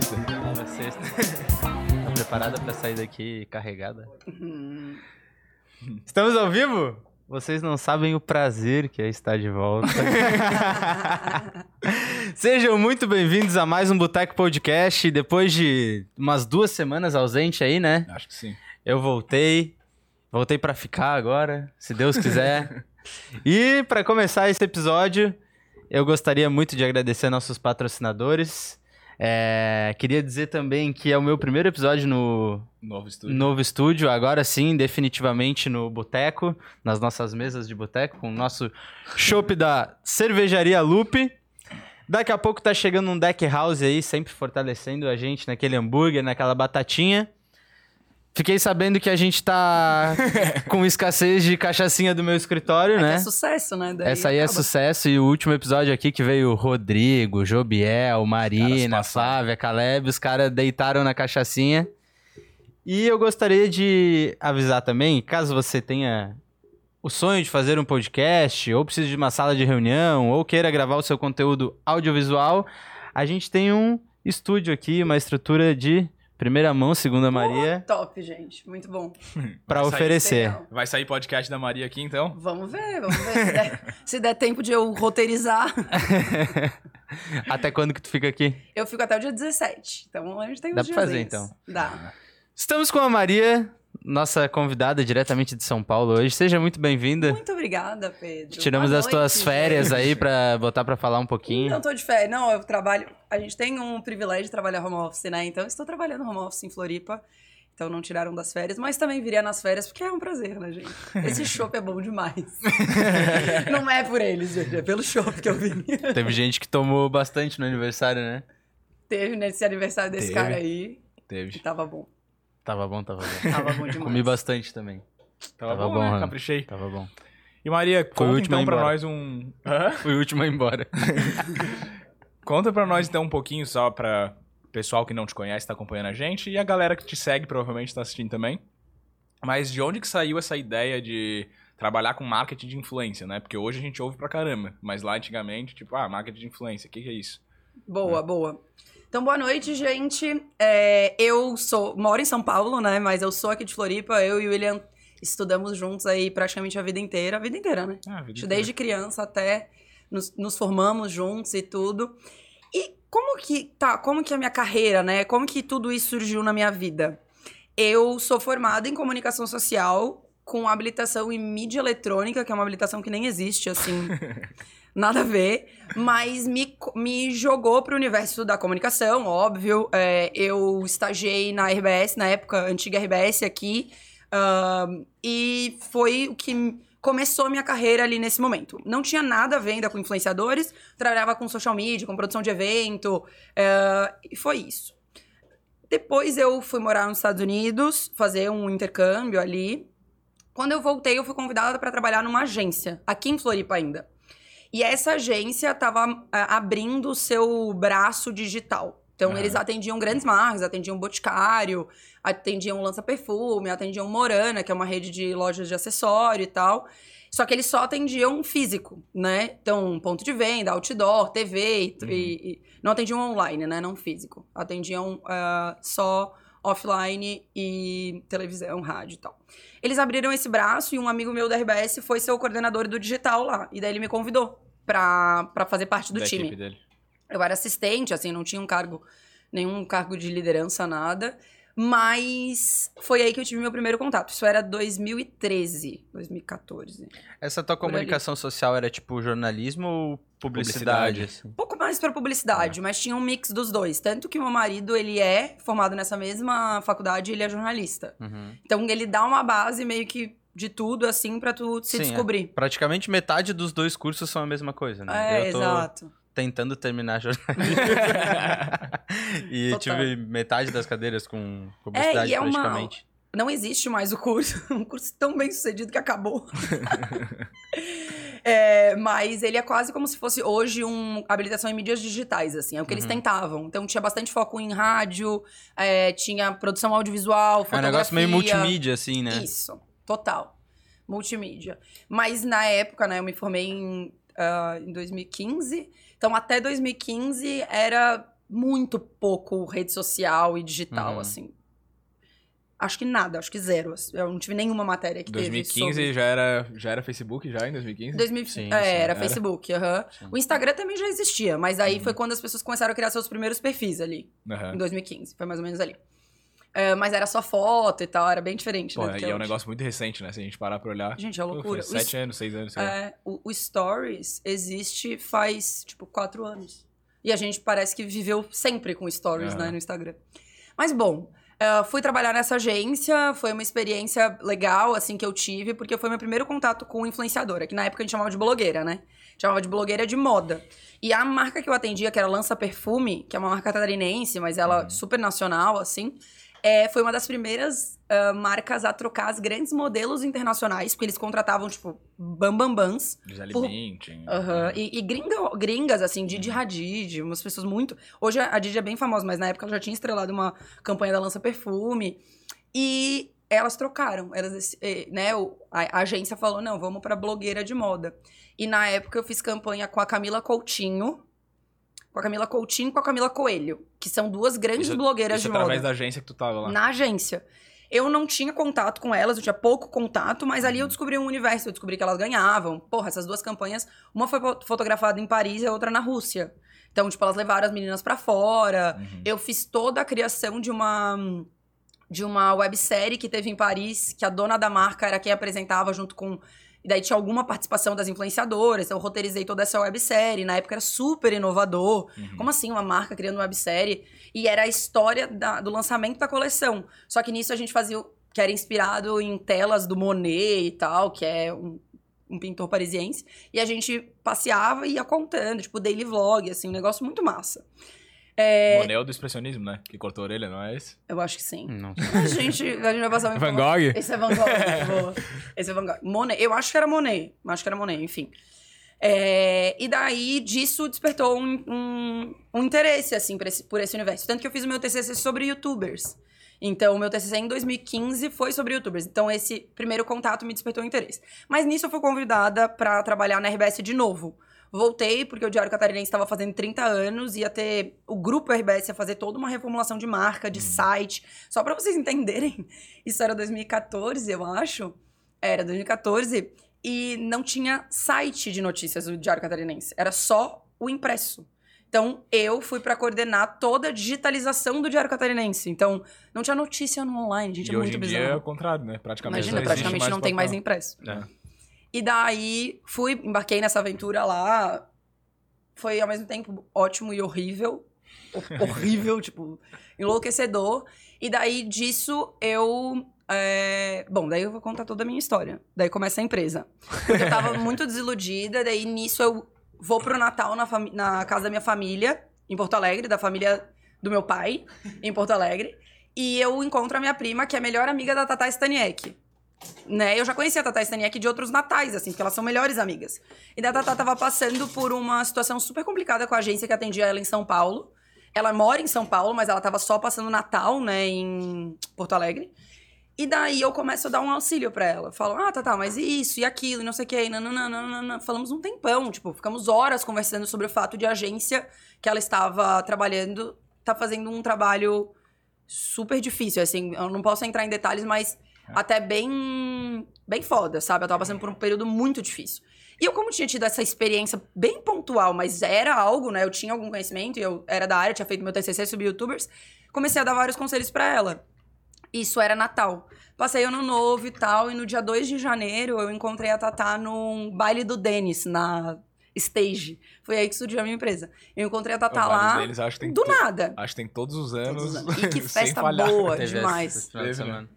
sexta. Nova sexta. tá preparada pra sair daqui carregada? Estamos ao vivo? Vocês não sabem o prazer que é estar de volta. Sejam muito bem-vindos a mais um Boteco Podcast. Depois de umas duas semanas ausente aí, né? Acho que sim. Eu voltei. Voltei pra ficar agora, se Deus quiser. e pra começar esse episódio, eu gostaria muito de agradecer nossos patrocinadores. É, queria dizer também que é o meu primeiro episódio no Novo estúdio. novo estúdio, agora sim, definitivamente no boteco, nas nossas mesas de boteco, com o nosso chopp da Cervejaria Lupe. Daqui a pouco tá chegando um deck house aí, sempre fortalecendo a gente naquele hambúrguer, naquela batatinha. Fiquei sabendo que a gente tá com escassez de cachaçinha do meu escritório, É, né? é sucesso, né? Daí Essa aí é sucesso e o último episódio aqui que veio o Rodrigo, Jobiel, Marina. Flávia, Caleb, os caras deitaram na cachaçinha. E eu gostaria de avisar também, caso você tenha o sonho de fazer um podcast, ou precise de uma sala de reunião, ou queira gravar o seu conteúdo audiovisual, a gente tem um estúdio aqui, uma estrutura de primeira mão, segunda Maria, Top, gente. Muito bom. para Vai sair oferecer. Legal. Vai sair podcast da Maria aqui, então? Vamos ver, vamos ver. Se der, se der tempo de eu roteirizar, Até quando que tu fica aqui? eu fico até o dia 17. Então a gente tem uns Dá pra fazer, então. Dá. Estamos com a Maria, nossa convidada diretamente de São Paulo hoje. Seja muito bem-vinda. Muito obrigada, Pedro. Tiramos Boa as tuas noite, férias gente. aí pra botar pra falar um pouquinho. Não tô de férias. Não, eu trabalho. A gente tem um privilégio de trabalhar home office, né? Então eu estou trabalhando home office em Floripa. Então não tiraram das férias, mas também viria nas férias, porque é um prazer, né, gente? Esse chopp é bom demais. não é por eles, gente, é pelo chopp que eu vim. Teve gente que tomou bastante no aniversário, né? Teve nesse aniversário desse Teve. cara aí, que Teve. tava bom. Tava bom, tava bom. Tava bom demais. Comi bastante também. Tava, Tava bom, bom, né? Caprichei. Tava bom. E Maria, o conta então pra nós um... Hã? Fui o último a ir embora. Conta pra nós então um pouquinho só pra pessoal que não te conhece, tá acompanhando a gente, e a galera que te segue provavelmente tá assistindo também. Mas de onde que saiu essa ideia de trabalhar com marketing de influência, né? Porque hoje a gente ouve pra caramba, mas lá antigamente, tipo, ah, marketing de influência, o que, que é isso? Boa, boa. Então, boa noite, gente. É, eu sou moro em São Paulo, né? Mas eu sou aqui de Floripa. Eu e o William estudamos juntos aí praticamente a vida inteira. A vida inteira, né? Ah, vida Acho Desde criança até nos, nos formamos juntos e tudo. E como que tá? Como que é a minha carreira, né? Como que tudo isso surgiu na minha vida? Eu sou formada em comunicação social com habilitação em mídia eletrônica, que é uma habilitação que nem existe, assim, nada a ver, mas me, me jogou pro universo da comunicação, óbvio. É, eu estagiei na RBS, na época, antiga RBS aqui, ahn, e foi o que começou minha carreira ali nesse momento. Não tinha nada a ver ainda com influenciadores, trabalhava com social media, com produção de evento, é, e foi isso. Depois eu fui morar nos Estados Unidos, fazer um intercâmbio ali. Quando eu voltei, eu fui convidada para trabalhar numa agência, aqui em Floripa ainda. E essa agência estava abrindo o seu braço digital. Então, eles atendiam grandes marcas, atendiam Boticário, atendiam Lança Perfume, atendiam Morana, que é uma rede de lojas de acessório e tal. Só que eles só atendiam físico, né? Então, ponto de venda, outdoor, TV, e- Uhum. e, e- não atendiam online, né? Não físico. Atendiam ah, só offline e televisão, rádio e tal. Eles abriram esse braço e um amigo meu da RBS foi ser o coordenador do digital lá. E daí ele me convidou pra, pra fazer parte do da time. Eu era assistente, assim, não tinha um cargo, nenhum cargo de liderança, nada. Mas foi aí que eu tive meu primeiro contato. Isso era 2013, 2014. Essa tua Por ali. comunicação social era tipo jornalismo ou publicidade? Publicidade. assim? Um pouco mais pra publicidade, mas tinha um mix dos dois. Tanto que o meu marido, ele é formado nessa mesma faculdade, ele é jornalista. Uhum. Então ele dá uma base meio que de tudo, assim, pra tu se Sim, é. descobrir. Praticamente metade dos dois cursos são a mesma coisa, né? É, eu tô exato. Tentando terminar jornalismo. e Total. tive metade das cadeiras com publicidade É, e é uma- praticamente. Não existe mais o curso. Um curso tão bem sucedido que acabou. É, mas ele é quase como se fosse hoje um habilitação em mídias digitais, assim. É o que eles Uhum. tentavam. Então tinha bastante foco em rádio, é, tinha produção audiovisual, É um fotografia. negócio meio multimídia, assim, né? Isso, total. Multimídia. Mas na época, né, eu me formei em, ah, em 2015. Então até 2015 era muito pouco rede social e digital, Uhum. assim. Acho que nada, acho que zero. Eu não tive nenhuma matéria que 2015 teve sobre... já era, já era Facebook já em 2015? 2000, Sim, é, sim, era, era. Facebook, aham. Sim. O Instagram também já existia, mas aí Uhum. foi quando as pessoas começaram a criar seus primeiros perfis ali, em 2015. Foi mais ou menos ali. É, mas era só foto e tal, era bem diferente, Pô, né? e é um hoje. negócio muito recente, né? Se a gente parar pra olhar. Gente, é Pô, loucura. O sete anos, seis anos, sei lá. É, o, o Stories existe faz, tipo, quatro anos. E a gente parece que viveu sempre com Stories, né, no Instagram. Mas, bom, eh, fui trabalhar nessa agência, foi uma experiência legal, assim, que eu tive, porque foi meu primeiro contato com influenciadora, que na época a gente chamava de blogueira, né? Chamava de blogueira de moda. E a marca que eu atendia, que era Lança Perfume, que é uma marca catarinense, mas ela Uhum. super nacional, assim, é, foi uma das primeiras ah, marcas a trocar as grandes modelos internacionais, porque eles contratavam, tipo, bambambans. Gisele por-. Aham. E, e gringa- gringas, assim, Didi Hadid, umas pessoas muito. Hoje a Didi é bem famosa, mas na época ela já tinha estrelado uma campanha da Lança Perfume. E elas trocaram. Elas, né, a agência falou: não, vamos pra blogueira de moda. E na época eu fiz campanha com a Camila Coutinho. Com a Camila Coutinho e com a Camila Coelho, que são duas grandes Isso- blogueiras Isso de através moda da agência que tu tava lá. na agência. Eu não tinha contato com elas, eu tinha pouco contato, mas ali eu descobri um universo, eu descobri que elas ganhavam. Porra, essas duas campanhas, uma foi fo- fotografada em Paris e a outra na Rússia. Então, tipo, elas levaram as meninas pra fora. Uhum. Eu fiz toda a criação de uma de uma websérie que teve em Paris, que a dona da marca era quem apresentava junto com e daí tinha alguma participação das influenciadoras, então eu roteirizei toda essa websérie. Na época era super inovador. Uhum. Como assim, uma marca criando uma websérie? E era a história da- do lançamento da coleção. Só que nisso a gente fazia, que era inspirado em telas do Monet e tal, que é um, um pintor parisiense. E a gente passeava e ia contando, tipo, daily vlog, assim, um negócio muito massa. É, Monet é do expressionismo, né? Que cortou a orelha, não é esse? eu acho que sim. Não. A gente, a gente vai passar uma Van. Gogh? Esse é Van Gogh. boa. Esse é Van Gogh. Monet. Eu acho que era Monet. Acho que era Monet, enfim. É, e daí, disso despertou um, um, um interesse, assim, por esse, por esse universo. Tanto que eu fiz o meu TCC sobre youtubers. Então, o meu TCC em 2015 foi sobre youtubers. Então, esse primeiro contato me despertou interesse. Mas nisso eu fui convidada para trabalhar na RBS de novo. Voltei porque o Diário Catarinense estava fazendo 30 anos, ia ter o grupo RBS ia fazer toda uma reformulação de marca, de site. Só para vocês entenderem, isso era 2014, eu acho. Era 2014 e não tinha site de notícias do Diário Catarinense, era só o impresso. Então, eu fui para coordenar toda a digitalização do Diário Catarinense. Então, não tinha notícia no online, gente, e é hoje muito em dia é bizarro. o contrário, né? Praticamente Imagina, não praticamente não tem mais impresso. É. E daí fui, embarquei nessa aventura lá. Foi ao mesmo tempo ótimo e horrível. Ho- horrível, tipo, enlouquecedor. E daí disso eu. é, Bom, daí eu vou contar toda a minha história. Daí começa a empresa. Porque eu tava muito desiludida, daí nisso eu vou pro Natal na, na casa da minha família, em Porto Alegre, da família do meu pai, em Porto Alegre. E eu encontro a minha prima, que é a melhor amiga da Tata Staniek né? Eu já conhecia a Tata Staniek de outros natais, assim, porque elas são melhores amigas. E da Tata tava passando por uma situação super complicada com a agência que atendia ela em São Paulo. Ela mora em São Paulo, mas ela tava só passando Natal, né, em Porto Alegre. E daí eu começo a dar um auxílio pra ela. Falo, ah, Tata, mas isso, e aquilo, e não sei o que, nananana. Falamos um tempão, tipo, ficamos horas conversando sobre o fato de a agência que ela estava trabalhando tá fazendo um trabalho super difícil, assim, eu não posso entrar em detalhes, mas até bem bem foda, sabe? Eu tava passando por um período muito difícil. E eu, como tinha tido essa experiência bem pontual, mas era algo, né? Eu tinha algum conhecimento, e eu era da área, tinha feito meu TCC sobre youtubers, comecei a dar vários conselhos pra ela. Isso era Natal. Passei ano novo e tal, e no dia 2 de janeiro eu encontrei a Tatá num baile do Denis, na Stage. Foi aí que surgiu a minha empresa. Eu encontrei a Tatá lá deles, acho que tem do nada. Acho que tem todos os anos. Todos os anos. E que festa boa demais. esse final de Teve, né? semana.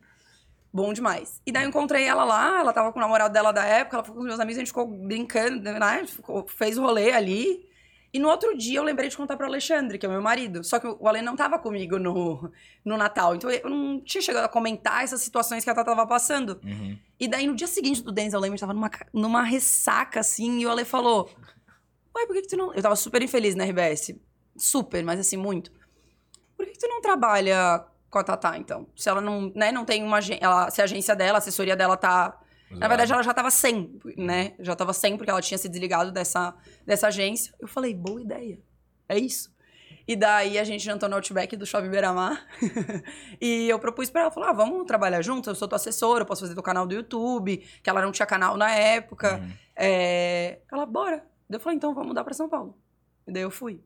Bom demais. E daí eu encontrei ela lá, ela tava com o namorado dela da época, ela ficou com os meus amigos, a gente ficou brincando, né? Ficou- fez o rolê ali. E no outro dia eu lembrei de contar pro Alexandre, que é o meu marido. Só que o Ale não tava comigo no, no Natal. Então eu não tinha chegado a comentar essas situações que a Tata tava passando. Uhum. E daí no dia seguinte do Denis, eu lembro, gente tava numa, numa ressaca assim, e o Ale falou: Ué, por que, que tu não. Eu tava super infeliz na RBS. Super, mas assim, muito. Por que, que tu não trabalha com a Tatá, então? Se ela não, né, não tem uma agência. Se a agência dela, a assessoria dela tá. Na verdade, ela já tava sem, né? Já tava sem, porque ela tinha se desligado dessa, dessa agência. Eu falei, boa ideia. É isso. E daí a gente jantou no Outback do Shopping Beira-Mar. e eu propus pra ela, falei, ah, vamos trabalhar junto? Eu sou tua assessora, eu posso fazer teu canal do YouTube. Que ela não tinha canal na época. Uhum. É... Ela, bora. Daí eu falei, então vamos mudar pra São Paulo. E daí eu fui.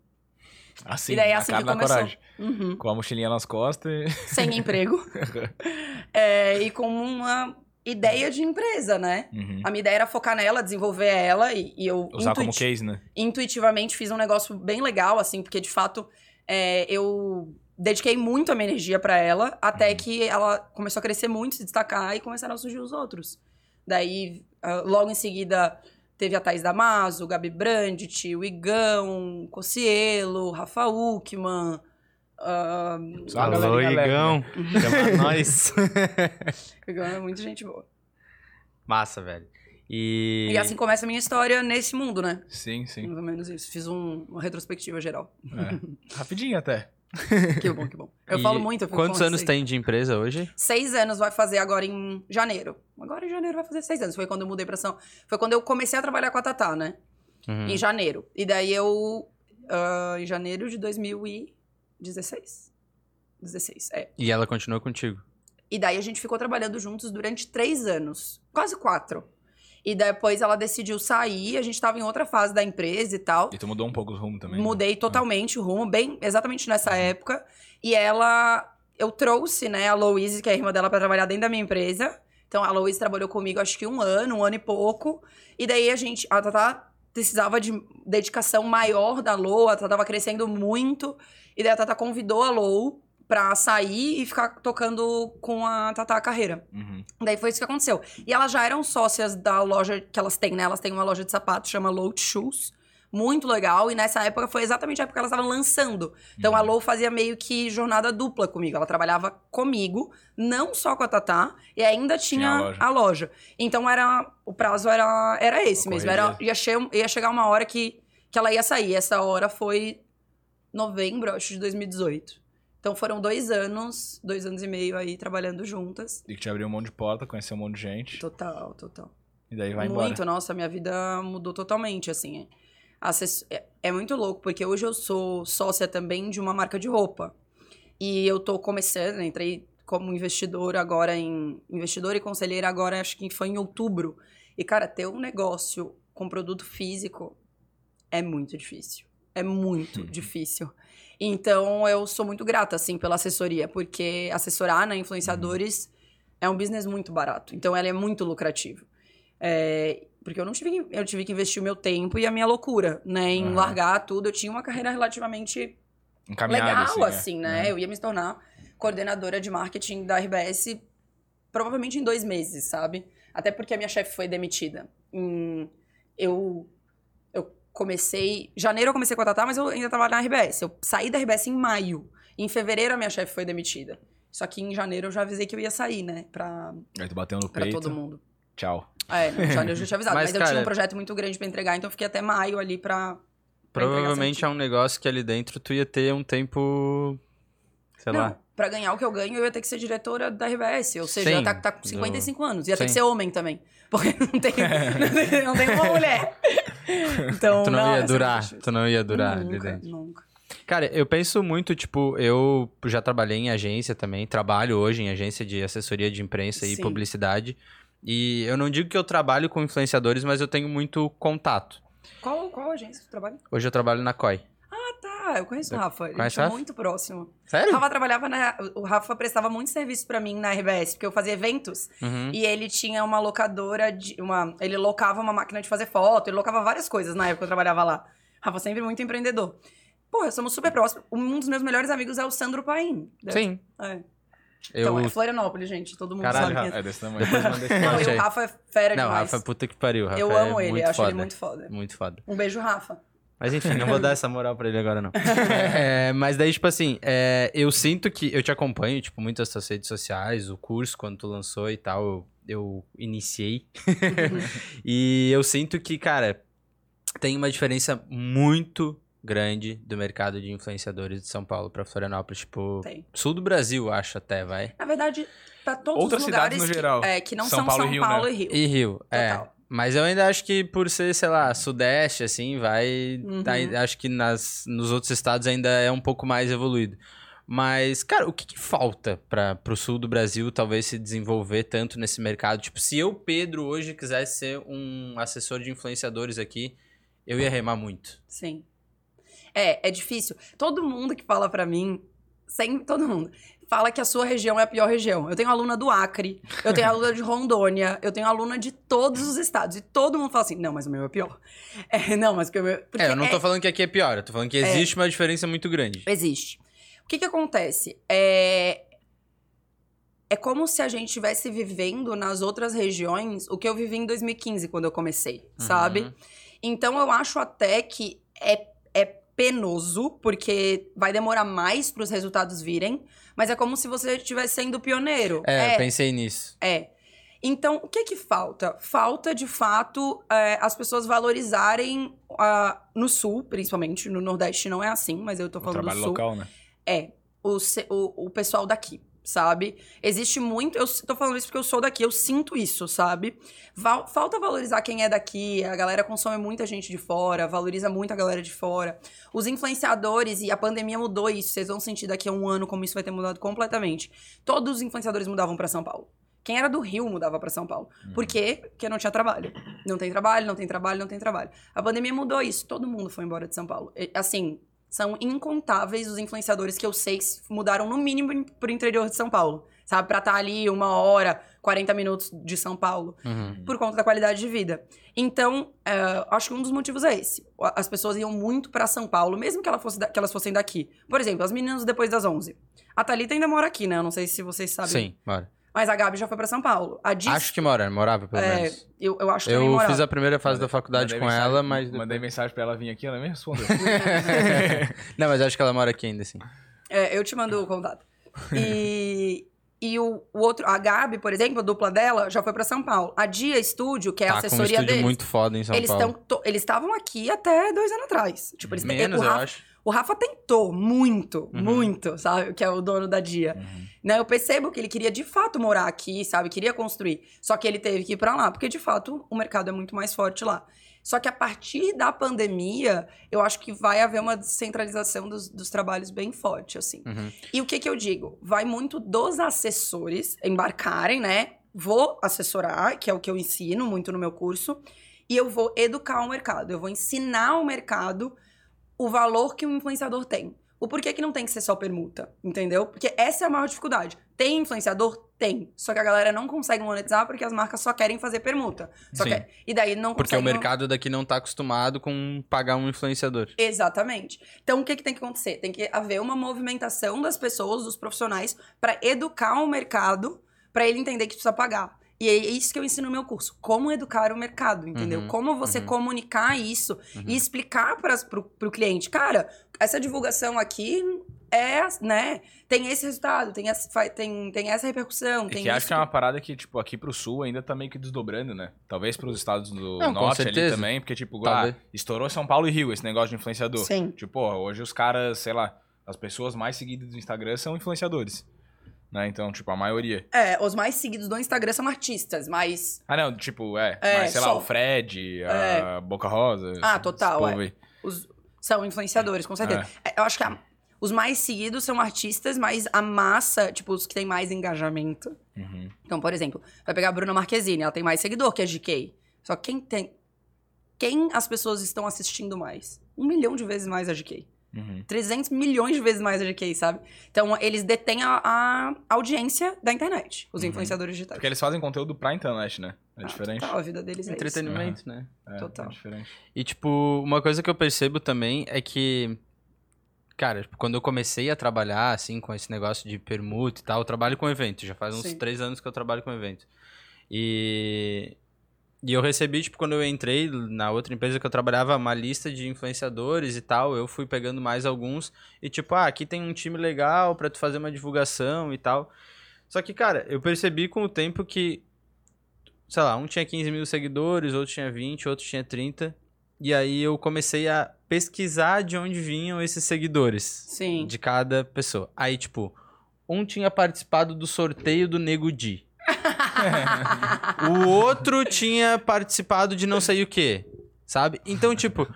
Assim, e daí na assim que começou. coragem. Uhum. Com a mochilinha nas costas e... Sem emprego. É, e com uma ideia de empresa, né? Uhum. A minha ideia era focar nela, desenvolver ela. E, e eu Usar como intuiti- case, né? intuitivamente fiz um negócio bem legal, assim, porque de fato é, eu dediquei muito a minha energia pra ela, até Uhum. que ela começou a crescer muito, se destacar e começaram a surgir os outros. Daí, ah, logo em seguida, teve a Thaís Damaso, o Gabi Brandt, o Igão, Cocielo, Rafa Uckman. Só uma Alô, Igão. né? Chama nós. o Igão é muita gente boa. Massa, velho. E... E assim começa a minha história nesse mundo, né? Sim, sim. Mais ou menos isso. Fiz um- uma retrospectiva geral. É. Rapidinho até. Que bom, que bom. Eu E falo muito. Eu Quantos anos tem de empresa hoje? Seis anos vai fazer agora em janeiro. Agora em janeiro vai fazer seis anos. Foi quando eu mudei pra São... Foi quando eu comecei a trabalhar com a Tatá, né? Uhum. Em janeiro. E daí eu... ah, em janeiro de 2016. 16, é. E ela continuou contigo? E daí a gente ficou trabalhando juntos durante três anos. Quase quatro. E depois ela decidiu sair. A gente tava em outra fase da empresa e tal. E tu mudou um pouco o rumo também. né? Mudei totalmente o rumo, bem exatamente nessa época. E ela. Eu trouxe, né, a Louise, que é a irmã dela, pra trabalhar dentro da minha empresa. Então a Louise trabalhou comigo acho que um ano, um ano e pouco. E daí a gente. A Tatá precisava de dedicação maior da Lou, a Tatá tava crescendo muito. E daí a Tatá convidou a Lou pra sair e ficar tocando com a Tatá a carreira. Uhum. Daí foi isso que aconteceu. E elas já eram sócias da loja que elas têm, né? Elas têm uma loja de sapatos, chama Low Shoes. Muito legal. E nessa época foi exatamente a época que elas estavam lançando. Então Uhum. a Low fazia meio que jornada dupla comigo. Ela trabalhava comigo, não só com a Tatá, e ainda tinha, Tinha a a, loja. loja. Então era. O prazo era, era esse mesmo. Era, ia, che- ia chegar uma hora que, que ela ia sair. Essa hora foi novembro, acho, de 2018. Então foram dois anos, dois anos e meio aí trabalhando juntas. E que te abriu um monte de porta, conheceu um monte de gente. Total, total. E daí vai muito, embora. nossa, minha vida mudou totalmente, assim. É, é muito louco, porque hoje eu sou sócia também de uma marca de roupa. E eu tô começando, entrei como investidora agora em. Investidora e conselheira agora, acho que foi em outubro. E, cara, ter um negócio com produto físico é muito difícil. É muito difícil. Então, eu sou muito grata, assim, pela assessoria, porque assessorar, né, influenciadores é um business muito barato. Então, ela é muito lucrativo. É, porque eu não tive que, eu tive que investir o meu tempo e a minha loucura, né, em Aham. largar tudo. Eu tinha uma carreira relativamente legal, assim, assim, né? Eu ia me tornar coordenadora de marketing da RBS provavelmente em dois meses, sabe? Até porque a minha chefe foi demitida. Em- eu, eu comecei. Janeiro eu comecei com a Tatá, mas eu ainda tava na RBS. Eu saí da RBS em maio. Em fevereiro a minha chefe foi demitida. Só que em janeiro eu já avisei que eu ia sair, né? Pra, Aí tu bateu no pra peito. todo mundo. Tchau. É, em janeiro eu já tinha avisado. Mas, Mas, eu cara- tinha um projeto muito grande pra entregar, então eu fiquei até maio ali pra. pra Provavelmente é um negócio que ali dentro tu ia ter um tempo. Sei não, lá. Pra ganhar o que eu ganho, eu ia ter que ser diretora da RBS. Ou seja, Sim, ia tá, tá com do- 55 anos. Ia ter Sim. que ser homem também. Porque não tem, não tem, não tem uma mulher. Então, Tu não, ia essa é durar. Tu não ia durar Nunca, nunca. Cara, eu penso muito, tipo, eu já trabalhei em agência também, trabalho hoje em agência de assessoria de imprensa e Sim. publicidade. E eu não digo que eu trabalho com influenciadores, mas eu tenho muito contato. Qual, qual agência você trabalha? Hoje eu trabalho na COI. Ah. Eu conheço o Rafa. Ele Conhece é o Rafa? muito próximo. O Sério? Rafa trabalhava na. O Rafa prestava muito serviço pra mim na RBS, porque eu fazia eventos. Uhum. E ele tinha uma locadora de. Uma, ele locava uma máquina de fazer foto, ele locava várias coisas na época que eu trabalhava lá. Rafa sempre muito empreendedor. Porra, somos super próximos. Um dos meus melhores amigos é o Sandro Paim. Sim. É. Eu... Então, é Florianópolis, gente. Todo mundo Caralho, sabe quem é. É desse tamanho. Depois manda esse Não, e o Rafa é fera Não, demais. Rafa, puta que pariu. Rafa eu é amo ele, muito acho foda. ele muito foda. Muito foda. Um beijo, Rafa. Mas enfim, não vou dar essa moral pra ele agora, não. É, mas daí, tipo assim, é, eu sinto que eu te acompanho, tipo, muito as suas redes sociais, o curso, quando tu lançou e tal, eu, eu iniciei. e eu sinto que, cara, tem uma diferença muito grande do mercado de influenciadores de São Paulo pra Florianópolis, tipo, Tem. sul do Brasil, acho até, vai. Na verdade, pra todos Outras os lugares cidades no que- geral. é, que não São são Paulo e São Rio, Paulo né? e Rio. E Rio, é. Mas eu ainda acho que por ser, sei lá, sudeste, assim, vai. Uhum. tá- acho que nas, nos outros estados ainda é um pouco mais evoluído. Mas, cara, o que, que falta para pro sul do Brasil talvez se desenvolver tanto nesse mercado? Tipo, se eu, Pedro, hoje quisesse ser um assessor de influenciadores aqui, eu ia remar muito. Sim. É, é difícil. Todo mundo que fala pra mim, sempre todo mundo, fala que a sua região é a pior região. Eu tenho aluna do Acre, eu tenho aluna de Rondônia, eu tenho aluna de todos os estados. E todo mundo fala assim, não, mas o meu é pior. É, não, mas o meu... Porque é, eu não tô é- falando que aqui é pior, eu tô falando que existe uma diferença muito grande. Existe. O que que acontece? É... É como se a gente estivesse vivendo nas outras regiões o que eu vivi em 2015, quando eu comecei, sabe? Uhum. Então eu acho até que é, é penoso, porque vai demorar mais para os resultados virem, mas é como se você estivesse sendo pioneiro. É, eu pensei nisso. É. Então, o que que falta? Falta, de fato, é, as pessoas valorizarem ah, no Sul, principalmente. No Nordeste não é assim, mas eu tô O falando do trabalho Sul. local, né? É, o, o, o pessoal daqui, sabe? Existe muito. Eu tô falando isso porque eu sou daqui, eu sinto isso, sabe? Val- falta valorizar quem é daqui, a galera consome muita gente de fora, valoriza muito a galera de fora. Os influenciadores, e a pandemia mudou isso, vocês vão sentir daqui a um ano como isso vai ter mudado completamente. Todos os influenciadores mudavam pra São Paulo. Quem era do Rio mudava pra São Paulo. Uhum. Por quê? Porque não tinha trabalho. Não tem trabalho, não tem trabalho, não tem trabalho. A pandemia mudou isso. Todo mundo foi embora de São Paulo. E, Assim, são incontáveis os influenciadores que eu sei que mudaram no mínimo pro interior de São Paulo. Sabe? Pra estar ali uma hora, 40 minutos de São Paulo. Uhum. Por conta da qualidade de vida. Então, é, acho que um dos motivos é esse. As pessoas iam muito pra São Paulo, mesmo que, ela fosse da- que elas fossem daqui. Por exemplo, as meninas depois das 11. A Thalita ainda mora aqui, né? Eu não sei se vocês sabem. Sim, bora. Mas a Gabi já foi pra São Paulo. A Dis, Acho que mora, morava pelo é, menos. eu, eu acho que Eu morava. fiz a primeira fase da faculdade Mandei com mensagem- ela, mas. Mandei mensagem pra ela vir aqui, ela nem respondeu. Não, mas acho que ela mora aqui ainda, assim. É, eu te mando o contato. E, e o, o outro, a Gabi, por exemplo, a dupla dela, já foi pra São Paulo. A Dia Estúdio, que é a tá com um assessoria deles, muito foda em São eles Paulo. tão to- eles estavam aqui até dois anos atrás. Tipo, eles Menos, eu acho. O Rafa tentou muito, Uhum. muito, sabe? Que é o dono da Dia. Uhum. Né, eu percebo que ele queria de fato morar aqui, sabe? Queria construir. Só que ele teve que ir pra lá, porque de fato o mercado é muito mais forte lá. Só que a partir da pandemia, eu acho que vai haver uma descentralização dos, dos trabalhos bem forte, assim. Uhum. E o que que eu digo? Vai muito dos assessores embarcarem, né? Vou assessorar, que é o que eu ensino muito no meu curso, e eu vou educar o mercado. Eu vou ensinar o mercado o valor que um influenciador tem. O porquê que não tem que ser só permuta, entendeu? Porque essa é a maior dificuldade. Tem influenciador? Tem. Só que a galera não consegue monetizar porque as marcas só querem fazer permuta. Só Sim. que, e daí não Porque o mercado daqui não tá acostumado com pagar um influenciador. Exatamente. Então, o que, que tem que acontecer? Tem que haver uma movimentação das pessoas, dos profissionais, para educar o mercado, para ele entender que precisa pagar. E é isso que eu ensino no meu curso. Como educar o mercado, entendeu? Uhum, como você uhum. comunicar isso Uhum. e explicar para o cliente. Cara, essa divulgação aqui é, né? Tem esse resultado, tem essa, tem, tem essa repercussão, E tem que acho isso que é uma parada que, tipo, aqui pro sul ainda tá meio que desdobrando, né? Talvez pros estados do Não, norte ali também, porque, tipo, ah, estourou São Paulo e Rio esse negócio de influenciador. Sim. Tipo, hoje os caras, sei lá, as pessoas mais seguidas do Instagram são influenciadores. Né? Então, tipo, a maioria. É, os mais seguidos do Instagram são artistas, mas Ah, não, tipo, é. É, mas, sei lá, só. o Fred, a Boca Rosa. Ah, total, é. os, são influenciadores, com certeza. É, Eu acho que a- os mais seguidos são artistas, mas a massa, tipo, os que têm mais engajamento. Uhum. Então, por exemplo, vai pegar a Bruna Marquezine, ela tem mais seguidor que a GK. Só que quem tem. Quem as pessoas estão assistindo mais? Um milhão de vezes mais a GK. Uhum. 300 milhões de vezes mais a GK, sabe? Então, eles detêm a, a audiência da internet, os Uhum. influenciadores digitais. Porque eles fazem conteúdo pra internet, né? É Ah, diferente. total, a vida deles é isso. Entretenimento, né? É, Total. É diferente. E, tipo, uma coisa que eu percebo também é que. Cara, tipo, quando eu comecei a trabalhar, assim, com esse negócio de permuta e tal, eu trabalho com evento. Já faz uns Sim. três anos que eu trabalho com evento. E. E eu recebi, tipo, quando eu entrei na outra empresa que eu trabalhava, uma lista de influenciadores e tal. Eu fui pegando mais alguns. E, tipo, ah, aqui tem um time legal pra tu fazer uma divulgação e tal. Só que, cara, eu percebi com o tempo que. Sei lá, um tinha 15 mil seguidores, outro tinha 20, outro tinha 30. E aí eu comecei a pesquisar de onde vinham esses seguidores. Sim. De cada pessoa. Aí, tipo, um tinha participado do sorteio do Nego Di. o outro tinha participado de não sei o quê, sabe? Então, tipo,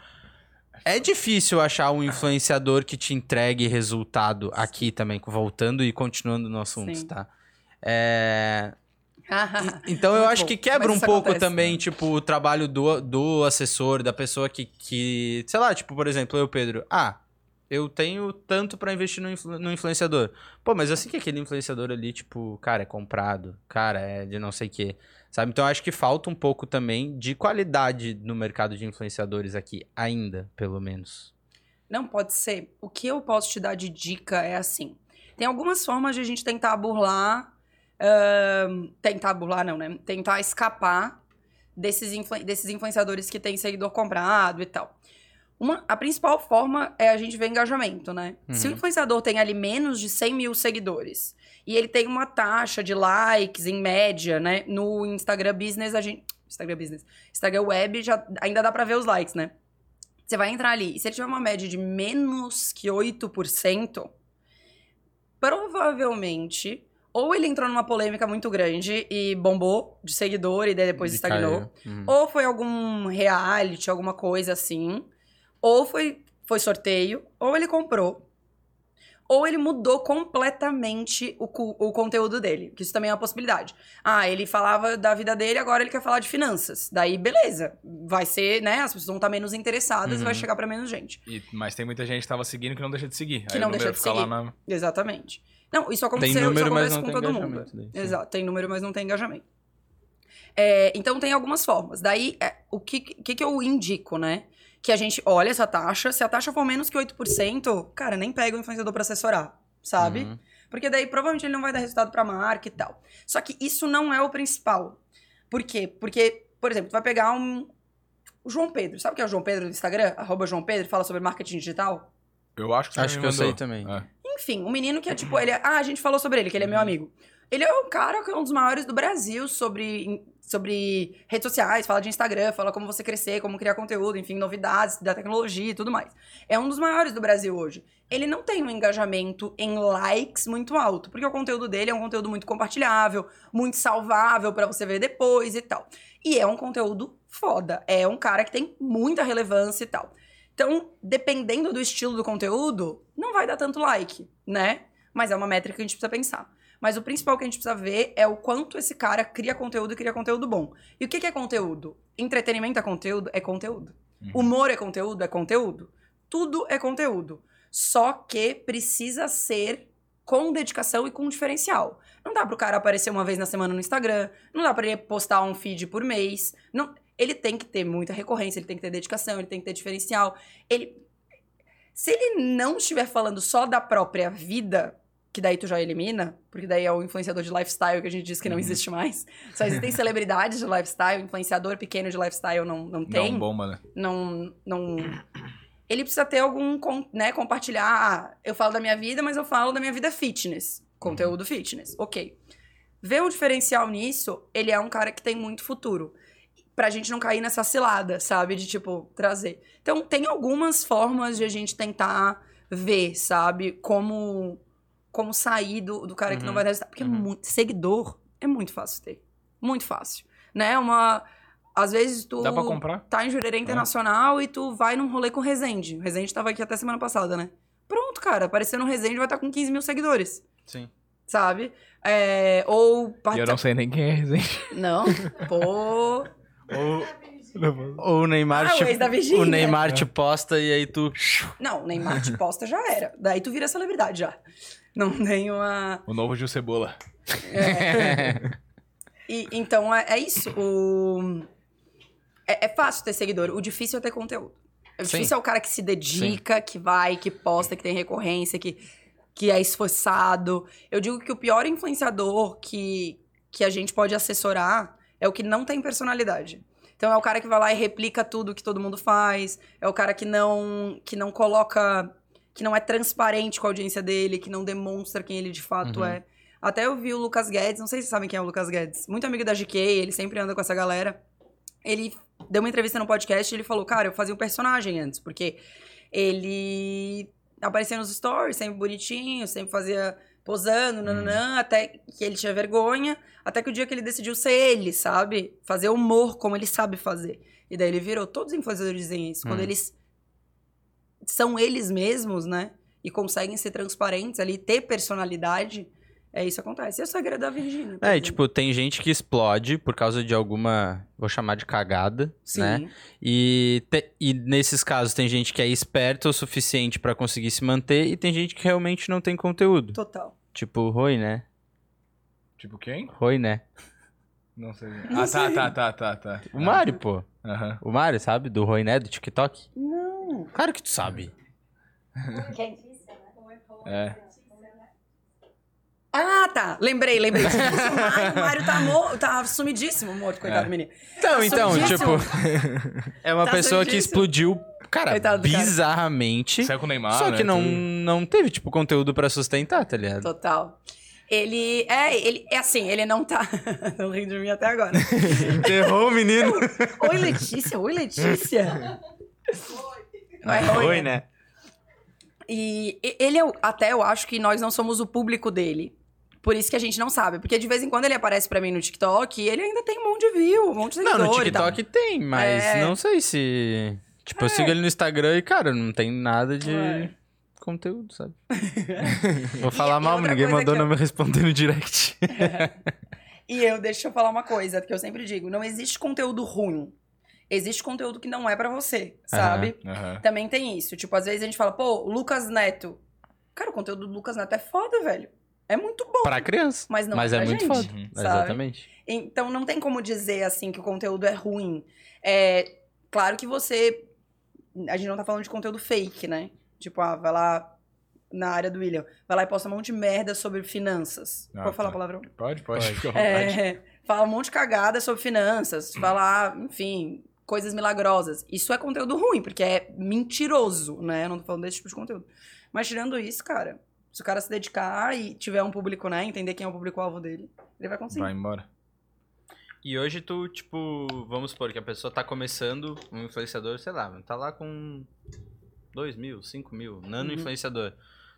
é difícil achar um influenciador que te entregue resultado aqui também, voltando e continuando no assunto, Sim. tá? É... Então eu Muito acho bom. que quebra Mas um pouco acontece, também, né? tipo, o trabalho do, do assessor, da pessoa que, que. Sei lá, tipo, por exemplo, eu, Pedro. Ah, eu tenho tanto pra investir no, influ- no influenciador. Pô, mas eu sei que aquele influenciador ali, tipo, cara, é comprado, cara, é de não sei o quê. Sabe? Então acho que falta um pouco também de qualidade no mercado de influenciadores aqui, ainda, pelo menos. Não pode ser. O que eu posso te dar de dica é assim: tem algumas formas de a gente tentar burlar. ahn, tentar burlar, não, né? Tentar escapar desses, influ- desses influenciadores que têm seguidor comprado e tal. Uma, a principal forma é a gente ver engajamento, né? Se o Uhum. influenciador tem ali menos de 100 mil seguidores e ele tem uma taxa de likes em média, né? No Instagram Business, a gente. Instagram Business. Instagram Web já ainda dá pra ver os likes, né? Você vai entrar ali. E se ele tiver uma média de menos que 8%, provavelmente. Ou ele entrou numa polêmica muito grande e bombou de seguidor e daí depois De estagnou. Uhum. Ou foi algum reality, alguma coisa assim. Ou foi, foi sorteio. Ou ele comprou. Ou ele mudou completamente o, o conteúdo dele. Que isso também é uma possibilidade. Ah, ele falava da vida dele, agora ele quer falar de finanças. Daí, beleza. Vai ser, né? As pessoas vão estar menos interessadas e Uhum. vai chegar pra menos gente. E- mas tem muita gente que tava seguindo que não deixa de seguir. Que Aí não deixa de seguir. na... Exatamente. Não, isso Tem aconteceu, número, isso mas acontece não com tem todo mundo. daí. Exato, tem número, mas não tem engajamento. É, então tem algumas formas. Daí, é, o que, que, que eu indico, né? Que a gente olha essa taxa, se a taxa for menos que 8%, cara, nem pega o influenciador pra assessorar, sabe? Uhum. Porque daí provavelmente ele não vai dar resultado pra marca e tal. Só que isso não é o principal. Por quê? Porque, por exemplo, tu vai pegar um. O João Pedro. Sabe o que é o João Pedro do Instagram? Arroba João Pedro, fala sobre marketing digital. Eu acho que Acho que eu sei também. É. Enfim, um menino que é tipo, ele é, ah, a gente falou sobre ele, que ele é meu amigo. Ele é um cara que é um dos maiores do Brasil sobre, sobre redes sociais, fala de Instagram, fala como você crescer, como criar conteúdo, enfim, novidades da tecnologia e tudo mais. É um dos maiores do Brasil hoje. Ele não tem um engajamento em likes muito alto, porque o conteúdo dele é um conteúdo muito compartilhável, muito salvável pra você ver depois e tal. E é um conteúdo foda, é um cara que tem muita relevância e tal. Então, dependendo do estilo do conteúdo, não vai dar tanto like, né? Mas é uma métrica que a gente precisa pensar. Mas o principal que a gente precisa ver é o quanto esse cara cria conteúdo e cria conteúdo bom. E o que que é conteúdo? Entretenimento é conteúdo? É conteúdo. Uhum. Humor é conteúdo? É conteúdo. Tudo é conteúdo. Só que precisa ser com dedicação e com diferencial. Não dá pro cara aparecer uma vez na semana no Instagram, não dá pra ele postar um feed por mês. Não, ele tem que ter muita recorrência, ele tem que ter dedicação, ele tem que ter diferencial. Ele se ele não estiver falando só da própria vida, que daí tu já elimina, porque daí é o influenciador de lifestyle que a gente diz que não Uhum. existe mais. Só existem celebridades de lifestyle, influenciador pequeno de lifestyle não, não tem Não bomba, né? não, não. Ele precisa ter algum, né, compartilhar. Ah, eu falo da minha vida, mas eu falo da minha vida fitness. Conteúdo fitness. Ok. Ver o diferencial nisso, ele é um cara que tem muito futuro. Pra gente não cair nessa cilada, sabe? De, tipo, trazer. Então, tem algumas formas de a gente tentar ver, sabe? Como, como sair do, do cara que não Uhum. vai dar resultado. Porque é Uhum. muito, seguidor é muito fácil ter. Muito fácil. Né? Uma... Às vezes tu Dá pra comprar? tá em Jurerê Internacional e tu vai num rolê com o Resende. O Resende tava aqui até semana passada, né? Pronto, cara. Apareceu no Resende vai estar com 15 mil seguidores, Sim. sabe? É, ou... E eu não sei nem quem é, gente. Não, pô... Ou, ou o Neymar Ah, o te, Virgínia. o Neymar te posta e aí tu. Não, Neymar te posta já era. Daí tu vira celebridade já. Não tem uma... O novo Gil Cebola. E, então, é, é isso. O... É, é fácil ter seguidor. O difícil é ter conteúdo. O Sim. difícil é o cara que se dedica, que vai, que posta, que tem recorrência, que, que é esforçado. Eu digo que o pior influenciador que, que a gente pode assessorar é o que não tem personalidade. Então é o cara que vai lá e replica tudo que todo mundo faz, é o cara que não que não coloca, que não é transparente com a audiência dele, que não demonstra quem ele de fato Uhum. é. Até eu vi o Lucas Guedes, não sei se vocês sabem quem é o Lucas Guedes, muito amigo da GK, ele sempre anda com essa galera. Ele deu uma entrevista no podcast e ele falou: Cara, eu fazia um personagem antes, porque ele aparecia nos stories, sempre bonitinho, sempre fazia posando, nananã, até que ele tinha vergonha, até que o dia que ele decidiu ser ele, sabe? Fazer humor como ele sabe fazer. E daí ele virou. Todos os influenciadores dizem isso. Quando Hum. eles são eles mesmos, né? E conseguem ser transparentes ali, ter personalidade, é isso que acontece. Esse é o segredo da Virgínia. É, exemplo. tipo, tem gente que explode por causa de alguma, vou chamar de cagada, Sim. né? E, te- e nesses casos tem gente que é esperta o suficiente pra conseguir se manter e tem gente que realmente não tem conteúdo. Total. Tipo, o Roi, né? Tipo quem? Roi, né? Não sei. Não ah, sei. tá, tá, tá, tá, tá. O Mário, pô. Aham. O Mário, sabe? Do Roi, né? Do TikTok. Não. Claro que tu sabe. Quem? É. Ah, tá. Lembrei, lembrei. o Mário, o Mário tá, mo- tá sumidíssimo, morto, coitado É. do menino. Então, Tá então, tipo... é uma Tá pessoa que explodiu, cara, Coitado bizarramente. Saiu com o Neymar, Só né, que não, não teve, tipo, conteúdo pra sustentar, tá ligado? Total. Ele. É, ele. É assim, ele não tá. não rindo de mim até agora. Enterrou o menino. Oi, Letícia. Oi, Letícia. Oi. Oi, né? E e- ele, é o- até eu acho que nós não somos o público dele. Por isso que a gente não sabe. Porque de vez em quando ele aparece pra mim no TikTok e ele ainda tem um monte de view, um monte de Não, seguidor no e tal. TikTok tem, mas É. não sei se... Tipo, eu sigo ele no Instagram e, cara, não tem nada de É. conteúdo, sabe? Vou falar e mal, outra ninguém mandou eu- não me responder no direct. E eu, deixa eu falar uma coisa que eu sempre digo: não existe conteúdo ruim. Existe conteúdo que não é pra você, sabe? Aham. Também tem isso. Tipo, às vezes a gente fala, pô, Lucas Neto. Cara, o conteúdo do Lucas Neto é foda, velho. É muito bom. pra criança. Mas não mas é é, muito gente, foda. Uhum. sabe? Exatamente. Então não tem como dizer assim que o conteúdo é ruim. É claro que você. A gente não tá falando de conteúdo fake, né? Tipo, ah, vai lá na área do William, vai lá e posta um monte de merda sobre finanças. Ah, Pode falar tá. palavrão? Pode, pode. Pode. É, fala um monte de cagada sobre finanças, fala, enfim, coisas milagrosas. Isso é conteúdo ruim, porque é mentiroso, né? Eu não tô falando desse tipo de conteúdo. Mas tirando isso, cara, se o cara se dedicar e tiver um público, né? Entender quem é o público-alvo dele, ele vai conseguir. Vai embora. E hoje tu, tipo, vamos supor que a pessoa tá começando, um influenciador, sei lá, tá lá com 2 mil, 5 mil, nano Uhum. influenciador.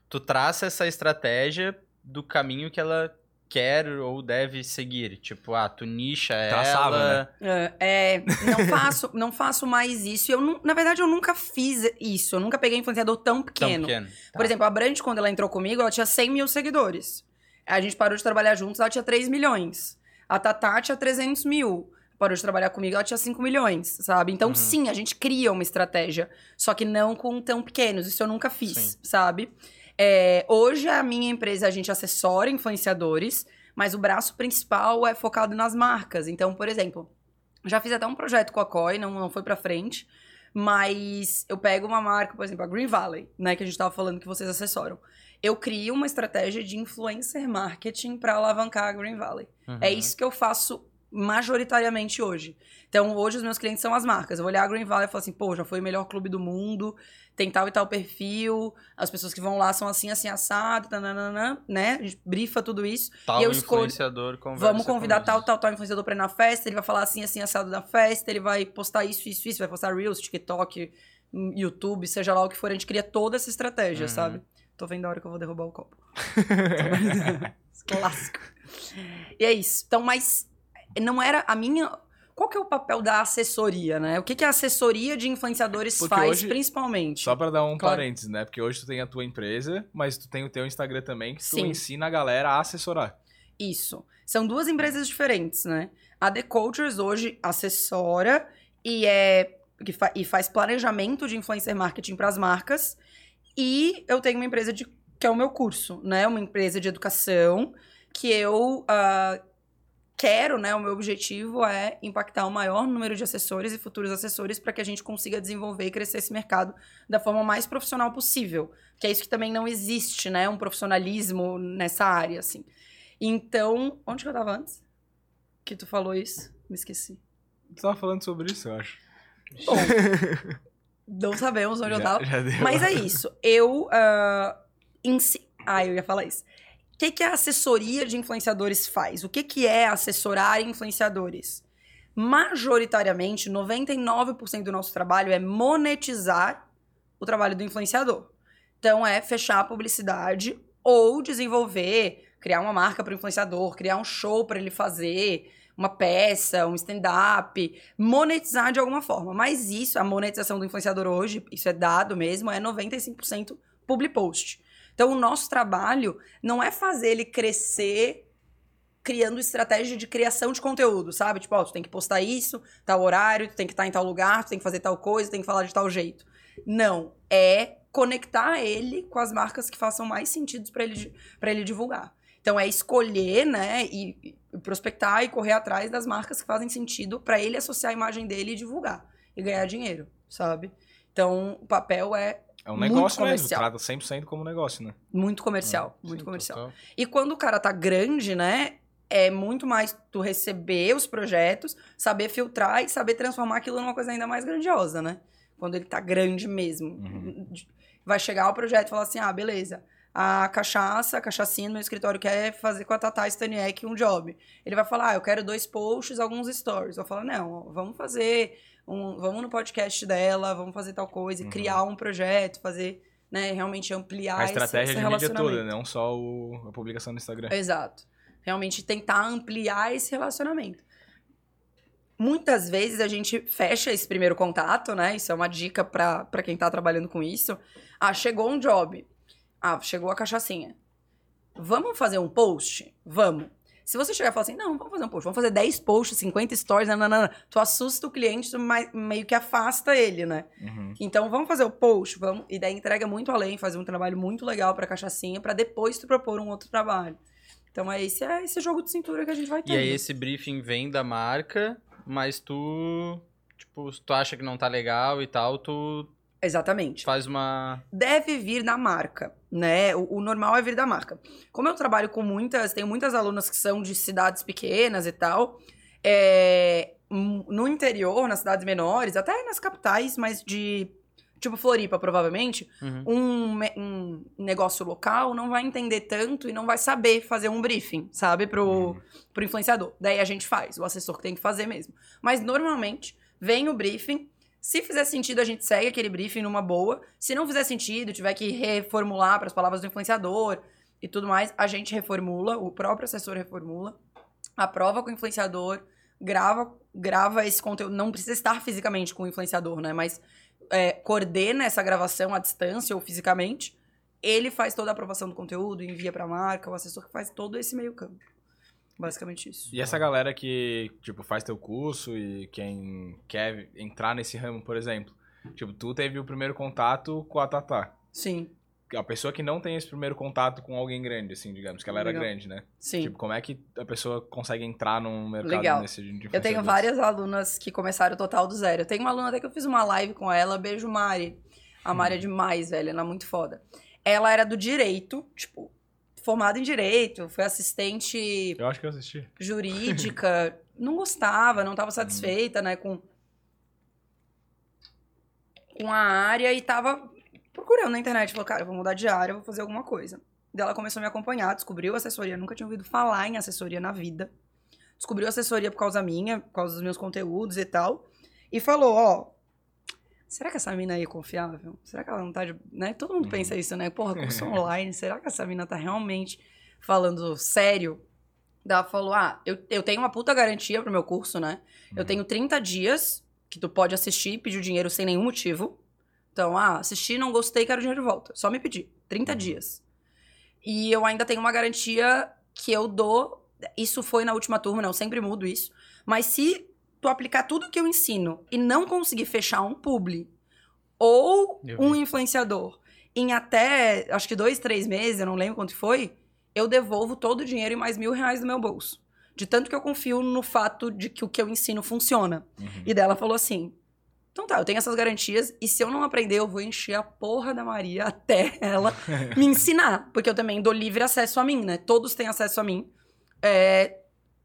Tu traça essa estratégia do caminho que ela quer ou deve seguir. Tipo, ah, tu nicha Traçava, ela. né? É, é, não faço, não faço mais isso. Eu, na verdade, eu nunca fiz isso. Eu nunca peguei influenciador tão Tão pequeno. pequeno. Por Tá. exemplo, a Brand, quando ela entrou comigo, ela tinha 100 mil seguidores. A gente parou de trabalhar juntos, ela tinha 3 milhões. A Tatá tinha 300 mil. Parou de trabalhar comigo, ela tinha 5 milhões, sabe? Então, Uhum. sim, a gente cria uma estratégia. Só que não com tão pequenos. Isso eu nunca fiz, Sim. sabe? É, hoje, a minha empresa, a gente assessora influenciadores, mas o braço principal é focado nas marcas. Então, por exemplo, já fiz até um projeto com a COI, não, não foi pra frente. Mas eu pego uma marca, por exemplo, a Green Valley, né, que a gente tava falando que vocês assessoram. Eu crio uma estratégia de influencer marketing para alavancar a Green Valley. Uhum. É isso que eu faço majoritariamente hoje. Então, hoje os meus clientes são as marcas. Eu vou olhar a Green Valley e falar assim, pô, já foi o melhor clube do mundo, tem tal e tal perfil, as pessoas que vão lá são assim, assim, assado, tananana, né? A gente brifa tudo isso. Tal e eu escolho- influenciador conversa Vamos convidar com tal, tal, tal influenciador pra ir na festa, ele vai falar assim, assim, assado da festa, ele vai postar isso, isso, isso, vai postar Reels, TikTok, YouTube, seja lá o que for, a gente cria toda essa estratégia, Uhum. sabe? Tô vendo a hora que eu vou derrubar o copo. Clássico. E é isso. Então, mas não era a minha. Qual que é o papel da assessoria, né? O que, que a assessoria de influenciadores Porque faz, hoje- principalmente? Só pra dar um Claro. parênteses, né? Porque hoje tu tem a tua empresa, mas tu tem o teu Instagram também, que tu Sim. ensina a galera a assessorar. Isso. São duas empresas diferentes, né? A The Cultures hoje assessora e é que fa- e faz planejamento de influencer marketing para as marcas. E eu tenho uma empresa de que é o meu curso, né? Uma empresa de educação que eu ah, quero, né? O meu objetivo é impactar o maior número de assessores e futuros assessores para que a gente consiga desenvolver e crescer esse mercado da forma mais profissional possível. Que é isso que também não existe, né? Um profissionalismo nessa área, assim. Então, onde que eu tava antes? Que tu falou isso? Me esqueci. Tu tava falando sobre isso, eu acho. Bom, não sabemos onde eu Já- tava. já deu. Mas é isso. Eu. ah, ensi- Ah, eu ia falar isso. Que, que a assessoria de influenciadores faz? O que, que é assessorar influenciadores? Majoritariamente, 99% do nosso trabalho é monetizar o trabalho do influenciador. Então, é fechar a publicidade Ou desenvolver, criar uma marca para o influenciador, criar um show para ele fazer, uma peça, um stand-up, monetizar de alguma forma. Mas isso, a monetização do influenciador hoje, isso é dado mesmo, é 95% public post. Então, o nosso trabalho não é fazer ele crescer criando estratégia de criação de conteúdo, sabe? Tipo, ó, tu tem que postar isso, tal horário, tu tem que estar em tal lugar, tu tem que fazer tal coisa, tu tem que falar de tal jeito. Não, é conectar ele com as marcas que façam mais sentido para ele, pra ele divulgar. Então é escolher, né, e, e prospectar e correr atrás das marcas que fazem sentido para ele associar a imagem dele e divulgar e ganhar dinheiro, sabe? Então o papel é É um negócio mesmo, comercial. trata 100% como negócio, né? muito comercial, Ah, muito sim, comercial. total. E quando o cara tá grande, né? É muito mais tu receber os projetos, saber filtrar e saber transformar aquilo numa coisa ainda mais grandiosa, né? Quando ele tá grande mesmo. Uhum. Vai chegar o projeto e falar assim: ah, beleza. A cachaça, a cachaçinha no meu escritório quer fazer com a Tata Staniek um job. Ele vai falar: ah, eu quero dois posts, alguns stories. Eu falo: não, vamos fazer. Um, vamos no podcast dela, vamos fazer tal coisa, Uhum. criar um projeto, fazer, né, realmente ampliar a esse- estratégia esse de mídia toda, relacionamento. não só o- a publicação no Instagram. Exato. Realmente tentar ampliar esse relacionamento. Muitas vezes a gente fecha esse primeiro contato, né? Isso é uma dica pra pra quem tá trabalhando com isso. Ah, chegou um job. Ah, chegou a cachaçinha. Vamos fazer um post? Vamos. Se você chegar e falar assim, não, vamos fazer um post, vamos fazer 10 posts, 50 stories, nananana, tu assusta o cliente, tu meio que afasta ele, né? Uhum. Então vamos fazer o post, vamos, e daí entrega muito além, fazer um trabalho muito legal pra cachaçinha, pra depois tu propor um outro trabalho. Então é esse, é esse jogo de cintura que a gente vai ter. E aí esse briefing vem da marca, mas tu, tipo, se tu acha que não tá legal e tal, tu Exatamente. faz uma... Deve vir da marca, né? O, o normal é vir da marca. Como eu trabalho com muitas, tenho muitas alunas que são de cidades pequenas e tal, é, hum, no interior, nas cidades menores, até nas capitais, mas de tipo Floripa, provavelmente, Uhum. um, um negócio local não vai entender tanto e não vai saber fazer um briefing, sabe, pro, Uhum. pro influenciador. Daí a gente faz, o assessor que tem que fazer mesmo. Mas normalmente vem o briefing. Se fizer sentido, a gente segue aquele briefing numa boa. Se não fizer sentido, tiver que reformular para as palavras do influenciador e tudo mais, a gente reformula, o próprio assessor reformula, aprova com o influenciador, grava, grava esse conteúdo. Não precisa estar fisicamente com o influenciador, né? Mas é, coordena essa gravação à distância ou fisicamente. Ele faz toda a aprovação do conteúdo, envia para a marca, o assessor que faz todo esse meio campo. Basicamente isso. E essa galera que, tipo, faz teu curso e quem quer entrar nesse ramo, por exemplo. Tipo, tu teve o primeiro contato com a Tatá. Sim, A pessoa que não tem esse primeiro contato com alguém grande, assim, digamos, que ela era Legal. grande, né? sim. Tipo, como é que a pessoa consegue entrar num mercado Legal. nesse de Eu tenho várias alunas que começaram total do zero. Eu tenho uma aluna até que eu fiz uma live com ela, beijo Mari. A Mari é demais, velho, ela é muito foda. Ela era do direito, tipo, formada em direito, foi assistente Eu acho que eu assisti. jurídica, não gostava, não estava satisfeita, né, com com a área e tava procurando na internet, falou, cara, eu vou mudar de área, vou fazer alguma coisa. Daí ela começou a me acompanhar, descobriu assessoria, nunca tinha ouvido falar em assessoria na vida. Descobriu assessoria por causa minha, por causa dos meus conteúdos e tal. E falou, ó, será que essa mina aí é confiável? Será que ela não tá de... Né? Todo mundo Uhum. pensa isso, né? Porra, curso online, será que essa mina tá realmente falando sério? Daí ela falou, ah, eu, eu tenho uma puta garantia pro meu curso, né? Eu Uhum. tenho 30 dias que tu pode assistir e pedir o dinheiro sem nenhum motivo. Então, ah, assisti, não gostei, quero dinheiro de volta. Só me pedir. 30 Uhum. dias. E eu ainda tenho uma garantia que eu dou. Isso foi na última turma, né? Eu sempre mudo isso. Mas se tu aplicar tudo que eu ensino e não conseguir fechar um publi ou um influenciador em até, acho que dois, três meses, eu não lembro quanto foi, eu devolvo todo o dinheiro e mais mil reais do meu bolso. De tanto que eu confio no fato de que o que eu ensino funciona. Uhum. E dela falou assim: então tá, eu tenho essas garantias, e se eu não aprender, eu vou encher a porra da Maria até ela me ensinar. Porque eu também dou livre acesso a mim, né? Todos têm acesso a mim é,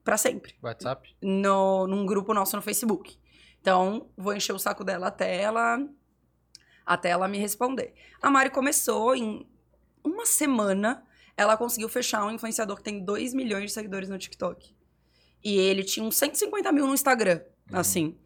para sempre. WhatsApp? No, num grupo nosso no Facebook. Então, vou encher o saco dela até ela, até ela me responder. A Mari começou em uma semana, ela conseguiu fechar um influenciador que tem 2 milhões de seguidores no TikTok. E ele tinha uns 150 mil no Instagram, Uhum. assim.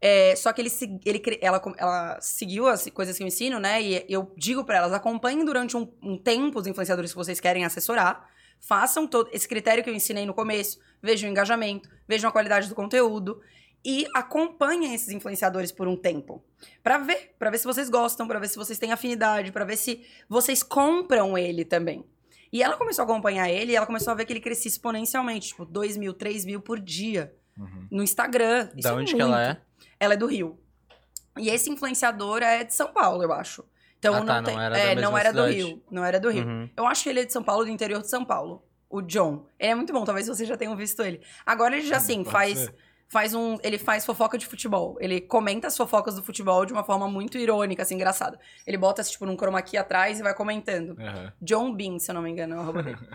É, só que ele, ele, ela, ela seguiu as coisas que eu ensino, né? E eu digo pra elas, acompanhem durante um, um tempo os influenciadores que vocês querem assessorar. Façam todo esse critério que eu ensinei no começo. Vejam o engajamento, vejam a qualidade do conteúdo. E acompanhem esses influenciadores por um tempo. Pra ver, pra ver se vocês gostam, pra ver se vocês têm afinidade, pra ver se vocês compram ele também. E ela começou a acompanhar ele e ela começou a ver que ele crescia exponencialmente, tipo, 2 mil, 3 mil por dia Uhum. no Instagram. Isso Da é onde que ela é? Ela é do Rio. E esse influenciador é de São Paulo, eu acho. Então Ah, não, tá, não tem, era é, não era do. Rio, não era do Rio. Uhum. Eu acho que ele é de São Paulo, do interior de São Paulo. O John. Ele é muito bom, talvez vocês já tenham visto ele. Agora ele já assim, faz ser. faz um, ele faz fofoca de futebol. Ele comenta as fofocas do futebol de uma forma muito irônica, assim, engraçada. Ele bota tipo num chroma key atrás e vai comentando. Aham. John Bean, se eu não me engano, é o arroba dele.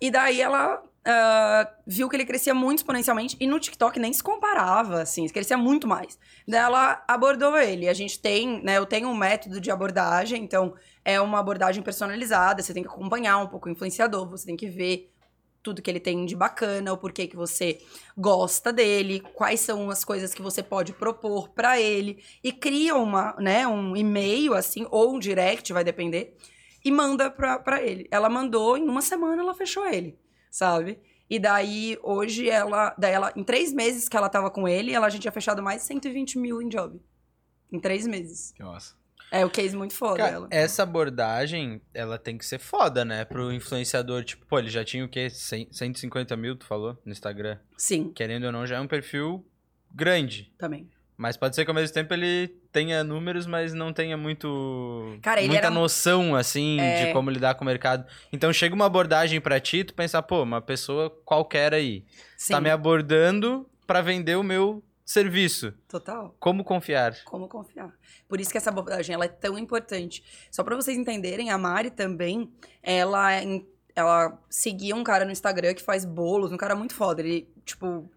E daí ela ah, viu que ele crescia muito exponencialmente e no TikTok nem se comparava, assim, crescia muito mais. Daí ela abordou ele. A gente tem, né, eu tenho um método de abordagem, então é uma abordagem personalizada, você tem que acompanhar um pouco o influenciador, você tem que ver tudo que ele tem de bacana, o porquê que você gosta dele, quais são as coisas que você pode propor pra ele e cria uma, né, um e-mail assim ou um direct, vai depender, e manda pra ele. Ela mandou, em uma semana ela fechou ele, sabe? E daí, hoje, ela, daí ela. Em três meses que ela tava com ele, ela, a gente tinha fechado mais de 120 mil em job. Em três meses. Massa. É o case muito foda Cara, ela. essa abordagem, ela tem que ser foda, né? Pro influenciador, tipo, pô, ele já tinha o quê? 100, 150 mil, tu falou, no Instagram. Sim, Querendo ou não, já é um perfil grande. também. Mas pode ser que ao mesmo tempo ele tenha números, mas não tenha muito. Cara, muita era- noção, assim, É. de como lidar com o mercado. Então chega uma abordagem pra ti, tu pensa, pô, uma pessoa qualquer aí. Sim, Tá me abordando pra vender o meu serviço. total. Como confiar? Como confiar. Por isso que essa abordagem ela é tão importante. Só pra vocês entenderem, a Mari também, ela, é ela seguia um cara no Instagram que faz bolos, um cara muito foda. Ele, tipo,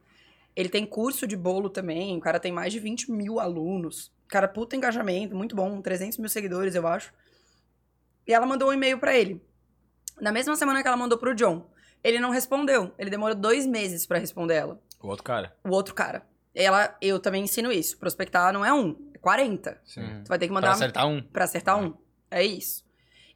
ele tem curso de bolo também, o cara tem mais de 20 mil alunos. Cara, puta engajamento, muito bom, 300 mil seguidores, eu acho. E ela mandou um e-mail pra ele. Na mesma semana que ela mandou pro John. Ele não respondeu. Ele demorou dois meses pra responder ela O outro cara. o outro cara. Ela, eu também ensino isso. Prospectar não é um, é 40. Sim. Tu vai ter que Pra mandar acertar um. pra acertar um. É isso.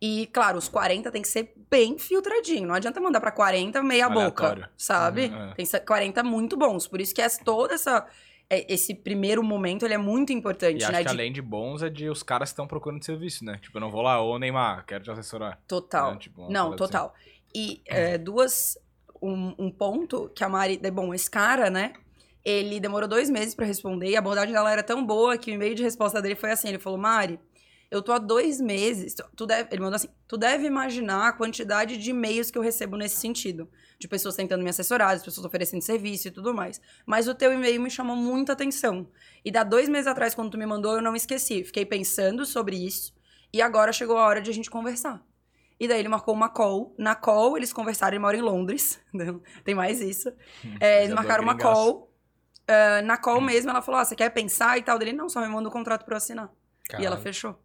E, claro, os 40 tem que ser bem filtradinho. Não adianta mandar pra 40 meia Aleatório. boca, sabe? Uhum, é. Tem que ser 40 muito bons. Por isso que essa, toda essa é, esse primeiro momento ele é muito importante, E acho né? que De além de bons, é de os caras que estão procurando serviço, né? Tipo, eu não vou lá, ô Neymar, quero te assessorar. total. Né? Tipo, Não, assim. total. E é, duas. Um, um ponto que a Mari. Bom, esse cara, né? Ele demorou dois meses pra responder e a abordagem dela era tão boa que o e-mail de resposta dele foi assim: ele falou, Mari. Eu tô há dois meses. tu- deve, ele mandou assim: tu deve imaginar a quantidade de e-mails que eu recebo nesse sentido. De pessoas tentando me assessorar, de pessoas oferecendo serviço e tudo mais. Mas o teu e-mail me chamou muita atenção. E da dois meses atrás, quando tu me mandou, eu não esqueci. Fiquei pensando sobre isso. E agora chegou a hora de a gente conversar. E daí ele marcou uma call. Na call, eles conversaram, ele mora em Londres. Tem mais isso. É, eles marcaram uma call. Ah, na call mesmo, ela falou: ah, você quer pensar e tal? Dele, não, só me manda o contrato pra eu assinar. E ela Caralho. fechou.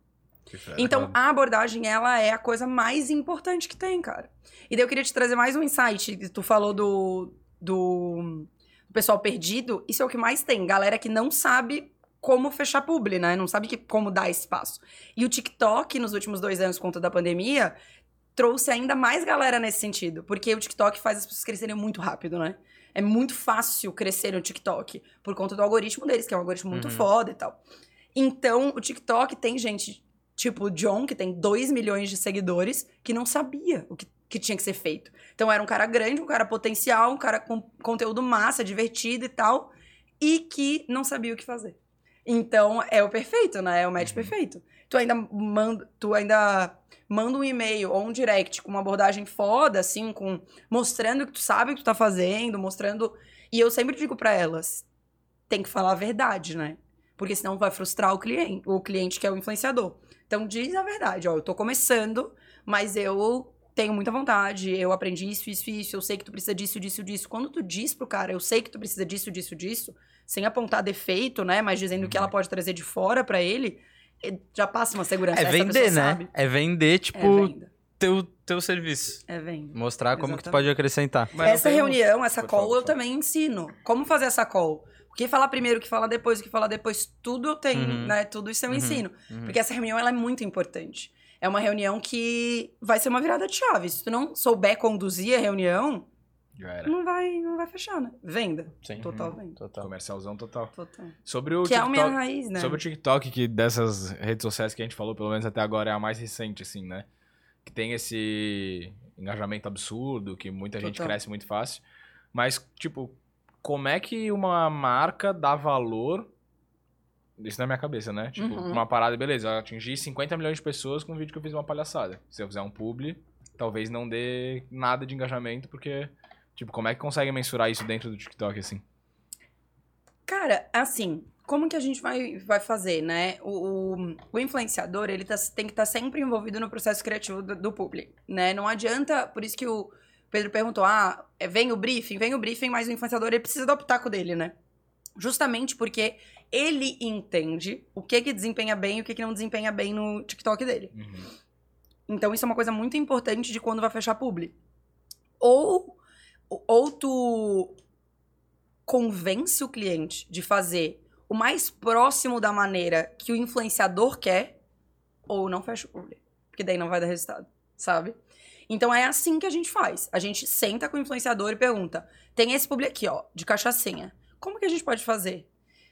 Então, a abordagem, ela é a coisa mais importante que tem, cara. E daí eu queria te trazer mais um insight. Tu falou do, do, do pessoal perdido. Isso é o que mais tem. Galera que não sabe como fechar publi, né? Não sabe que, como dar espaço. E o TikTok, nos últimos dois anos, por conta da pandemia, trouxe ainda mais galera nesse sentido. Porque o TikTok faz as pessoas crescerem muito rápido, né? É muito fácil crescer no TikTok. Por conta do algoritmo deles, que é um algoritmo muito Uhum. foda e tal. Então, o TikTok tem gente tipo o John, que tem 2 milhões de seguidores, que não sabia o que, que tinha que ser feito. Então era um cara grande, um cara potencial, um cara com conteúdo massa, divertido e tal, e que não sabia o que fazer. Então é o perfeito, né? É o match perfeito. Tu ainda manda, tu ainda manda um e-mail ou um direct com uma abordagem foda, assim, com mostrando que tu sabe o que tu tá fazendo, mostrando. E eu sempre digo pra elas, tem que falar a verdade, né? Porque senão vai frustrar o cliente, o cliente que é o influenciador. Então diz a verdade, ó, eu tô começando, mas eu tenho muita vontade, eu aprendi isso, isso, isso, eu sei que tu precisa disso, disso, disso. Quando tu diz pro cara, eu sei que tu precisa disso, disso, disso, sem apontar defeito, né, mas dizendo o que ela pode trazer de fora pra ele, já passa uma segurança. É Essa vender, né? sabe. É vender, É tipo, venda. teu, teu serviço. É venda. Mostrar como que tu Exatamente. pode acrescentar. Mas essa reunião, essa call, eu também ensino. Como fazer essa call? O que falar primeiro, o que falar depois, o que falar depois, tudo tem, Uhum. né? Tudo isso eu Uhum. ensino. Uhum. Porque essa reunião ela é muito importante. É uma reunião que vai ser uma virada de chave. Se tu não souber conduzir a reunião, Já era. não vai, não vai fechar, né? Venda. Sim. Total venda. Total. Comercialzão total. Total. Sobre o Que é a minha TikTok. raiz, né? Sobre o TikTok, que dessas redes sociais que a gente falou, pelo menos até agora, é a mais recente, assim, né? Que tem esse engajamento absurdo, que muita gente Total. cresce muito fácil. Mas, tipo, como é que uma marca dá valor. Isso na minha cabeça, né? Tipo, Uhum. uma parada, beleza, eu atingi 50 milhões de pessoas com um vídeo que eu fiz uma palhaçada. Se eu fizer um publi, talvez não dê nada de engajamento, porque, tipo, como é que consegue mensurar isso dentro do TikTok, assim? Cara, assim, como que a gente vai, vai fazer, né? O, o, o influenciador, ele tá- tem que estar sempre envolvido no processo criativo do, do publi, né? Não adianta, por isso que o Pedro perguntou, ah, é, vem o briefing, vem o briefing, mas o influenciador, ele precisa do pitaco dele, né? Justamente porque ele entende o que que desempenha bem e o que que não desempenha bem no TikTok dele. Uhum. Então, isso é uma coisa muito importante de quando vai fechar publi. Ou, ou tu convence o cliente de fazer o mais próximo da maneira que o influenciador quer, ou não fecha o publi. Porque daí não vai dar resultado, sabe? Então é assim que a gente faz. A gente senta com o influenciador e pergunta: tem esse publi aqui, ó, de cachaçinha. Como que a gente pode fazer?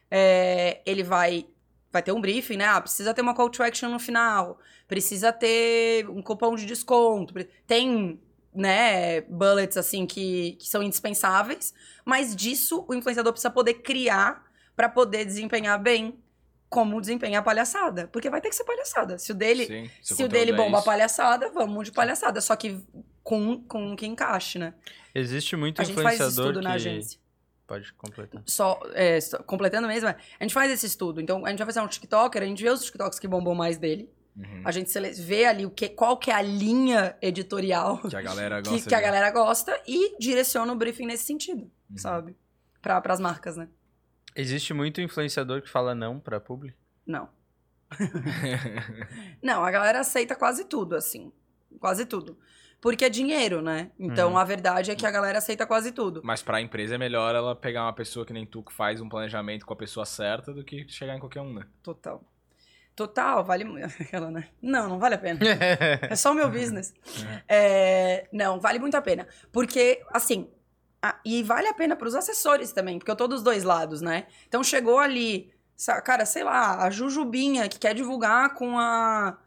É, ele vai vai ter um briefing, né? Ah, precisa ter uma call to action no final, precisa ter um cupom de desconto, tem, né, bullets assim que, que são indispensáveis, mas disso o influenciador precisa poder criar para poder desempenhar bem como desempenha a palhaçada, porque vai ter que ser palhaçada. Se o dele, Sim, se o dele é bomba a isso. palhaçada, vamos de palhaçada, só que com com que encaixe, né? Existe muito A gente faz influenciador esse estudo que... na agência. Pode completar. Só, é, só- completando mesmo, a gente faz esse estudo. Então, a gente vai fazer um TikToker, a gente vê os TikToks que bombam mais dele. Uhum. A gente vê ali o que, qual que é a linha editorial Que a galera que, gosta que a de- galera gosta e direciona o briefing nesse sentido, Uhum. sabe? Para as marcas, né? Existe muito influenciador que fala não pra publi? Não. Não, a galera aceita quase tudo, assim. Quase tudo. Porque é dinheiro, né? Então, Uhum. a verdade é que a galera aceita quase tudo. Mas pra empresa é melhor ela pegar uma pessoa que nem tu que faz um planejamento com a pessoa certa do que chegar em qualquer um, né? Total. Total, vale muito. Aquela, né? Não, não vale a pena. É só o meu business. É, não, vale muito a pena. Porque, assim, a- e vale a pena pros assessores também, porque eu tô dos dois lados, né? Então chegou ali, cara, sei lá, a Jujubinha que quer divulgar com a.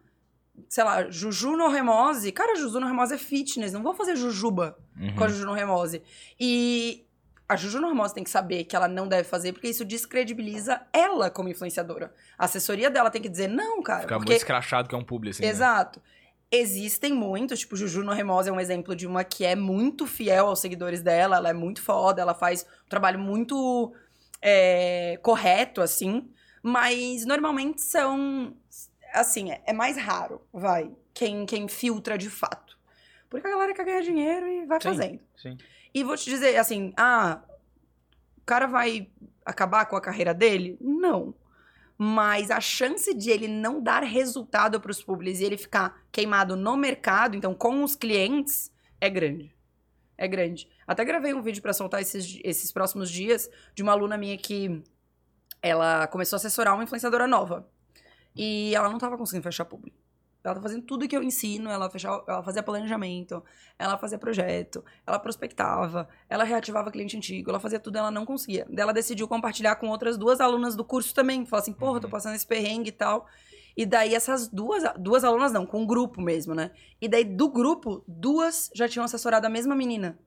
Sei lá, Juju no Remose. Cara, Juju no Remose é fitness, não vou fazer Jujuba Uhum. com a Juju no Remose. E a Juju no Remose tem que saber que ela não deve fazer, porque isso descredibiliza ela como influenciadora. A assessoria dela tem que dizer, não, cara. Fica porque muito escrachado que é um publi, assim, né? Existem muitos, tipo, Juju no Remose é um exemplo de uma que é muito fiel aos seguidores dela, ela é muito foda, ela faz um trabalho muito é, correto, assim, mas normalmente são, assim, é, é mais raro, vai, quem, quem filtra de fato. Porque a galera quer ganhar dinheiro e vai Sim. fazendo. Sim. E vou te dizer, assim, ah, o cara vai acabar com a carreira dele? Não. Mas a chance de ele não dar resultado para os públicos e ele ficar queimado no mercado, então com os clientes, é grande. É grande. Até gravei um vídeo para soltar esses, esses próximos dias de uma aluna minha que ela começou a assessorar uma influenciadora nova. E ela não tava conseguindo fechar público. Ela tá fazendo tudo que eu ensino, ela, fechava, ela fazia planejamento, ela fazia projeto, ela prospectava, ela reativava cliente antigo, ela fazia tudo, ela não conseguia. Daí ela decidiu compartilhar com outras duas alunas do curso também. Falou assim, porra, tô Uhum. passando esse perrengue e tal. E daí essas duas, duas alunas não, com um grupo mesmo, né? E daí do grupo, duas já tinham assessorado a mesma menina.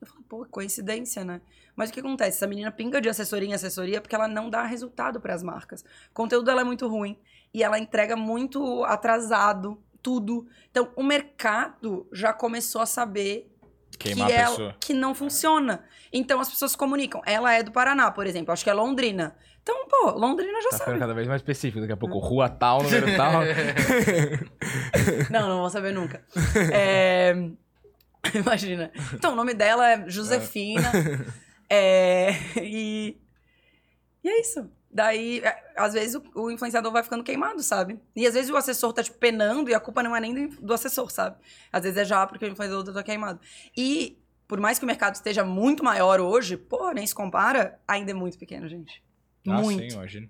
Eu falei, pô, coincidência, né? Mas o que acontece? Essa menina pinga de assessoria em assessoria porque ela não dá resultado para as marcas. O conteúdo dela é muito ruim e ela entrega muito atrasado, tudo. Então, o mercado já começou a saber Queimar que, a ela- pessoa. que não funciona. Então, as pessoas se comunicam. Ela é do Paraná, por exemplo. Acho que é Londrina. Então, pô, Londrina já Tá sabe. ficando cada vez mais específico. Daqui a pouco, rua tal, número tal. Não, não vou saber nunca. É, Imagina. Então, o nome dela é Josefina. É, E... e é isso. Daí, é, às vezes, o, o influenciador vai ficando queimado, sabe? E às vezes o assessor tá, tipo, penando e a culpa não é nem do, do assessor, sabe? Às vezes é já porque o influenciador tá queimado. E por mais que o mercado esteja muito maior hoje, pô, nem se compara, ainda é muito pequeno, gente. Ah, muito. sim, imagino.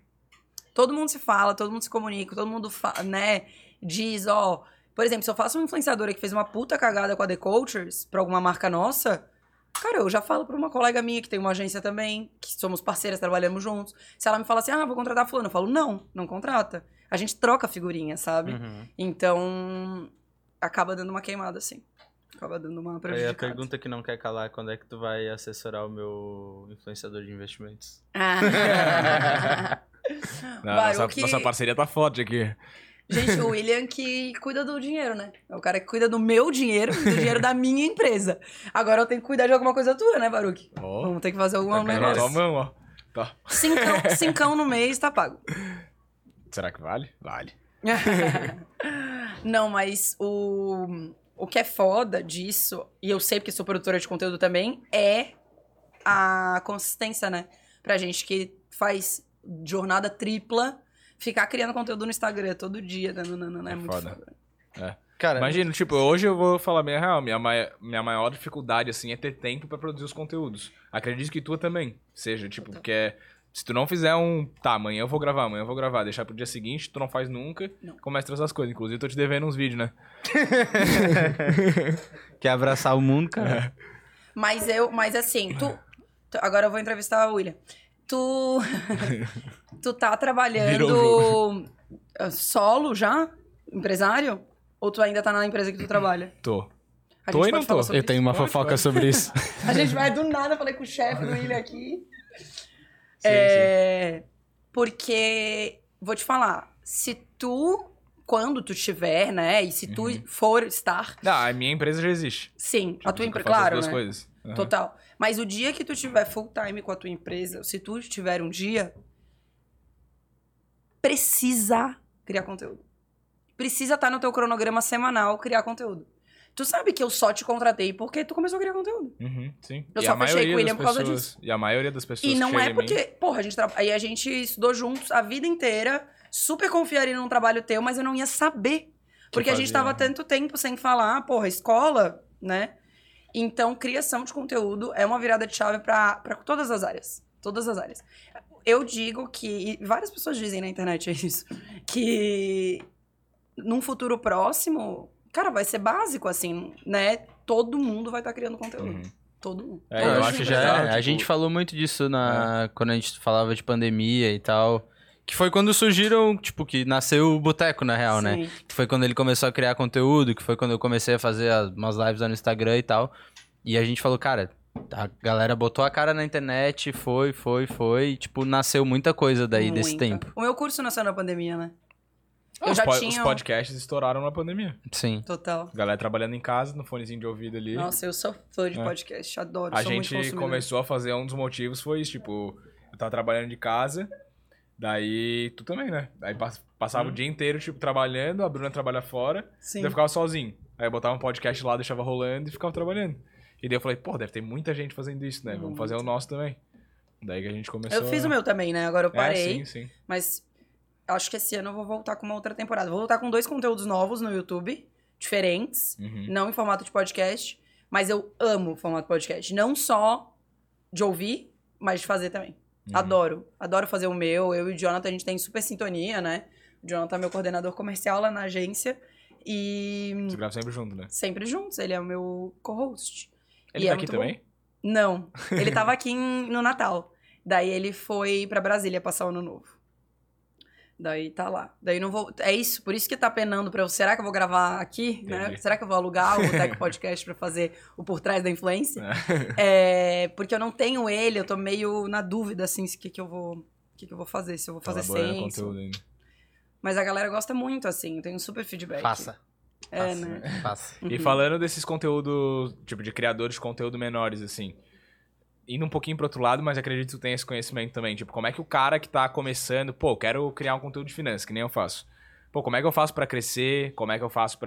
Todo mundo se fala, todo mundo se comunica, todo mundo, né, diz, ó... Por exemplo, se eu faço uma influenciadora que fez uma puta cagada com a The Cultures pra alguma marca nossa, cara, eu já falo pra uma colega minha que tem uma agência também, que somos parceiras, trabalhamos juntos. Se ela me fala assim, ah, vou contratar fulano, eu falo, não, não contrata. A gente troca figurinha, sabe? Uhum. Então, acaba dando uma queimada, assim. Acaba dando uma Aí a prejudicada. pergunta que não quer calar é quando é que tu vai assessorar o meu influenciador de investimentos? Ah. Não, nossa, Baruque- nossa parceria tá forte aqui. Gente, o William que cuida do dinheiro, né? É o cara que cuida do meu dinheiro, do dinheiro da minha empresa. Agora eu tenho que cuidar de alguma coisa tua, né, Baruque? Ó, Vamos ter que fazer algum tá negócio. mão, ó. Tá. Cincão, cincão no mês tá pago. Será que vale? Vale. Não, mas o, o que é foda disso, e eu sei porque sou produtora de conteúdo também, é a consistência, né? Pra gente que faz jornada tripla, ficar criando conteúdo no Instagram todo dia. Né? Não, não, não, não, é, É muito foda. foda. Cara, Imagina, tipo, hoje eu vou falar bem a real. Minha, mai- minha maior dificuldade, assim, é ter tempo pra produzir os conteúdos. Acredito que tua também seja, tipo, porque é- se tu não fizer um. Tá, amanhã eu vou gravar, amanhã eu vou gravar, deixar pro dia seguinte, tu não faz nunca, Não. começa a trazer as coisas. Inclusive, tô te devendo uns vídeos, né? quer abraçar o mundo, cara? Mas eu, mas assim, tu. tu- agora eu vou entrevistar a William. Tu. tu tá trabalhando uh, solo já? Empresário? Ou tu ainda tá na empresa que tu trabalha? Tô. A Tô e não tô. Eu tenho uma Pode, fofoca pode. sobre isso. A gente vai do nada, falei com o chefe do William aqui. Sim, É, Porque, vou te falar, se tu, quando tu tiver, né, e se tu Uhum. for estar, Não, a minha empresa já existe. sim, a Tipo, tua empresa, faço as claro, duas né? coisas. Aham. Total. Mas o dia que tu tiver full time com a tua empresa, se tu tiver um dia, precisa criar conteúdo. Precisa estar no teu cronograma semanal criar conteúdo. Tu sabe que eu só te contratei porque tu começou a criar conteúdo. Uhum, sim. Eu E só a fechei com o William por causa pessoas- disso. E a maioria das pessoas E não é em mim- porque, porra, a gente, tra... aí a gente estudou juntos a vida inteira, super confiaria num trabalho teu, mas eu não ia saber. Porque a gente tava né? tanto tempo sem falar, porra, escola, né? Então, criação de conteúdo é uma virada de chave pra pra todas as áreas. Todas as áreas. Eu digo que, e várias pessoas dizem na internet isso, que num futuro próximo, cara, vai ser básico, assim, né? Todo mundo vai estar criando conteúdo. Uhum. Todo mundo. É, eu acho que já- é. A gente falou muito disso na quando a gente falava de pandemia e tal. Que foi quando surgiram, tipo, que nasceu o Boteco, na real, né? Sim. Que foi quando ele começou a criar conteúdo, que foi quando eu comecei a fazer as- umas lives lá no Instagram e tal. E a gente falou, cara, a galera botou a cara na internet, foi, foi, foi. E, tipo, nasceu muita coisa daí desse Muita. tempo. O meu curso nasceu na pandemia, né? Ah, Eu os, já po- tinha- os podcasts estouraram na pandemia. Sim. Total. Galera trabalhando em casa, no fonezinho de ouvido ali. Nossa, eu sou fã de É. podcast, adoro. a gente começou a fazer um dos motivos foi isso, tipo, eu tava trabalhando de casa, daí tu também, né? Aí pass- passava Uhum. o dia inteiro, tipo, trabalhando, a Bruna trabalha fora, Sim. daí eu ficava sozinho. Aí eu botava um podcast lá, deixava rolando e ficava trabalhando. E daí eu falei, pô, deve ter muita gente fazendo isso, né? Vamos Muito. fazer o nosso também. Daí que a gente começou Eu fiz a... o meu também, né? Agora eu parei. É, sim, sim. Mas acho que esse ano eu vou voltar com uma outra temporada. Vou voltar com dois conteúdos novos no YouTube, diferentes, Uhum. não em formato de podcast. Mas eu amo o formato podcast. Não só de ouvir, mas de fazer também. Uhum. Adoro. Adoro fazer o meu. Eu e o Jonathan, a gente tem super sintonia, né? O Jonathan é meu coordenador comercial lá na agência. E Você grava sempre junto, né? sempre juntos. Ele é o meu co-host. Ele E tá é aqui também? Não, ele tava aqui em- no Natal. Daí ele foi pra Brasília passar o ano novo. Daí tá lá. Daí não vou. É isso, por isso que tá penando pra eu. Será que eu vou gravar aqui? Né? Será que eu vou alugar o Tech Podcast pra fazer o por trás da influência? É, porque eu não tenho ele, eu tô meio na dúvida, assim, o que, que eu vou. O que, que eu vou fazer? Se eu vou fazer Elaborando sem. conteúdo ainda. Mas a galera gosta muito, assim, eu tenho um super feedback. Faça. É, Faça. né? Faça. E Uhum. falando desses conteúdos, tipo, de criadores de conteúdo menores, assim. Indo um pouquinho pro outro lado, mas acredito que tu tem esse conhecimento também. Tipo, como é que o cara que tá começando, pô, quero criar um conteúdo de finanças, que nem eu faço. Pô, como é que eu faço pra crescer? Como é que eu faço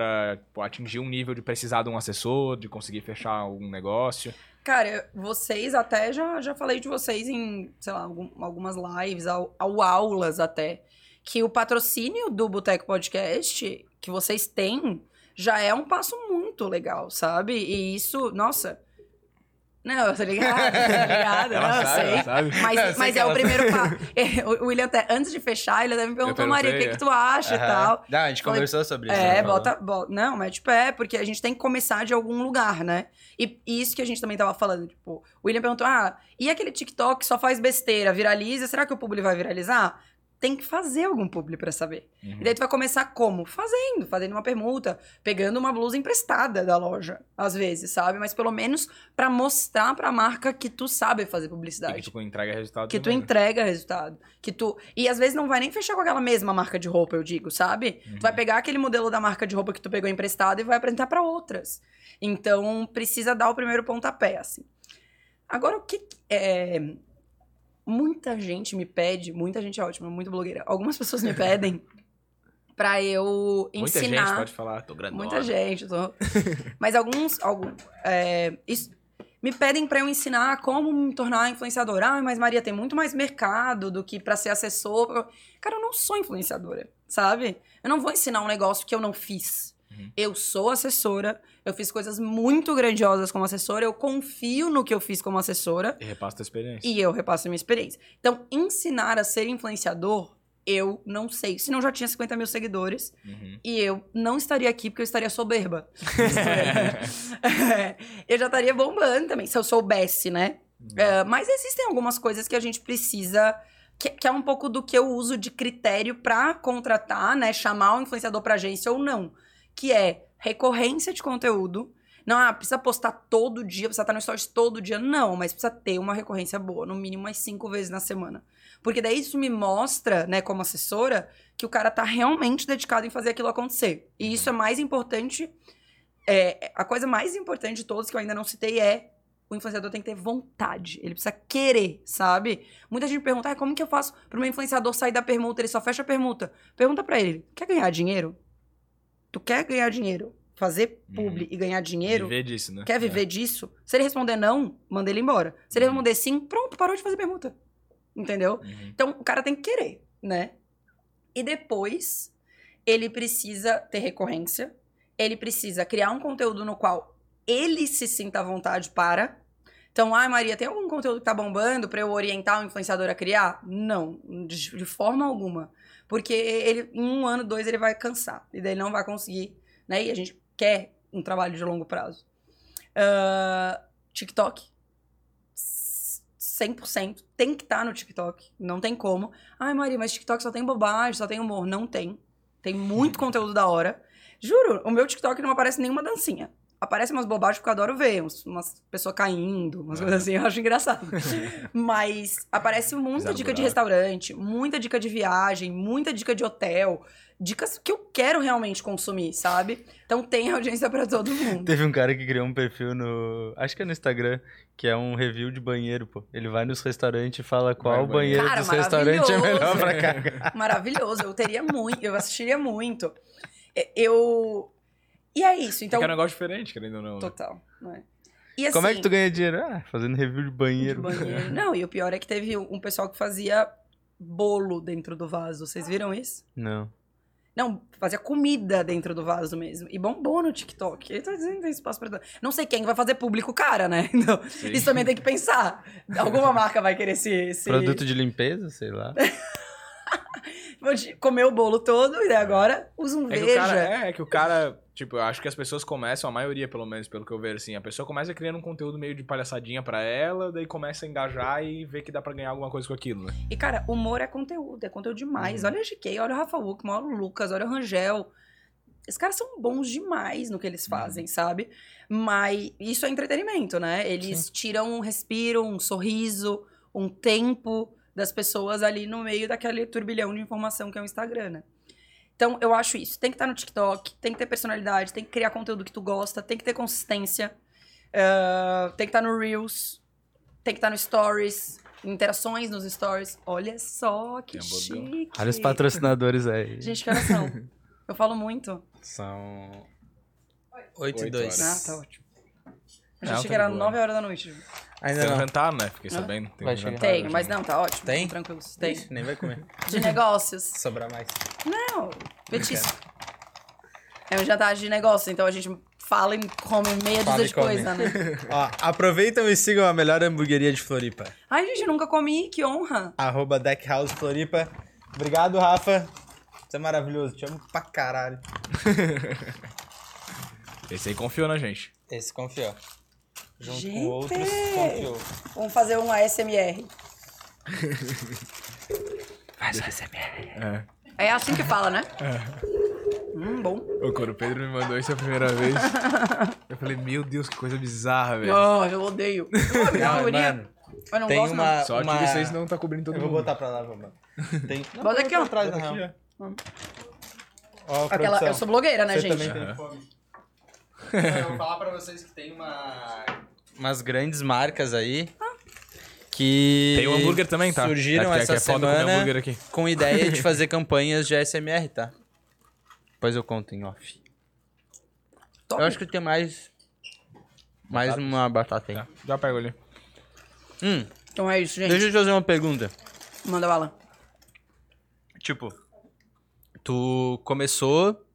pô, atingir um nível de precisar de um assessor, de conseguir fechar algum negócio? Cara, vocês até já, já falei de vocês em, sei lá, algum- algumas lives, ao aulas até, que o patrocínio do Boteco Podcast que vocês têm já é um passo muito legal, sabe? E isso, nossa, Não, eu tô ligada, tô ligada, Ela não, eu sabe, sei. ela sabe. Mas, Eu sei mas que é o primeiro passo. É, o William até, antes de fechar, ele até me perguntou, Maria, o que, que tu acha e tal. Não, a gente Falei, conversou sobre isso. É, bota, bota. Não, mas tipo, é, porque a gente tem que começar de algum lugar, né? E e isso que a gente também tava falando, tipo, o William perguntou: ah, e aquele TikTok só faz besteira, viraliza, será que o público vai viralizar? Tem que fazer algum público pra saber. Uhum. E daí tu vai começar como? Fazendo, fazendo uma permuta, pegando uma blusa emprestada da loja, às vezes, sabe? Mas pelo menos pra mostrar pra marca que tu sabe fazer E publicidade. que tu entrega resultado. Que tu também, né? entrega resultado. Que tu. E às vezes não vai nem fechar com aquela mesma marca de roupa, eu digo, sabe? Tu vai pegar aquele modelo da marca de roupa que tu pegou emprestado e vai apresentar pra outras. Então, precisa dar o primeiro pontapé, assim. Agora, o que- É... Muita gente me pede, muita gente é ótima, muito blogueira. Algumas pessoas me pedem pra eu Muita ensinar. gente pode falar, tô grandona. Muita gente, tô... Mas alguns, algum, é, isso- me pedem pra eu ensinar como me tornar influenciadora. Ah, mas Maria, tem muito mais mercado do que pra ser assessor. Cara, eu não sou influenciadora, sabe? Eu não vou ensinar um negócio que eu não fiz. Uhum. Eu sou assessora, eu fiz coisas muito grandiosas como assessora, eu confio no que eu fiz como assessora E repassa tua experiência. e eu repasso a minha experiência. Então, ensinar a ser influenciador, eu não sei. Senão já tinha 50 mil seguidores. Uhum. E eu não estaria aqui porque eu estaria soberba. É, eu já estaria bombando também, se eu soubesse, né? É, mas existem algumas coisas que a gente precisa. Que, que é um pouco do que eu uso de critério pra contratar, né? Chamar o influenciador pra agência ou não. Que é recorrência de conteúdo. Não, ah, precisa postar todo dia, precisa estar no stories todo dia. Não, mas precisa ter uma recorrência boa, no mínimo umas cinco vezes na semana. Porque daí isso me mostra, né, como assessora, que o cara tá realmente dedicado em fazer aquilo acontecer. E isso é mais importante. é, a coisa mais importante de todos que eu ainda não citei é o influenciador tem que ter vontade. Ele precisa querer, sabe? Muita gente pergunta, ah, como que eu faço para um influenciador sair da permuta? Ele só fecha a permuta. Pergunta pra ele, quer ganhar dinheiro? Tu quer ganhar dinheiro? Fazer publi e ganhar dinheiro? Viver disso, né? Quer viver disso? Se ele responder não, manda ele embora. Se ele Uhum. responder sim, pronto, parou de fazer permuta. Entendeu? É. Uhum. Então, o cara tem que querer, né? E depois, ele precisa ter recorrência. Ele precisa criar um conteúdo no qual ele se sinta à vontade para. Então, ai, Maria, tem algum conteúdo que tá bombando pra eu orientar o influenciador a criar? Não, de forma alguma. Porque ele, em um ano, dois, ele vai cansar. E daí ele não vai conseguir, né? E a gente quer um trabalho de longo prazo. Ah, TikTok. 100% tem que estar no TikTok. Não tem como. Ai, Maria, mas TikTok só tem bobagem, só tem humor. Não tem. Tem muito conteúdo da hora. Juro, o meu TikTok não aparece nenhuma dancinha. Aparece umas bobagens que eu adoro ver, uns- umas pessoas caindo, umas coisas assim, eu acho engraçado. Mas aparece muita no dica de buraco. restaurante, muita dica de viagem, muita dica de hotel, dicas que eu quero realmente consumir, sabe? Então tem audiência pra todo mundo. Teve um cara que criou um perfil no. Acho que é no Instagram, que é um review de banheiro, pô. Ele vai nos restaurantes e fala qual Vai, banheiro Cara, dos restaurantes é melhor pra maravilhoso. cagar. Maravilhoso, eu teria muito, eu assistiria muito. É, Eu. E é isso, então. Então... É um negócio diferente, querendo ou não. né? Total, não é? E assim, Como é que tu ganha dinheiro? Ah, fazendo review de de banheiro. banheiro. Não, e o pior é que teve um pessoal que fazia bolo dentro do vaso. Vocês viram isso? Não. Não, fazia comida dentro do vaso mesmo. E bombou no TikTok. Ele tá dizendo que tem espaço pra. Não sei quem vai fazer público cara, né? Então, isso também tem que pensar. Alguma marca vai querer se. se... Produto de limpeza, sei lá. Comer o bolo todo e daí agora usa um É que, o veja. cara, é, é que o cara, tipo, eu acho que as pessoas começam, a maioria pelo menos, pelo que eu vejo, assim, a pessoa começa criando um conteúdo meio de palhaçadinha pra ela, daí começa a engajar e vê que dá pra ganhar alguma coisa com aquilo, né? E, cara, humor é conteúdo, é conteúdo demais. Uhum. Olha a GK, olha o Rafa Luckman, olha o Lucas, olha o Rangel. Esses caras são bons demais no que eles fazem, sabe? Mas isso é entretenimento, né? Eles tiram um respiro, um sorriso, um tempo das pessoas ali no meio daquele turbilhão de informação que é o Instagram, né? Então, eu acho isso. Tem que estar no TikTok, tem que ter personalidade, tem que criar conteúdo que tu gosta, tem que ter consistência, ah, tem que estar no Reels, tem que estar no Stories, interações nos Stories. Olha só que Tem chique. Olha os patrocinadores aí. Gente, que horas são? Eu falo muito. São 8 e Oito 2. Ah, tá ótimo. Eu Não, já tá cheguei era de boa. 9 horas da noite. Ainda Tem um não. jantar, né? Fiquei sabendo. Tem Vai um jantar Tenho, hoje, mas né? não, tá ótimo. Tem? Tranquilos. Tem. Ixi, nem vai comer. De negócios. Sobrar mais. Não, petisco. É um jantar de negócio, então a gente fala e come meia dúzia de come. coisa, né? Ó, aproveitam e sigam a melhor hamburgueria de Floripa. Ai, gente, nunca comi, que honra. Arroba Deckhouse Floripa. Obrigado, Rafa. Você é maravilhoso, te amo pra caralho. Esse aí confiou na gente. Esse confiou. Junto Gente! com outros. Vamos fazer um ASMR. Faz o SMR. É. É assim que fala, né? Hum, bom. Ô, quando o Pedro me mandou isso a primeira vez, eu falei, meu Deus, que coisa bizarra, velho. Oh, eu odeio. Eu Não, mano, Eu não tem gosto, não. uma... Sorte uma... que vocês não tá cobrindo todo Eu vou mundo. botar pra lá, mano. Tem... Não, Bota aqui, ó. Atrás, na Bota aqui, ó. Ó, Aquela, eu sou blogueira, né, Você gente? também tem fome. eu vou falar pra vocês que tem uma... Umas grandes marcas aí que... Tem o hambúrguer também, tá? Surgiram Aqui- essa é foda comer semana hambúrguer aqui. com ideia de fazer campanhas de ASMR, tá? Depois eu conto em off. Top. Eu acho que tem mais... Mais uma batata aí. Tá, já pego ali. Hum, Então é isso, gente. deixa eu te fazer uma pergunta. Manda bala. Tipo, tu começou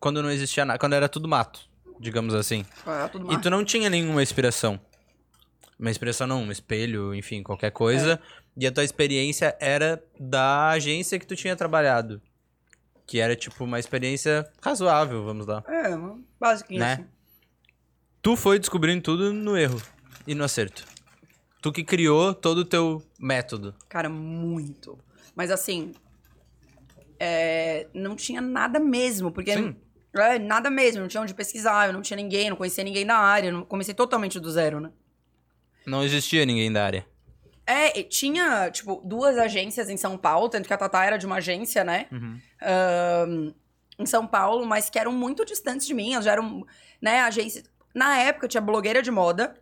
quando não existia nada, quando era tudo mato, digamos assim. É, E tu não tinha nenhuma inspiração. Uma inspiração não, um espelho, enfim, qualquer coisa. E a tua experiência era da agência que tu tinha trabalhado. Que era, tipo, uma experiência razoável, vamos lá. É, basiquinho Né? assim. Tu foi descobrindo tudo no erro e no acerto. Tu que criou todo o teu método. Cara, muito. Mas assim, é, não tinha nada mesmo, porque... Sim. É, nada mesmo, não tinha onde pesquisar, eu não tinha ninguém, não conhecia ninguém da área, não comecei totalmente do zero, né? Não existia ninguém da área. É, tinha, tipo, duas agências em São Paulo, tanto que a Tatá era de uma agência, né? Uhum. Ahn, em São Paulo, mas que eram muito distantes de mim. Elas já eram, né, agências. Na época tinha blogueira de moda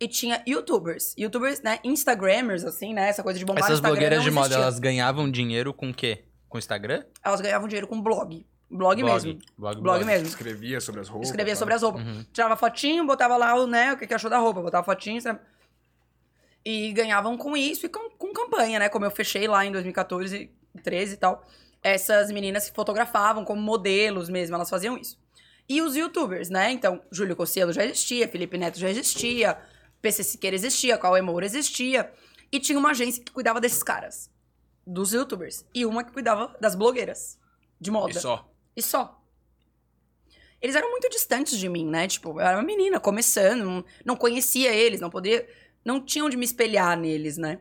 e tinha youtubers. Youtubers, né? Instagrammers, assim, né? Essa coisa de bombar Essas blogueiras de moda, elas ganhavam dinheiro com o quê? Com Instagram? Elas ganhavam dinheiro com blog. Blog, mesmo. Blog, Blog mesmo. Escrevia sobre as roupas. Escrevia tá? sobre as roupas. Uhum. Tirava fotinho, botava lá o, né, o que, achou da roupa, botava fotinho, sabe? E ganhavam com isso e com, com campanha, né? Como eu fechei lá em 2014, 13 e tal. Essas meninas que fotografavam como modelos mesmo, elas faziam isso. E os youtubers, né? Então, Júlio Cossielo já existia, Felipe Neto já existia, PC Siqueira existia, Cauê Moura existia. E tinha uma agência que cuidava desses caras, dos youtubers. E uma que cuidava das blogueiras de moda. E só. E só. Eles eram muito distantes de mim, né? Tipo, eu era uma menina começando, não, não conhecia eles, não podia. Não tinha onde me espelhar neles, né?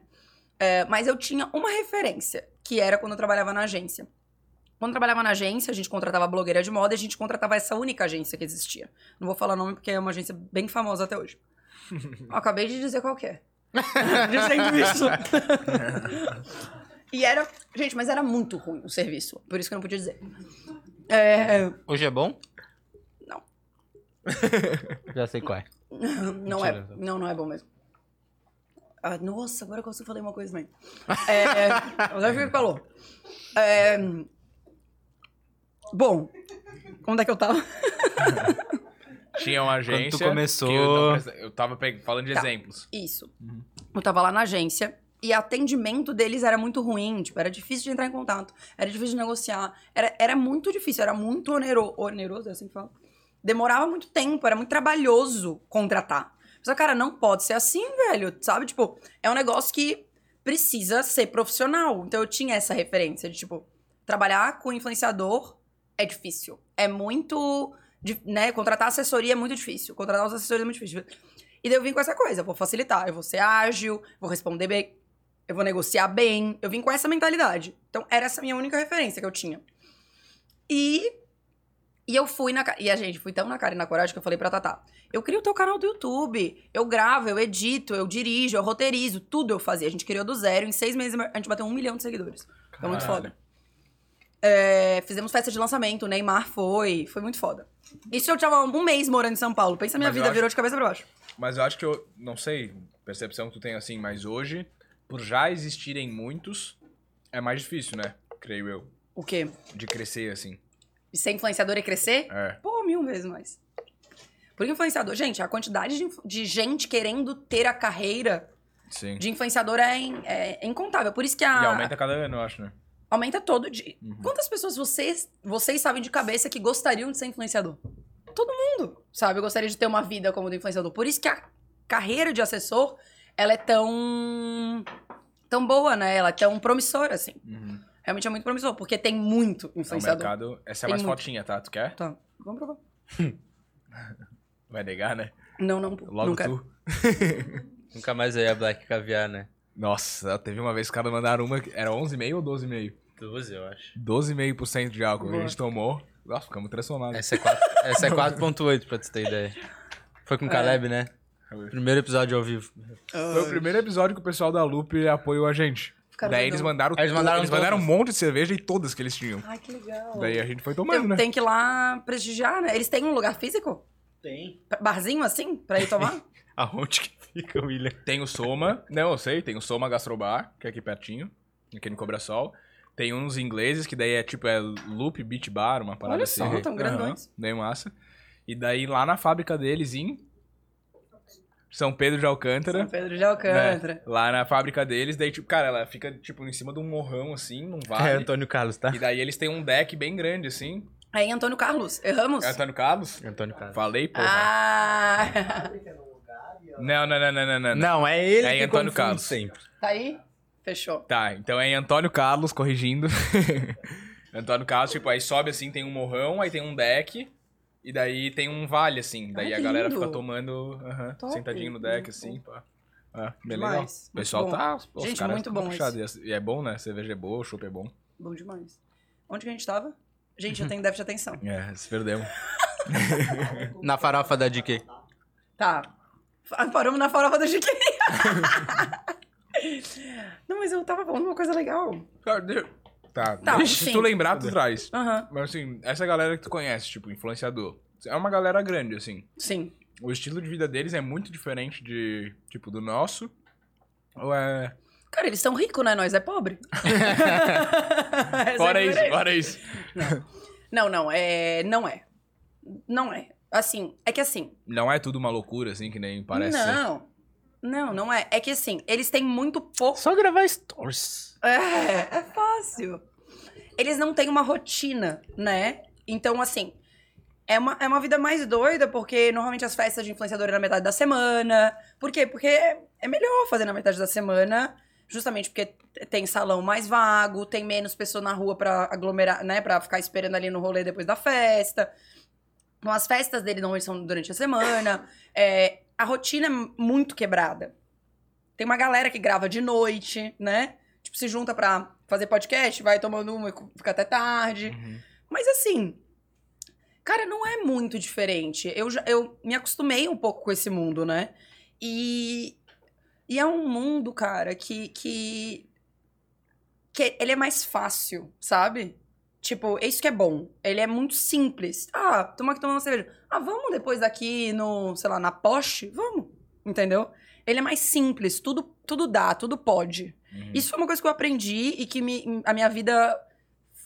É, mas eu tinha uma referência, que era quando eu trabalhava na agência. Quando eu trabalhava na agência, a gente contratava blogueira de moda e a gente contratava essa única agência que existia. Não vou falar nome porque é uma agência bem famosa até hoje. Eu acabei de dizer qual que é. Dizendo isso. e era. Gente, mas era muito ruim o serviço. Por isso que eu não podia dizer. É, Hoje é bom? Não. Já sei qual é. Não Mentira, é, não, não é bom mesmo. Ah, nossa, agora que eu falei uma coisa também. É, mas acho que falou. É, bom, onde é que eu tava? Tinha uma agência. começou- que Eu, não presta- eu tava falando de Tá. exemplos. Isso. Eu tava lá na agência e atendimento deles era muito ruim, tipo, era difícil de entrar em contato, era difícil de negociar, era, era muito difícil, era muito onero, oneroso, é assim que fala. Demorava muito tempo, era muito trabalhoso contratar. Só, cara, não pode ser assim, velho, sabe? Tipo, é um negócio que precisa ser profissional. Então eu tinha essa referência de, tipo, trabalhar com influenciador é difícil. É muito, né? Contratar assessoria é muito difícil. Contratar os assessores é muito difícil. E daí eu vim com essa coisa, vou facilitar, eu vou ser ágil, vou responder bem, eu vou negociar bem. Eu vim com essa mentalidade. Então era essa minha única referência que eu tinha. E e eu fui na e a gente fui tão na cara e na coragem que eu falei pra Tatá, eu crio o teu canal do YouTube, eu gravo, eu edito, eu dirijo, eu roteirizo, tudo eu fazia. A gente criou do zero, em seis meses a gente bateu um milhão de seguidores. Foi muito Caralho. foda. É, fizemos festa de lançamento, o Neymar foi, foi muito foda. Isso eu tava um mês morando em São Paulo. Pensa minha Mas vida, acho- virou de cabeça pra baixo. Mas eu acho que eu. Não sei, percepção que tu tem assim, mas hoje, por já existirem muitos, é mais difícil, né? Creio eu. O quê? De crescer assim. E ser influenciador e crescer? É. Pô, mil vezes mais. Porque influenciador, gente, a quantidade de, de gente querendo ter a carreira Sim. de influenciador é, in- é incontável. Por isso que a. E aumenta cada ano, eu acho, né? aumenta todo dia. Uhum. Quantas pessoas vocês, vocês sabem de cabeça que gostariam de ser influenciador? todo mundo, sabe? Eu gostaria de ter uma vida como do influenciador. Por isso que a carreira de assessor, ela é tão tão boa, né? Ela é tão promissora assim. Uhum. Realmente é muito promissor, porque tem muito É influenciador. mercado. Essa é Tem mais muito. fotinha, tá? Tu quer? Tá, vamos provar. Vai negar, né? Não, não, Logo quero. tu. Nunca mais eu ia Black Caviar, né? Nossa, teve uma vez que os caras mandaram uma. Era 11,5 ou 12,5? 12, eu acho. 12,5% de álcool que a gente tomou. Nossa, ficamos transformados. Essa é 4 essa é 4.8, pra tu ter ideia. Foi com o Caleb, né? Primeiro episódio ao vivo. Foi o primeiro episódio que o pessoal da Loop apoiou a gente. Ficaram Daí eles mandaram, Aí eles mandaram eles mandaram um monte de cerveja e todas que eles tinham. Ai, que legal. Daí a gente foi tomando, Tem, né? tem que ir lá prestigiar, né? Eles têm um lugar físico? Tem. Pra- Barzinho assim, pra ir tomar? Aonde que fica, William? Tem o Soma, não, eu sei, tem o Soma Gastrobar, que é aqui pertinho, aqui no Cobrasol. Tem uns ingleses, que daí é tipo, é Loop Beach Bar, uma parada Olha assim. só, tão Aham, grandões. Bem massa. E daí lá na fábrica deles, em São Pedro de Alcântara. São Pedro de Alcântara. né, Lá na fábrica deles, daí, tipo, cara, ela fica, tipo, em cima de um morrão, assim, num vale. É Antônio Carlos, tá? E daí eles têm um deck bem grande, assim. Aí, Antônio Carlos, erramos? É Antônio Carlos? Antônio Carlos. Falei, porra. Ah, Não, não, não, não, não, não. Não, é ele É que Antônio Carlos. sempre. tá aí? Fechou. Tá, então é em Antônio Carlos, corrigindo. Antônio Carlos, tipo, aí sobe assim, tem um morrão, aí tem um deck. E daí tem um vale, assim. Daí Ai, a galera lindo. fica tomando, aham, Top. sentadinho no deck, assim, pá. Ah, bem Demais. legal. Muito O pessoal bom. tá. os Gente, caras muito bom. E é bom, né? Cerveja é boa, o chopp é bom. Bom demais. Onde que a gente tava? Gente, eu tenho déficit de atenção. É, se perdemos. Na farofa da DK. Tá. Paramos na farofa da Chiquinha. Não, mas eu tava falando uma coisa legal. Tá, de- tá. Tá, deixa- se sim. tu lembrar, tu traz. Aham, Mas assim, essa galera que tu conhece, tipo, influenciador, é uma galera grande, assim. sim. O estilo de vida deles é muito diferente de, tipo, do nosso. Ou é. Cara, eles são ricos, né? Nós é pobre. Essa Fora é isso, diferença. fora isso. Não, não, é. Não é. Não é. Assim, é que assim. Não é tudo uma loucura, assim, que nem parece ser. não. Não, não é. É que assim, eles têm muito pouco. Só gravar stories. É, é fácil. Eles não têm uma rotina, né? Então, assim, é uma, é uma vida mais doida, porque normalmente as festas de influenciador é na metade da semana. Por quê? Porque é melhor fazer na metade da semana, justamente porque tem salão mais vago, tem menos pessoa na rua pra aglomerar, né? Pra ficar esperando ali no rolê depois da festa. Então, as festas dele normalmente são durante a semana. É, a rotina é muito quebrada. Tem uma galera que grava de noite, né? Tipo, se junta pra fazer podcast, vai tomando uma e fica até tarde. Uhum. Mas assim, cara, não é muito diferente. Eu, já, eu me acostumei um pouco com esse mundo, né? E, e é um mundo, cara, que, que, que ele é mais fácil, sabe? Tipo, é isso que é bom. Ele é muito simples. Ah, toma aqui tomando uma cerveja. Ah, vamos depois daqui no, sei lá, na Porsche? Vamos. Entendeu? Ele é mais simples, tudo, tudo dá, tudo pode. Uhum. Isso foi uma coisa que eu aprendi e que me- a minha vida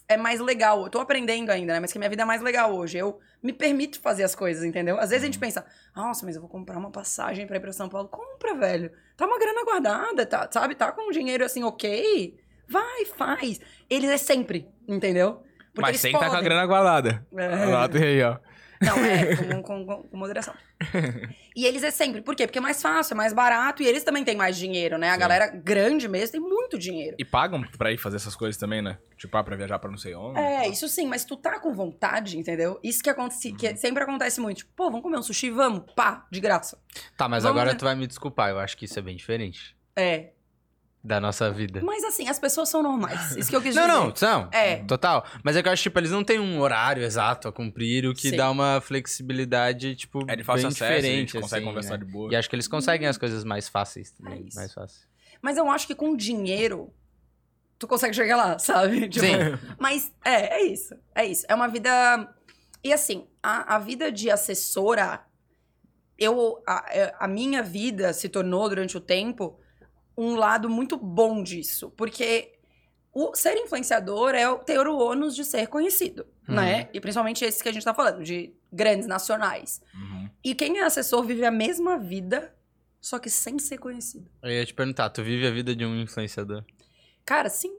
é mais legal. Eu tô aprendendo ainda, né? Mas que a minha vida é mais legal hoje. Eu me permito fazer as coisas, entendeu? Às vezes a gente pensa, nossa, mas eu vou comprar uma passagem pra ir pra São Paulo. Compra, velho. Tá uma grana guardada, tá, sabe? Tá com um dinheiro assim, ok. Vai, faz. Eles é sempre, entendeu? Porque Mas sem tá com a grana guardada. É. Anota aí, ó. Não, é, com, com- com- com moderação. E eles é sempre. Por quê? Porque é mais fácil, é mais barato e eles também têm mais dinheiro, né? A Sim. galera grande mesmo tem muito dinheiro. E pagam pra ir fazer essas coisas também, né? Tipo, ah, pra viajar pra não sei onde. É, isso sim, mas tu tá com vontade, entendeu? Isso que acontece, que sempre acontece muito. Tipo, pô, vamos comer um sushi? Vamos, pá, de graça. Tá, mas Vamos agora ver. tu vai me desculpar. Eu acho que isso é bem diferente É. da nossa vida. Mas assim, as pessoas são normais. Isso que eu quis Não, dizer. não, são. É. Total. Mas é que eu acho, tipo, eles não têm um horário exato a cumprir, o que Sim. dá uma flexibilidade, tipo, É de fácil bem acesso, a diferente, gente consegue assim, conversar né? de boa. E acho que eles conseguem as coisas mais fáceis também. É isso. mais fácil. Mas eu acho que com dinheiro, tu consegue chegar lá, sabe? Tipo, Sim. Mas é, é isso. É isso. É uma vida. E assim, a, a vida de assessora, eu. A, é, a minha vida se tornou, durante o tempo, um lado muito bom disso. Porque o ser influenciador é o- ter o ônus de ser conhecido, Uhum. né? E principalmente esse que a gente tá falando, de grandes nacionais. Uhum. E quem é assessor vive a mesma vida, só que sem ser conhecido. Eu ia te perguntar, tu vive a vida de um influenciador? Cara, sim.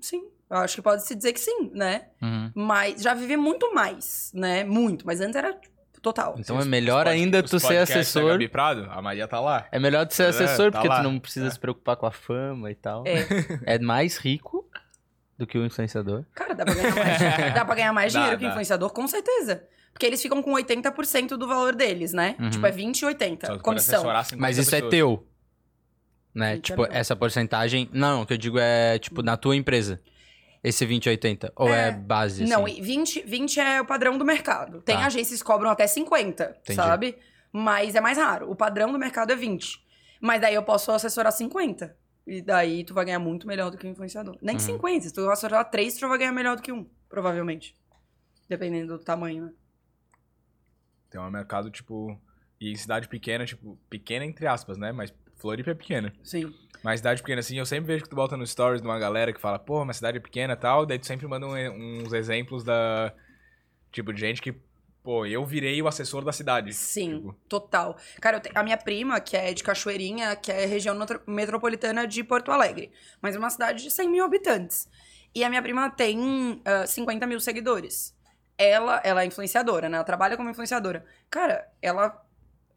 Sim. Eu acho que pode se dizer que sim, né? Uhum. Mas já vivi muito mais, né? Muito. Mas antes era Total. Então é melhor pod- ainda tu ser da assessor. Gabi Prado, a Maria tá lá. É melhor tu ser É, assessor, tá porque lá. tu não precisa É. se preocupar com a fama e tal. É. É mais rico do que o influenciador. Cara, dá pra ganhar mais, dá pra ganhar mais Dá, dinheiro que dá. influenciador, com certeza. Porque eles ficam com 80% do valor deles, né? Uhum. Tipo, é 20 e 80. Só que pode comissão. assessorar 50 Mas isso é pessoas. teu. Né? É tipo, essa porcentagem. Não, o que eu digo é, tipo, na tua empresa. Esse 20 80. Ou é, É. base? Não, assim? e 20, 20 é o padrão do mercado. Tem Tá. agências que cobram até 50, Entendi. sabe? Mas é mais raro. O padrão do mercado é 20. Mas daí eu posso assessorar 50. E daí tu vai ganhar muito melhor do que o influenciador. Nem Uhum. 50. Se tu assessorar 3, tu já vai ganhar melhor do que um, provavelmente. Dependendo do tamanho, né? Tem um mercado, tipo. E em cidade pequena, tipo, pequena entre aspas, né? Mas Floripa é pequena. Sim. Mas cidade pequena, assim, eu sempre vejo que tu bota no stories de uma galera que fala, pô, uma cidade pequena e tal, daí tu sempre manda um- uns exemplos da. Tipo, de gente que, pô, eu virei o assessor da cidade. Sim, Tipo, total. Cara, te- a minha prima, que é de Cachoeirinha, que é região metropolitana de Porto Alegre, mas é uma cidade de 100 mil habitantes. E a minha prima tem ah, 50 mil seguidores. Ela, ela é influenciadora, né? Ela trabalha como influenciadora. Cara, ela,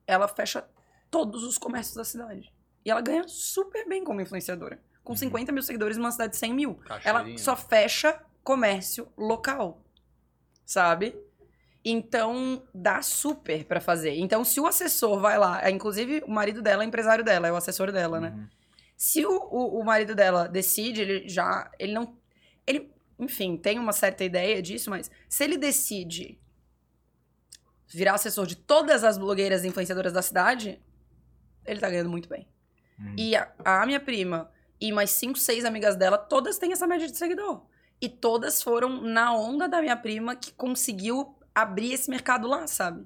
ela fecha todos os comércios da cidade. E ela ganha super bem como influenciadora. Com Uhum. 50 mil seguidores numa cidade de 100 mil. Ela só fecha comércio local, sabe? Então, dá super pra fazer. Então, se o assessor vai lá, é, inclusive o marido dela é empresário dela, é o assessor dela, né? uhum. Se o, o, o marido dela decide, ele já. Ele não. Ele, enfim, tem uma certa ideia disso, mas se ele decide virar assessor de todas as blogueiras e influenciadoras da cidade, ele tá ganhando muito bem. Uhum. E a, a minha prima e mais cinco, seis amigas dela, todas têm essa média de seguidor. E todas foram na onda da minha prima que conseguiu abrir esse mercado lá, sabe?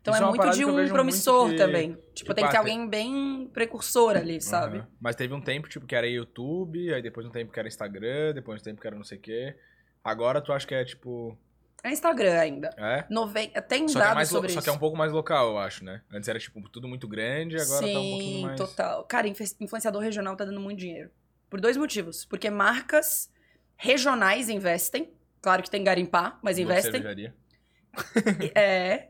Então Isso é é muito de um promissor que- também. Tipo, tem que ter te- alguém bem precursor ali, sabe? Aham. Mas teve um tempo, tipo, que era YouTube, aí depois um tempo que era Instagram, depois um tempo que era não sei o quê. Agora tu acha que é, tipo... É Instagram ainda. É? Noven... Tem Só que, é dados mais sobre só isso. que é um pouco mais local, eu acho, né? Antes era, tipo, tudo muito grande, agora Sim, tá um pouquinho mais... total. Cara, influ- influenciador regional tá dando muito dinheiro. Por dois motivos. Porque marcas regionais investem. Claro que tem garimpar, mas investem. É,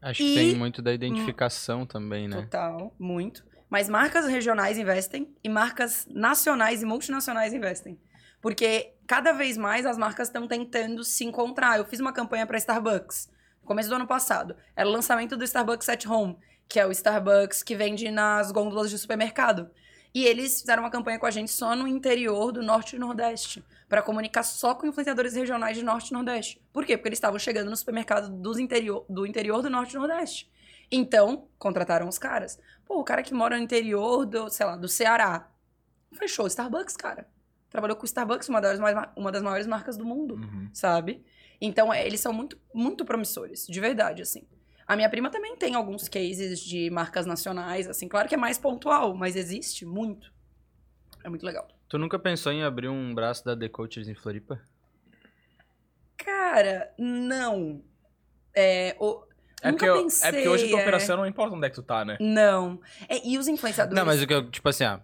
Acho E- que tem muito da identificação também, né? Total, muito. Mas marcas regionais investem e marcas nacionais e multinacionais investem. Porque cada vez mais as marcas estão tentando se encontrar. Eu fiz uma campanha para Starbucks no começo do ano passado. Era o lançamento do Starbucks at Home, que é o Starbucks que vende nas gôndolas de supermercado. E eles fizeram uma campanha com a gente só no interior do Norte e Nordeste, para comunicar só com influenciadores regionais de Norte e Nordeste. Por quê? Porque eles estavam chegando no supermercado dos interior, do interior do Norte e Nordeste. Então, contrataram os caras. Pô, o cara que mora no interior do, sei lá, do Ceará. Fechou o Starbucks, cara. Trabalhou com o Starbucks, uma das, mais, uma das maiores marcas do mundo, Uhum. sabe? Então, é, eles são muito, muito promissores, de verdade, assim. A minha prima também tem alguns cases de marcas nacionais, assim. Claro que é mais pontual, mas existe muito. É muito legal. Tu nunca pensou em abrir um braço da The Coaches em Floripa? Cara, não. É, o, É nunca porque, eu- pensei, é porque hoje a tua é. operação não importa onde é que tu tá, né? Não. É, e os influenciadores... Não, mas o que eu, tipo assim, ah,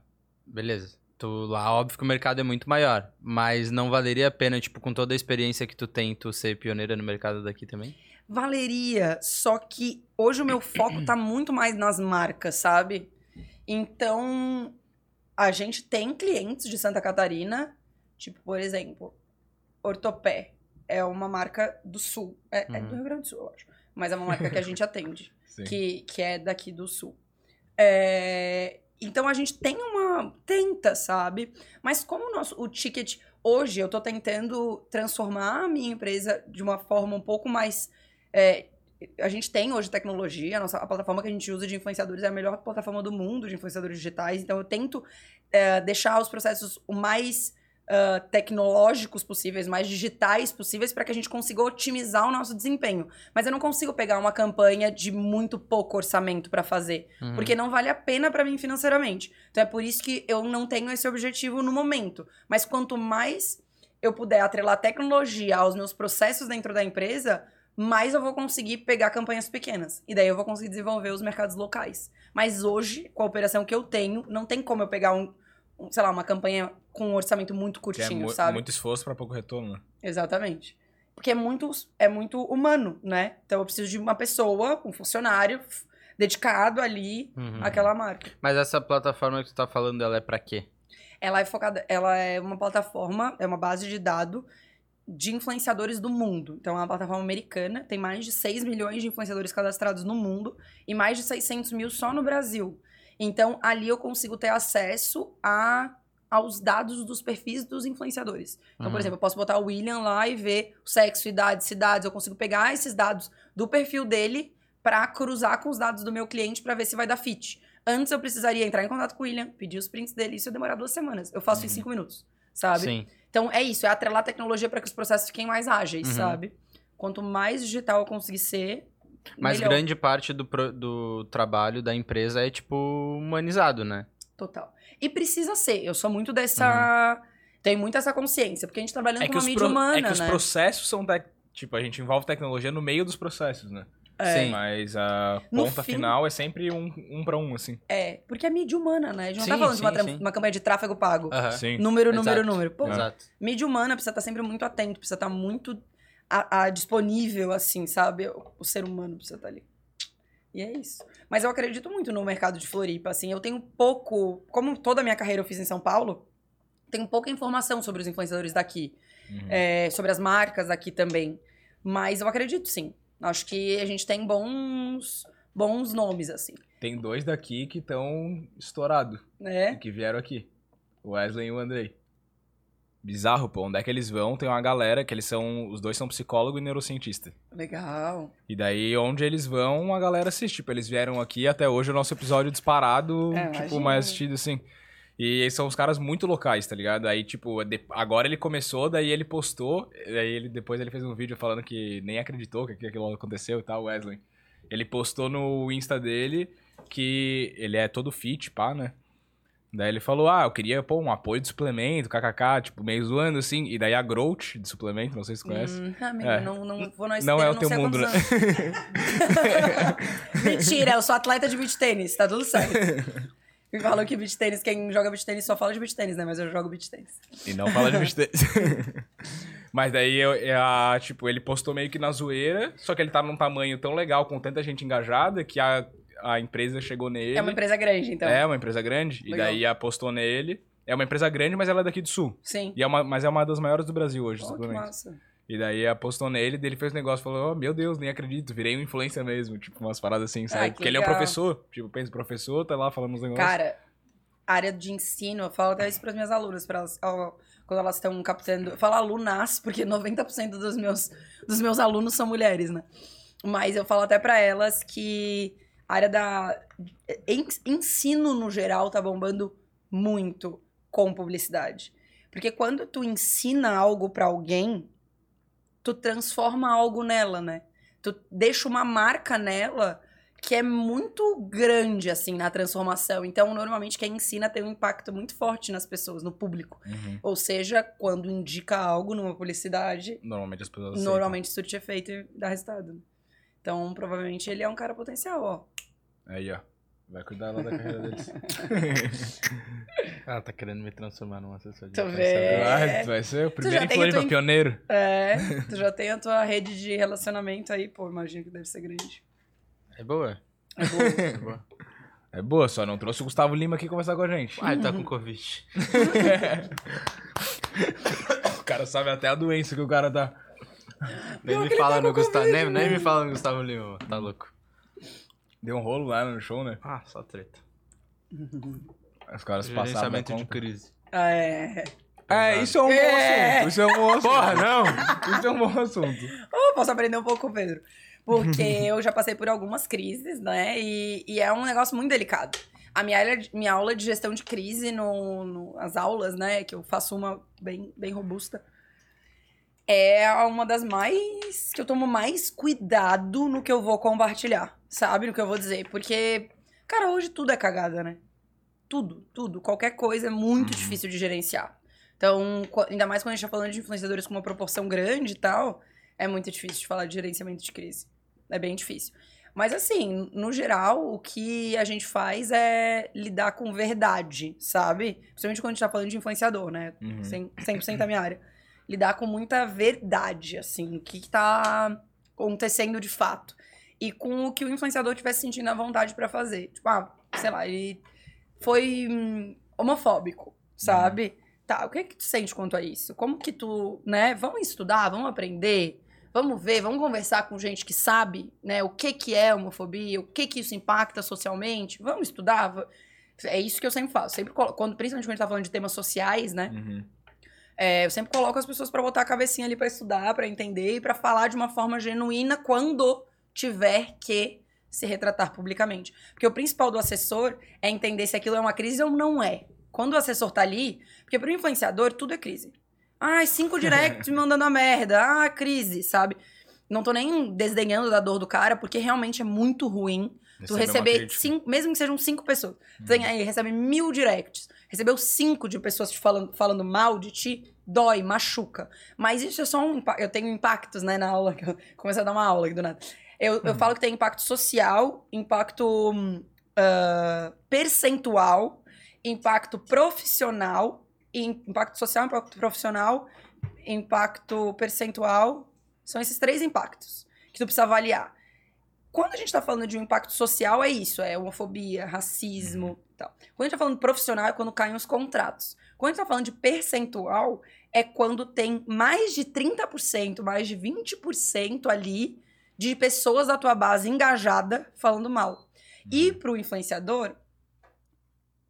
beleza. Tu lá, óbvio que o mercado é muito maior. Mas não valeria a pena, tipo, com toda a experiência que tu tem, tu ser pioneira no mercado daqui também? Valeria, só que hoje o meu foco tá muito mais nas marcas, sabe? Então, a gente tem clientes de Santa Catarina, tipo, por exemplo, Ortopé. É uma marca do sul. É, é do Uhum. Rio Grande do Sul, eu acho. Mas é uma marca que a gente atende, Sim. que, que é daqui do sul. É, então a gente tem uma. Tenta, sabe? Mas como o nosso o ticket. Hoje eu tô tentando transformar a minha empresa de uma forma um pouco mais. é, a gente tem hoje tecnologia, a, nossa, a plataforma que a gente usa de influenciadores é a melhor plataforma do mundo de influenciadores digitais. Então eu tento é, deixar os processos o mais ah, tecnológicos possíveis, mais digitais possíveis, para que a gente consiga otimizar o nosso desempenho. Mas eu não consigo pegar uma campanha de muito pouco orçamento para fazer. Uhum. Porque não vale a pena pra mim financeiramente. Então é por isso que eu não tenho esse objetivo no momento. Mas quanto mais eu puder atrelar tecnologia aos meus processos dentro da empresa, mais eu vou conseguir pegar campanhas pequenas. E daí eu vou conseguir desenvolver os mercados locais. Mas hoje, com a operação que eu tenho, não tem como eu pegar um, sei lá, uma campanha com um orçamento muito Que é curtinho, mu- sabe? muito esforço pra pouco retorno, né? Exatamente. porque é muito, é muito humano, né? Então eu preciso de uma pessoa, um funcionário dedicado ali Uhum. àquela marca. Mas essa plataforma que tu tá falando, ela é pra quê? Ela é focada, ela é uma plataforma, é uma base de dado de influenciadores do mundo. Então é uma plataforma americana, tem mais de 6 milhões de influenciadores cadastrados no mundo e mais de 600 mil só no Brasil. Então ali eu consigo ter acesso a aos dados dos perfis dos influenciadores. Então, por Uhum. exemplo, eu posso botar o William lá e ver o sexo, idade, cidades. Eu consigo pegar esses dados do perfil dele pra cruzar com os dados do meu cliente pra ver se vai dar fit. Antes eu precisaria entrar em contato com o William, pedir os prints dele, isso ia demorar duas semanas. Eu faço em Uhum. cinco minutos, sabe? Sim. Então é isso, é atrelar a tecnologia pra que os processos fiquem mais ágeis, Uhum. sabe? Quanto mais digital eu conseguir ser, Mas melhor. grande parte do, pro- do trabalho da empresa é, tipo, humanizado, né? Total. E precisa ser. Eu sou muito dessa. Tenho muito essa consciência, porque a gente trabalhando É com uma os mídia pro- humana, é que os né? processos são. tec- Tipo, a gente envolve tecnologia no meio dos processos, né? É. Sim. Mas a No ponta fim- final é sempre um, um pra um, assim. É, porque é mídia humana, né? A gente não Sim, tá falando de uma, sim, tra- sim. uma campanha de tráfego pago. Sim. Número, número, Exato. número. Pô, Exato. mídia humana precisa estar sempre muito atento, precisa estar muito a- a disponível, assim, sabe? O, ser humano precisa estar ali. E é isso. Mas eu acredito muito no mercado de Floripa, assim. Eu tenho pouco... Como toda a minha carreira eu fiz em São Paulo, tenho pouca informação sobre os influenciadores daqui. Uhum. é, sobre as marcas aqui também. Mas eu acredito, sim. Acho que a gente tem bons, bons nomes, assim. Tem dois daqui que estão estourados, Né? que vieram aqui. O Wesley e o Andrei. Bizarro, pô. Onde é que eles vão? Tem uma galera que eles são. Os dois são psicólogo e neurocientista. Legal. E daí, onde eles vão, a galera assiste. Tipo, eles vieram aqui até hoje o nosso episódio disparado, É, tipo, imagino. mais assistido, assim. E são os caras muito locais, tá ligado? Aí, tipo, agora ele começou, daí ele postou, aí ele, depois ele fez um vídeo falando que nem acreditou que aquilo aconteceu e tal, Wesley. Ele postou no Insta dele que ele é todo fit, pá, né? Daí ele falou, ah, eu queria, pô, um apoio de suplemento, kkk, tipo, meio zoando, assim. E daí a Growth de suplemento, não sei se conhece. Hum, amigo, É. não, não vou no Não é eu o teu sei há mundo, né? Mentira, eu sou atleta de beach tênis, tá tudo certo. Me falam que beach tênis, quem joga beach tênis só fala de beach tênis, né? Mas eu jogo beach tênis. E não fala de besteira. Mas daí, eu, a, tipo, ele postou meio que na zoeira, só que ele tá num tamanho tão legal, com tanta gente engajada, que a, a empresa chegou nele. É uma empresa grande, então. É, uma empresa grande. Legal. E daí apostou nele. É uma empresa grande, mas ela é daqui do sul. Sim. E é uma, mas é uma das maiores do Brasil hoje, Oh, que massa. E daí apostou nele, daí ele fez um negócio, falou, oh, meu Deus, nem acredito, virei um influencer mesmo. Tipo, umas paradas assim, sabe? Ah, que Porque ele é legal. professor. Tipo, pensa, professor, tá lá falando uns negócios. Cara, área de ensino, eu falo até isso para as minhas alunas, para elas, ó, quando elas estão captando. Eu falo alunas, porque 90% dos meus, dos meus alunos são mulheres, né? Mas eu falo até para elas que a área da. en- Ensino no geral tá bombando muito com publicidade. Porque quando tu ensina algo para alguém, tu transforma algo nela, né? Tu deixa uma marca nela que é muito grande, assim, na transformação. Então, normalmente, quem ensina tem um impacto muito forte nas pessoas, no público. Uhum. Ou seja, quando indica algo numa publicidade, Normalmente as pessoas aceitam. normalmente surte efeito e dá resultado. Então, provavelmente, ele é um cara potencial, ó. Aí, ó. Vai cuidar lá da carreira deles. Ah, tá querendo me transformar num assessor de Tu imprensa, vê. né? Vai, tu vai ser o primeiro já tem a influencer, tua- pioneiro. É, tu já tem a tua rede de relacionamento aí, pô, imagino que deve ser grande. É boa. É boa. É boa. É boa, só não trouxe o Gustavo Lima aqui conversar com a gente. Ah, ele tá com Covid. O cara sabe até a doença que o cara tá. Nem me fala tá no Gustavo. Nem, nem me fala no Gustavo Lima. Tá louco. Deu um rolo lá no show, né? Ah, só treta. Os caras passaram. Gerenciamento de crise. É. É, isso é um bom É. assunto. Isso é um bom assunto. Porra, não! Isso é um bom assunto. Oh, posso aprender um pouco com o Pedro. Porque eu já passei por algumas crises, né? E, e é um negócio muito delicado. A minha aula, de- minha aula de gestão de crise, no, no- as aulas, né? Que eu faço uma bem, bem robusta. É uma das mais. que eu tomo mais cuidado no que eu vou compartilhar, sabe? No que eu vou dizer. Porque, cara, hoje tudo é cagada, né? Tudo, tudo. Qualquer coisa é muito Uhum. difícil de gerenciar. Então, ainda mais quando a gente tá falando de influenciadores com uma proporção grande e tal, é muito difícil de falar de gerenciamento de crise. É bem difícil. Mas assim, no geral, o que a gente faz é lidar com verdade, sabe? Principalmente quando a gente tá falando de influenciador, né? Uhum. 100%, 100% a minha área. lidar com muita verdade, assim, o que, que tá acontecendo de fato. E com o que o influenciador tivesse sentindo a vontade pra fazer. Tipo, ah, sei lá, ele foi hum, homofóbico, sabe? Tá, o que que tu sente quanto a isso? Como que tu, né? Vamos estudar, vamos aprender, vamos ver, vamos conversar com gente que sabe, né? O que que é homofobia, o que que isso impacta socialmente. Vamos estudar. É isso que eu sempre faço. Sempre quando, principalmente quando a gente tá falando de temas sociais, né? Uhum. É, eu sempre coloco as pessoas pra botar a cabecinha ali pra estudar, pra entender e pra falar de uma forma genuína quando tiver que se retratar publicamente. Porque o principal do assessor é entender se aquilo é uma crise ou não é. Quando o assessor tá ali, porque pro influenciador tudo é crise. Ai, cinco directs me mandando a merda. Ah, crise, sabe? Não tô nem desdenhando da dor do cara, porque realmente é muito ruim tu Receber cinco, mesmo que sejam cinco pessoas. Tu tem aí, recebe mil directs. Recebeu cinco de pessoas te falando, falando mal de ti, dói, machuca. Mas isso é só um. Eu tenho impactos, né, na aula, que eu comecei a dar uma aula aqui do nada. Eu, Uhum. eu falo que tem impacto social, impacto hum, ah, percentual, impacto profissional, im- impacto social, impacto profissional, impacto percentual. São esses três impactos que tu precisa avaliar. Quando a gente tá falando de um impacto social, é isso: é homofobia, racismo e tal. Quando a gente tá falando profissional, é quando caem os contratos. Quando a gente tá falando de percentual, é quando tem mais de 30%, mais de 20% ali de pessoas da tua base engajada falando mal. E pro influenciador,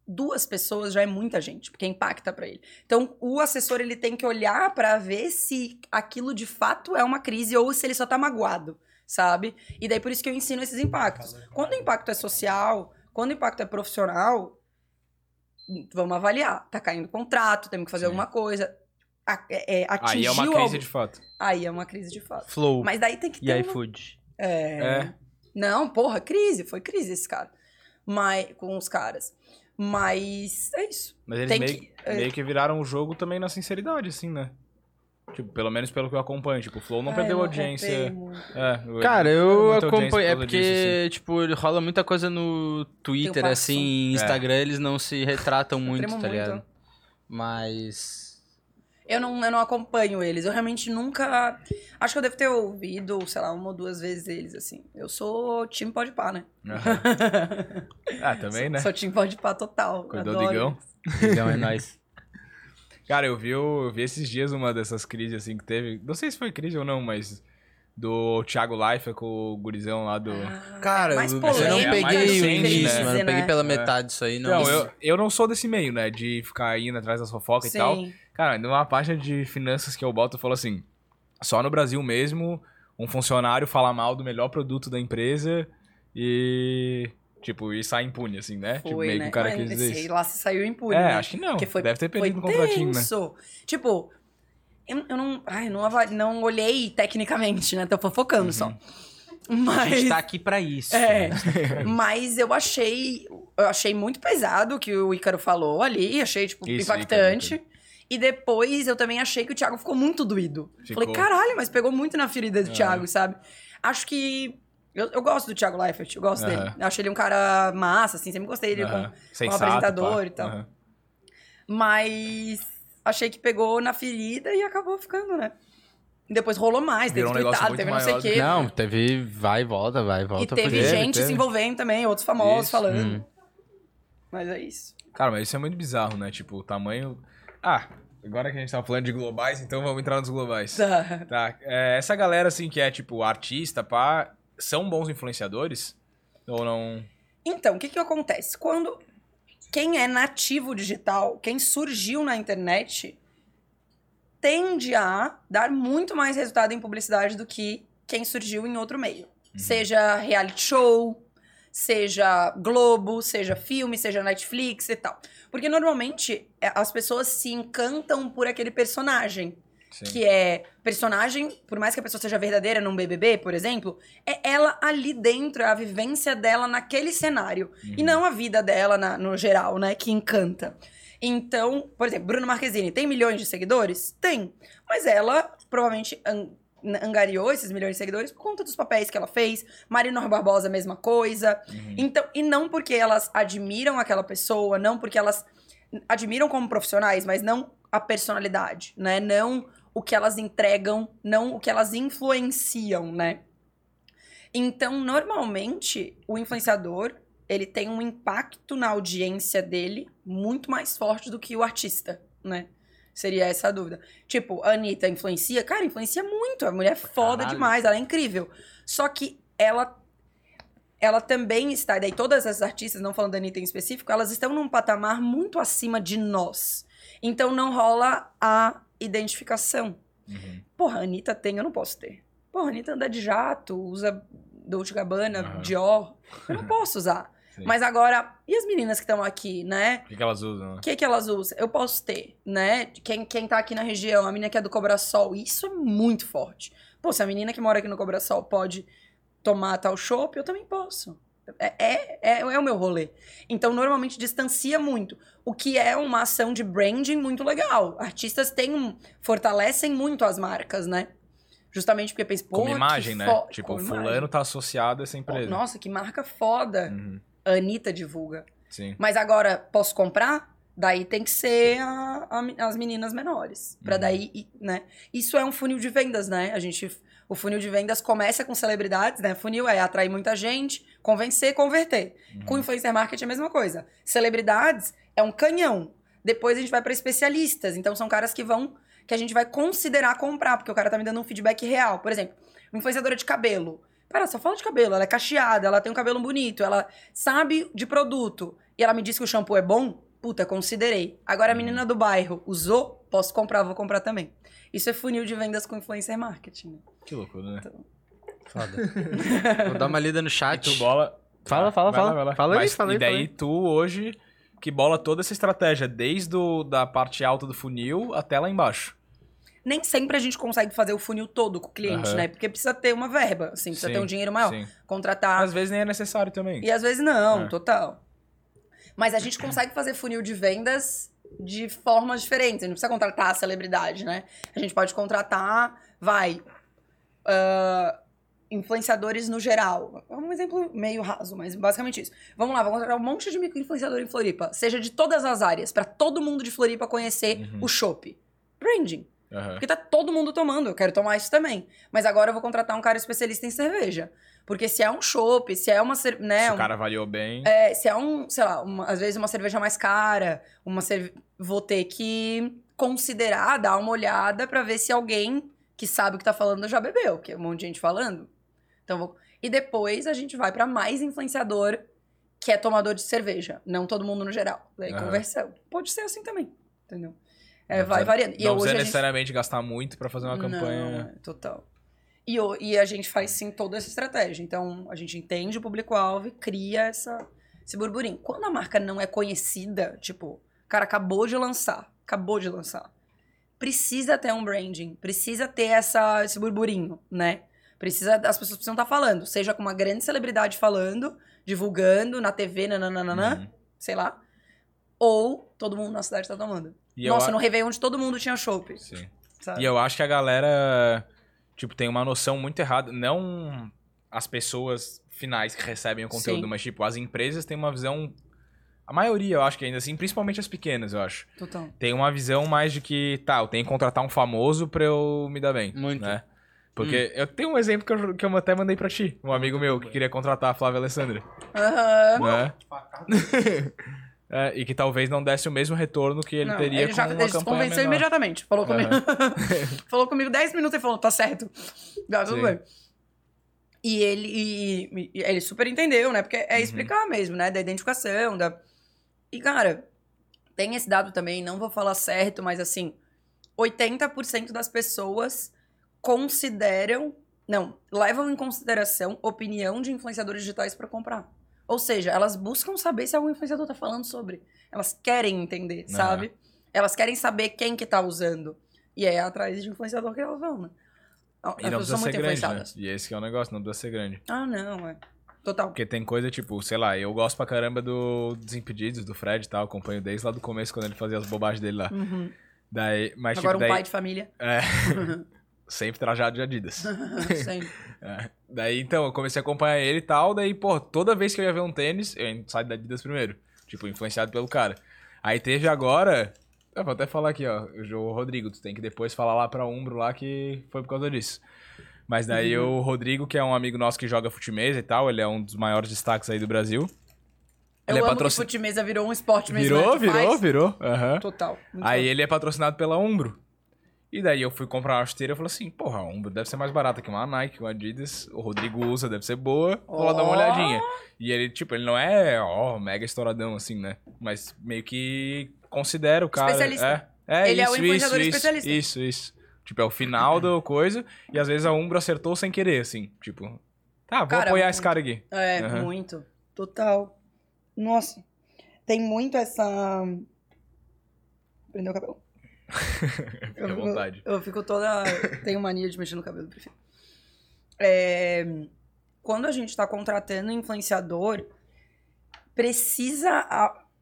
duas pessoas já é muita gente, porque impacta pra ele. Então, o assessor ele tem que olhar pra ver se aquilo de fato é uma crise ou se ele só tá magoado, sabe? E daí por isso que eu ensino esses impactos. Quando o impacto é social, quando o impacto é profissional, vamos avaliar. Tá caindo contrato, temos que fazer Sim. alguma coisa. É, é, atingiu Aí é uma crise algo- de fato. Aí é uma crise de fato. Flow Mas daí tem que e ter uma... iFood. É. É. Não, porra, crise. Foi crise esse cara. Mas, com os caras. Mas é isso. Mas eles Tem meio, que- é. meio que viraram o jogo também na sinceridade, assim, né? Tipo, pelo menos pelo que eu acompanho. Tipo, o Flow não Ai, perdeu eu audiência. muito. É, eu- Cara, perdeu eu acompanho. É porque, disso, assim. tipo, rola muita coisa no Twitter, passo. assim, Instagram eles não se retratam muito, tá muito. ligado? Mas. Eu não, eu não acompanho eles. Eu realmente nunca. Acho que eu devo ter ouvido, sei lá, uma ou duas vezes eles, assim. Eu sou time pode pá, né? Aham. Ah, também, né? Sou time pode pá total. Cuidou do Igão? Então é nóis. Cara, eu vi, eu vi esses dias uma dessas crises, assim, que teve. Não sei se foi crise ou não, mas. Do Thiago Leifert com o gurizão lá do. Ah, Cara, é mais eu polêmico não mais peguei o recente, início, né? mano. Eu peguei né? pela É. metade disso aí. Não, Não, eu, eu não sou desse meio, né? De ficar indo atrás das fofocas e tal. Cara, numa página de finanças que eu boto, eu falo assim: só no Brasil mesmo, um funcionário fala mal do melhor produto da empresa e. Tipo, e sai impune, assim, né? tipo, Foi, meio né? que o cara Mas quis dizer sei isso. lá se saiu impune, É, né? acho que não. Porque foi, Deve ter foi perdido um contratinho, né? tenso. Tipo, eu, eu não, ai, não, não olhei tecnicamente, né? Tô fofocando Uhum. só. A Mas, gente tá aqui pra isso. É. né? mas eu achei, eu achei muito pesado o que o Ícaro falou ali, achei tipo Isso, impactante. Ícaro, E depois eu também achei que o Thiago ficou muito doído. Ficou. Falei, caralho, mas pegou muito na ferida do É. Thiago, sabe? Acho que eu, eu gosto do Thiago Leifert, eu gosto dele. Eu acho ele um cara massa, assim, sempre gostei dele como Sensato, apresentador pá. e tal. Mas achei que pegou na ferida e acabou ficando, né? Depois rolou mais, teve Virou um tweetado, teve não sei o quê. Não, teve vai e volta, vai e volta. e teve gente se envolvendo também, outros famosos Isso. falando. Hum. Mas é isso. Cara, mas isso é muito bizarro, né? Tipo, o tamanho. Ah, agora que a gente tava falando de globais, então vamos entrar nos globais. Tá. Tá, é, essa galera, assim, que é, tipo, artista, pá, são bons influenciadores? Ou não? Então, o que que acontece? Quando quem é nativo digital, quem surgiu na internet, tende a dar muito mais resultado em publicidade do que quem surgiu em outro meio. Seja reality show, seja Globo, seja filme, seja Netflix e tal. Porque normalmente é, as pessoas se encantam por aquele personagem. Sim. Que é personagem, por mais que a pessoa seja verdadeira num BBB, por exemplo, é ela ali dentro, é a vivência dela naquele cenário. E Uhum. não a vida dela na- no geral, né? Que encanta. Então, por exemplo, Bruno Marquezine tem milhões de seguidores? Tem. Mas ela provavelmente angariou esses milhões de seguidores por conta dos papéis que ela fez. Marinor Barbosa, mesma coisa. Uhum. Então, e não porque elas admiram aquela pessoa, não porque elas admiram como profissionais, mas não a personalidade, né? Não o que elas entregam, não o que elas influenciam, né? Então, normalmente, o influenciador, ele tem um impacto na audiência dele muito mais forte do que o artista, né? Seria essa a dúvida. Tipo, a Anitta influencia? Cara, influencia muito. A mulher é foda Caralho. demais, ela é incrível. Só que ela ela também está, e daí todas essas artistas, não falando da Anitta em específico, elas estão num patamar muito acima de nós. Então não rola a identificação. Uhum. Porra, a Anitta tem, eu não posso ter. Porra, a Anitta anda de jato, usa Dolce Gabbana, Aham. Dior. Eu não posso usar. Sim. Mas agora, e as meninas que estão aqui, né? O que, que elas usam? né? O que, que elas usam? Eu posso ter, né? Quem, quem tá aqui na região, a menina que é do Cobrasol, isso é muito forte. Pô, se a menina que mora aqui no Cobrasol pode tomar tal chopp, eu também posso. É, é, é, é o meu rolê. Então, normalmente, distancia muito. O que é uma ação de branding muito legal. Artistas têm um, fortalecem muito as marcas, né? Justamente porque pensa, pô, Como imagem, né? Tipo, como fulano imagem. tá associado a essa empresa. Nossa, que marca foda. Uhum. A Anitta divulga. Sim. Mas agora, posso comprar? Daí tem que ser a- a- as meninas menores. Pra Uhum. daí, né? Isso é um funil de vendas, né? A gente. O funil de vendas começa com celebridades, né? Funil é atrair muita gente, convencer, converter. Uhum. Com influencer marketing é a mesma coisa. Celebridades é um canhão. Depois a gente vai pra especialistas. Então são caras que vão. que a gente vai considerar comprar, porque o cara tá me dando um feedback real. Por exemplo, uma influenciadora de cabelo. Cara, só fala de cabelo. Ela é cacheada, ela tem um cabelo bonito, ela sabe de produto. E ela me disse que o shampoo é bom. Puta, considerei. Agora a menina do bairro usou, posso comprar, vou comprar também. Isso é funil de vendas com influencer marketing. Que loucura, né? Foda. Vou dar uma lida no E chat. tu bola. Fala, fala, Vai lá, fala. vai lá. Fala aí, Mas, fala aí, E daí fala aí. tu hoje que bola toda essa estratégia, desde o, da parte alta do funil até lá embaixo. Nem sempre a gente consegue fazer o funil todo com o cliente, Aham. né? Porque precisa ter uma verba, assim, precisa Sim, ter um dinheiro maior. Sim. Contratar. Às vezes nem é necessário também. E às vezes não, É. total. Mas a gente consegue fazer funil de vendas de formas diferentes. A gente não precisa contratar a celebridade, né? A gente pode contratar, vai, ah, influenciadores no geral. É um exemplo meio raso, mas basicamente isso. Vamos lá, vamos contratar um monte de micro-influenciador em Floripa. Seja de todas as áreas, pra todo mundo de Floripa conhecer Uhum. o chopp. Branding. Aham. Porque tá todo mundo tomando, eu quero tomar isso também. Mas agora eu vou contratar um cara especialista em cerveja. Porque se é um chopp, se é uma... Né, Se um- o cara avaliou bem. é, se é um, sei lá, uma- às vezes uma cerveja mais cara, uma cerve... vou ter que considerar, dar uma olhada pra ver se alguém que sabe o que tá falando já bebeu, que é um monte de gente falando. Então vou... E depois a gente vai pra mais influenciador que é tomador de cerveja, não todo mundo no geral. Daí Aham. conversão. Pode ser assim também, entendeu? É, Não vai variando. E não precisa a gente... necessariamente gastar muito pra fazer uma campanha. Não, total. E, e a gente faz sim toda essa estratégia. Então, a gente entende o público-alvo e cria essa, esse burburinho. Quando a marca não é conhecida, tipo, cara acabou de lançar, acabou de lançar, precisa ter um branding, precisa ter essa, esse burburinho, né? Precisa, as pessoas precisam estar falando, seja com uma grande celebridade falando, divulgando na TV, nananana, Uhum. sei lá, ou todo mundo na cidade tá tomando. E eu Nossa, a- no Réveillon onde todo mundo tinha chopp, Sim. sabe? E eu acho que a galera, tipo, tem uma noção muito errada. Não as pessoas finais que recebem o conteúdo, Sim. mas, tipo, as empresas têm uma visão. A maioria, eu acho que ainda assim, principalmente as pequenas, eu acho. Total. Tem uma visão mais de que, tá, eu tenho que contratar um famoso pra eu me dar bem. Muito. Né? Porque eu tenho um exemplo que eu, que eu até mandei pra ti. Um amigo meu que queria contratar a Flávia Alessandra. Aham. Né? É, e que talvez não desse o mesmo retorno que ele Não, teria ele com já uma ele se campanha convenceu menor. imediatamente. Falou comigo. falou comigo 10 minutos e falou, tá certo. Tá tudo Sim. bem. E ele, e- e ele super entendeu, né? Porque é Uhum. explicar mesmo, né? Da identificação, da... E, cara, tem esse dado também, não vou falar certo, mas assim, 80% das pessoas consideram... Não, levam em consideração opinião de influenciadores digitais pra comprar. Ou seja, elas buscam saber se algum influenciador tá falando sobre. Elas querem entender, sabe? Elas querem saber quem que tá usando. E é atrás de influenciador que elas vão, né? E não precisa são ser muito grande, né? influenciadas. E esse que é o negócio, não precisa ser grande. Ah, não, é. Total. Porque tem coisa tipo, sei lá, eu gosto pra caramba do Desimpedidos, do Fred e tal, acompanho desde lá do começo quando ele fazia as bobagens dele lá. Uhum. Daí, mas Agora um tipo, daí, pai de família. é, sempre trajado de Adidas. Sempre. É. Daí, então, eu comecei a acompanhar ele e tal, daí, pô, toda vez que eu ia ver um tênis, eu saio da Adidas primeiro. Tipo, influenciado pelo cara. Aí teve agora, É, vou até falar aqui, ó. O Rodrigo, tu tem que depois falar lá pra Umbro lá que foi por causa disso. Mas daí Uhum. o Rodrigo, que é um amigo nosso que joga futimesa e tal, ele é um dos maiores destaques aí do Brasil. Eu Ele é amo patrocin- que futimesa virou um esporte mesmo. Virou, né? Virou, faz. virou. Aham. Total. Aí bom. ele é patrocinado pela Umbro. E daí eu fui comprar uma chuteira e falei assim, porra, a Umbro deve ser mais barata que uma Nike, uma Adidas. O Rodrigo usa, deve ser boa. Vou lá dar uma olhadinha. E ele, tipo, ele não é, ó, mega estouradão assim, né? Mas meio que considera o cara... Especialista. É, é Ele é isso, o influenciador isso, especialista. Isso, isso. Tipo, é o final do coisa. E às vezes a Umbro acertou sem querer, assim. Tipo, tá, vou Cara, apoiar muito. esse cara aqui. É, Aham. muito. Total. Nossa. Tem muito essa. Prendeu o cabelo. Fica à vontade. Eu, fico toda. Tenho mania de mexer no cabelo, prefiro. É, Quando a gente tá contratando influenciador, precisa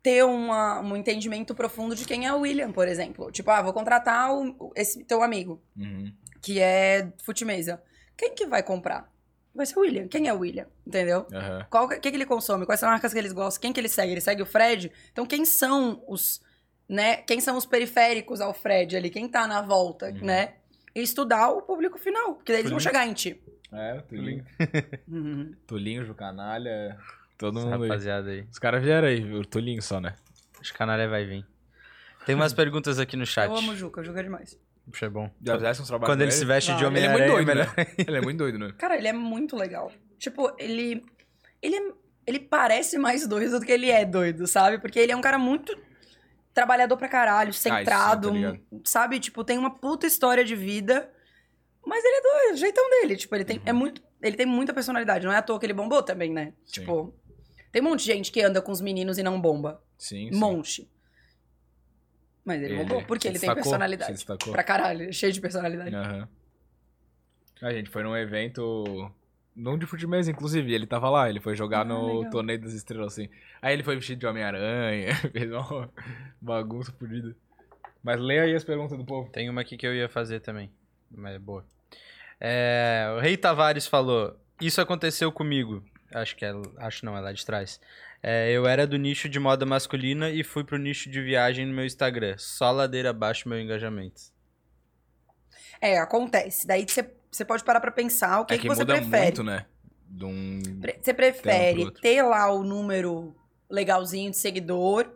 ter uma- um entendimento profundo de quem é o William, por exemplo. Tipo, ah, vou contratar o- esse teu amigo, Uhum. que é futimesa. Quem que vai comprar? Vai ser o William. Quem é o William? Entendeu? Aham. Qual, o que, que ele consome? Quais são as marcas que eles gostam? Quem que ele segue? Ele segue o Fred? Então, quem são os, né? Quem são os periféricos ao Fred ali? Quem tá na volta, Uhum. né? E estudar o público final, porque daí eles vão Tulinho. chegar em ti. É, Tulinho. Uhum. Tulinho, Ju Canalha, todo Essa mundo aí. rapaziada aí. Os caras vieram aí, o Tulinho só, né? Acho que a canalha vai vir. Tem umas perguntas aqui no chat. Eu amo o Juca, o Juca é demais. Puxa, é bom. Já fizesse uns trabalhos Quando com ele se veste de Vai. Ele é muito Homem-Aranha, doido, melhor. né? Ele é muito doido, né? Cara, ele é muito legal. Tipo, ele. Ele, é- ele parece mais doido do que ele é doido, sabe? Porque ele é um cara muito trabalhador pra caralho, centrado, tô ligado. sabe? Tipo, tem uma puta história de vida. Mas ele é doido, o jeitão dele. Tipo, ele tem, é muito, ele tem muita personalidade. Não é à toa que ele bombou também, né? Sim. Tipo, tem um monte de gente que anda com os meninos e não bomba. Sim, Um sim. monte. Mas ele, bombou porque ele tem destacou, Se personalidade. Pra caralho, ele cheio de personalidade. Aham. A gente foi num evento. Não de futebol, inclusive. Ele tava lá, ele foi jogar Ah, no legal. Torneio das Estrelas, assim. Aí ele foi vestido de Homem-Aranha, fez uma bagunça fodida. Mas leia aí as perguntas do povo. Tem uma aqui que eu ia fazer também. Mas é boa. É, o Rei Tavares falou: Isso aconteceu comigo. Acho que é. Acho não, é lá de trás. É, eu era do nicho de moda masculina e fui pro nicho de viagem no meu Instagram. Só ladeira abaixo meu engajamento. É, acontece. Daí você você pode parar pra pensar o que, é que, que você prefere. muito, né? Um. Você prefere ter lá o número legalzinho de seguidor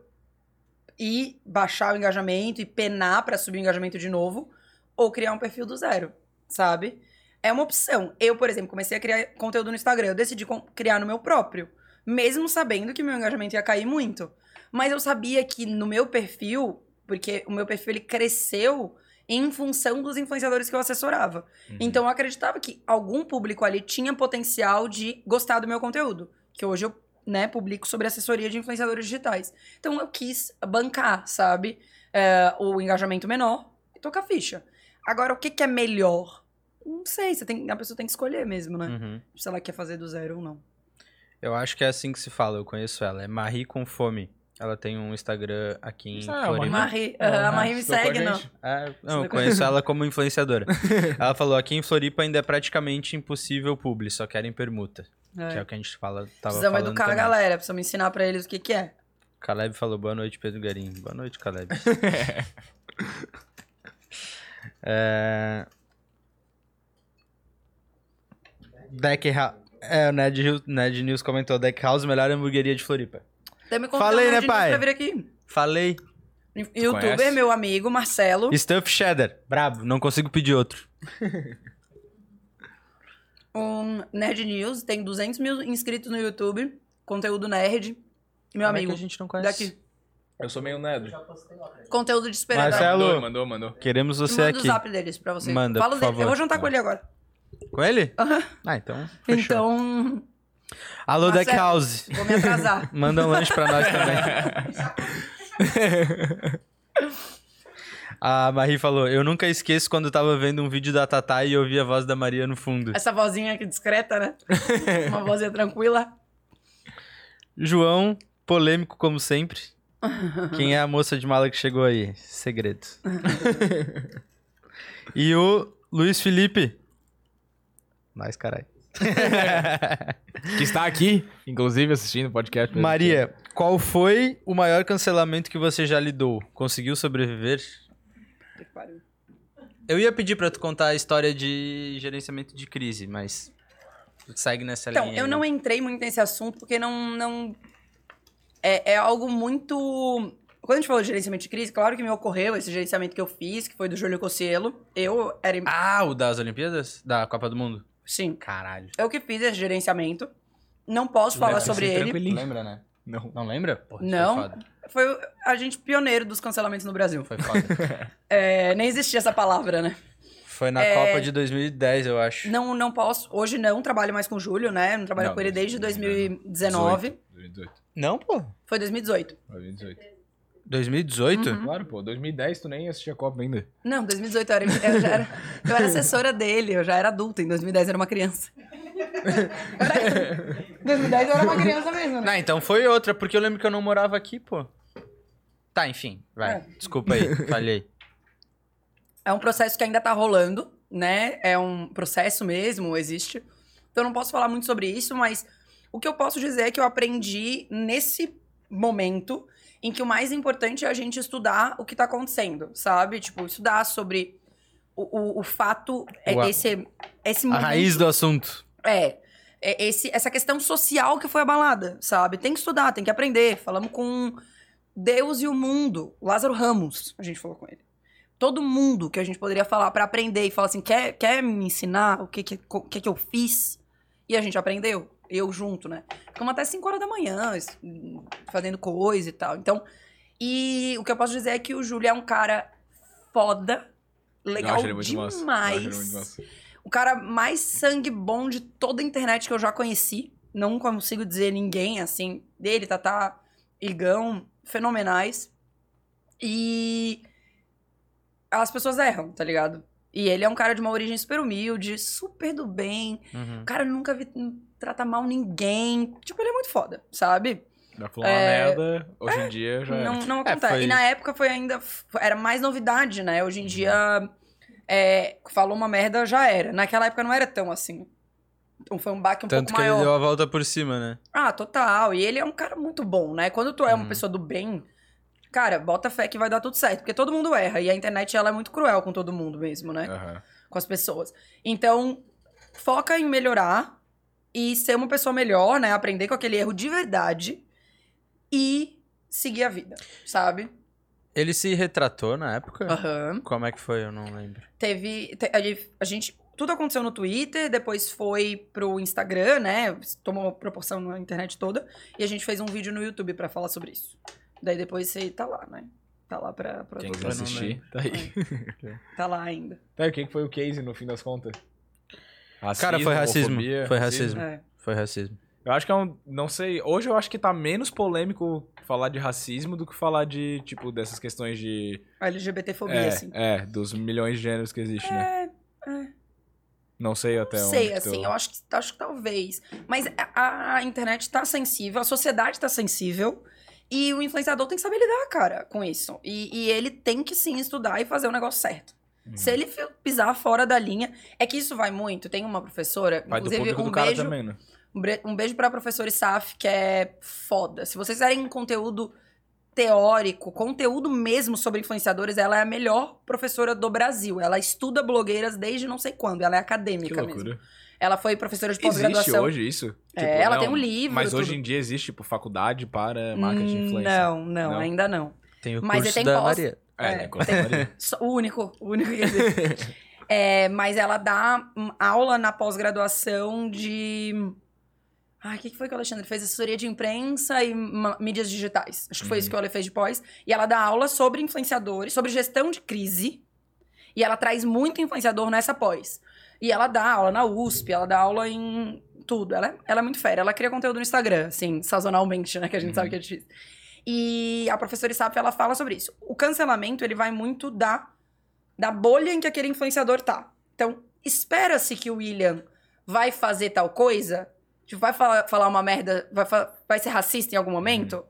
e baixar o engajamento e penar pra subir o engajamento de novo ou criar um perfil do zero, sabe? É uma opção. Eu, por exemplo, comecei a criar conteúdo no Instagram, eu decidi criar no meu próprio, mesmo sabendo que meu engajamento ia cair muito. Mas eu sabia que no meu perfil, porque o meu perfil ele cresceu em função dos influenciadores que eu assessorava. Uhum. Então eu acreditava que algum público ali tinha potencial de gostar do meu conteúdo. Que hoje eu, né, publico sobre assessoria de influenciadores digitais. Então eu quis bancar, sabe? É, o engajamento menor e tocar ficha. Agora, o que, que é melhor? Não sei, você tem, a pessoa tem que escolher mesmo, né? Uhum. Se ela quer fazer do zero ou não. Eu acho que é assim que se fala, eu conheço ela. É Marie com Fome. Ela tem um Instagram aqui em Ah, Floripa. Marie, ah, a Marie me segue, não. É, Você não, eu não conheço ela como influenciadora. ela falou, aqui em Floripa ainda é praticamente impossível publi, só querem permuta. Que é É. o que a gente fala, tava Precisamos falando educar também. a galera, precisamos ensinar pra eles o que, que é. Caleb falou, boa noite, Pedro Garim. Boa noite, Caleb. é... Deck House... É, o Ned, Ned News comentou, Deck House, melhor hamburgueria de Floripa. Então me Falei, né, pai? Pra vir aqui. Falei. Youtuber, conhece? meu amigo, Marcelo. Stuff Cheddar. Brabo, não consigo pedir outro. Um Nerd News, tem 200 mil inscritos no YouTube, conteúdo nerd. Meu Como é amigo, que a gente não conhece? daqui. Eu sou meio nerd. Conteúdo de esperar. Marcelo. Mandou, mandou, mandou. Queremos você Manda o aqui. zap deles pra você. Manda, Fala por dele. favor. Eu vou jantar com ele agora. Com ele? Aham. Ah, então fechou. Então, Alô, Deck. House. vou me atrasar. Manda um lanche pra nós também. A Marie falou, eu nunca esqueço quando tava vendo um vídeo da Tatá e ouvi a voz da Maria no fundo. Essa vozinha aqui discreta, né? Uma vozinha tranquila. João, polêmico como sempre. Quem é a moça de mala que chegou aí? Segredo. e o Luiz Felipe. Nós, caralho. Que está aqui, inclusive, assistindo o podcast. Maria, Qual foi o maior cancelamento que você já lidou? Conseguiu sobreviver? Eu ia pedir pra tu contar a história de gerenciamento de crise, mas segue nessa Então, linha. eu aí, não entrei muito nesse assunto porque não. não é, é algo muito. Quando a gente falou de gerenciamento de crise, claro que me ocorreu esse gerenciamento que eu fiz, que foi do Júlio Cossielo. Eu era. Ah, o das Olimpíadas? Da Copa do Mundo? Sim, Caralho. eu que fiz esse gerenciamento. Não posso falar sobre ele. Lembra, né? Não. Não lembra? Porra, Não. Foi. Foi a gente pioneiro dos cancelamentos no Brasil. Foi foda. É, nem existia essa palavra, né? Foi na Copa de 2010, eu acho. Não, não posso. Hoje não trabalho mais com o Júlio, né? Não trabalho Não, com ele desde 2019. 2019. 2018. Não, pô. Foi 2018. 2018. 2018? Uhum. Claro, pô. 2010 tu nem assistia a Copa ainda. Não, 2018 eu era, eu já era, eu era assessora dele, eu já era adulta. Em 2010 eu era uma criança. 2010 eu era uma criança mesmo, né? Não, então foi outra, porque eu lembro que eu não morava aqui, pô. Tá, enfim, vai. É. Desculpa aí, falhei. É um processo que ainda tá rolando, né? É um processo mesmo, existe. Então eu não posso falar muito sobre isso, mas o que eu posso dizer é que eu aprendi nesse momento em que o mais importante é a gente estudar o que tá acontecendo, sabe? Tipo, estudar sobre o, o, o fato, é a- esse, esse A momento- raiz do assunto. É. é esse, essa questão social que foi abalada, sabe? Tem que estudar, tem que aprender. Falamos com Deus e o mundo. Lázaro Ramos, a gente falou com ele. Todo mundo que a gente poderia falar pra aprender e falar assim, quer, quer me ensinar o que que, que que eu fiz? E a gente aprendeu. Eu junto, né? Ficamos até 5 horas da manhã, fazendo coisa e tal. Então, e o que eu posso dizer é que o Júlio é um cara foda, legal demais. massa. O cara mais sangue bom de toda a internet que eu já conheci. Não consigo dizer ninguém assim. Dele, Tatá, Igão, fenomenais. E. As pessoas erram, tá ligado? E ele é um cara de uma origem super humilde, super do bem. Uhum. O cara nunca vi, trata mal ninguém. Tipo, ele é muito foda, sabe? Já falou uma É, merda, hoje em dia já Não, era. não É, acontece. foi- E na época foi ainda. Era mais novidade, né? Hoje em dia. é, falou uma merda, já era. Naquela época não era tão assim. Então foi um baque um Tanto pouco que maior. ele deu a volta por cima, né? Ah, total. E ele é um cara muito bom, né? Quando tu é uma Uhum. pessoa do bem, cara, bota fé que vai dar tudo certo. Porque todo mundo erra. E a internet, ela é muito cruel com todo mundo mesmo, né? Aham. Com as pessoas. Então, foca em melhorar e ser uma pessoa melhor, né? Aprender com aquele erro de verdade e seguir a vida, sabe? Ele se retratou na época? Aham. Como é que foi? Eu não lembro. Teve. te- a- a gente. Tudo aconteceu no Twitter, depois foi pro Instagram, né? Tomou proporção na internet toda. E a gente fez um vídeo no YouTube pra falar sobre isso. Daí depois você tá lá, né? Tá lá pra. pra Quem quiser mundo. assistir, tá aí. Tá lá ainda. Tá, o que foi o case no fim das contas? Cara, foi racismo. homofobia, Foi racismo. É. Foi racismo. Eu acho que é um. Não sei. Hoje eu acho que tá menos polêmico falar de racismo do que falar de, tipo, dessas questões de. A LGBTfobia, É, assim. é, dos milhões de gêneros que existem, né? É, Não sei até Não onde. sei, que tu- assim, eu acho que, acho que talvez. Mas a, a internet tá sensível, a sociedade tá sensível. E o influenciador tem que saber lidar, cara, com isso. E, e ele tem que sim estudar e fazer o negócio certo. Uhum. Se ele pisar fora da linha, é que isso vai muito. Tem uma professora, Vai do inclusive público um do cara beijo, também, né? um, beijo pra professora Isaf, que é foda. Se vocês querem conteúdo teórico, conteúdo mesmo sobre influenciadores, ela é a melhor professora do Brasil. Ela estuda blogueiras desde não sei quando, ela é Que acadêmica mesmo. Ela foi professora de Existe pós-graduação. hoje isso? Tipo, É, ela tem um livro, Mas hoje tudo. em dia existe, tipo, faculdade para marketing de Hum, influência. Não, não, Não? ainda não. Tem o Mas curso ele tem da pós- Maria. É, É, né? Gostaria. Só- O único, o único que existe. É, mas ela dá hum, aula na pós-graduação de. Ai, o que que foi que o Alexandre fez? Assessoria de imprensa e mídias digitais. Acho que foi Uhum. isso que o Ale fez de pós. E ela dá aula sobre influenciadores, sobre gestão de crise. E ela traz muito influenciador nessa pós. E ela dá aula na USP, ela dá aula em tudo. Ela é, ela é muito fera. Ela cria conteúdo no Instagram, assim, sazonalmente, né? Que a gente Uhum. sabe que é difícil. E a professora Isap, ela fala sobre isso. O cancelamento, ele vai muito da, da bolha em que aquele influenciador tá. Então, espera-se que o William vai fazer tal coisa, tipo, vai falar, falar uma merda, vai, vai ser racista em algum momento,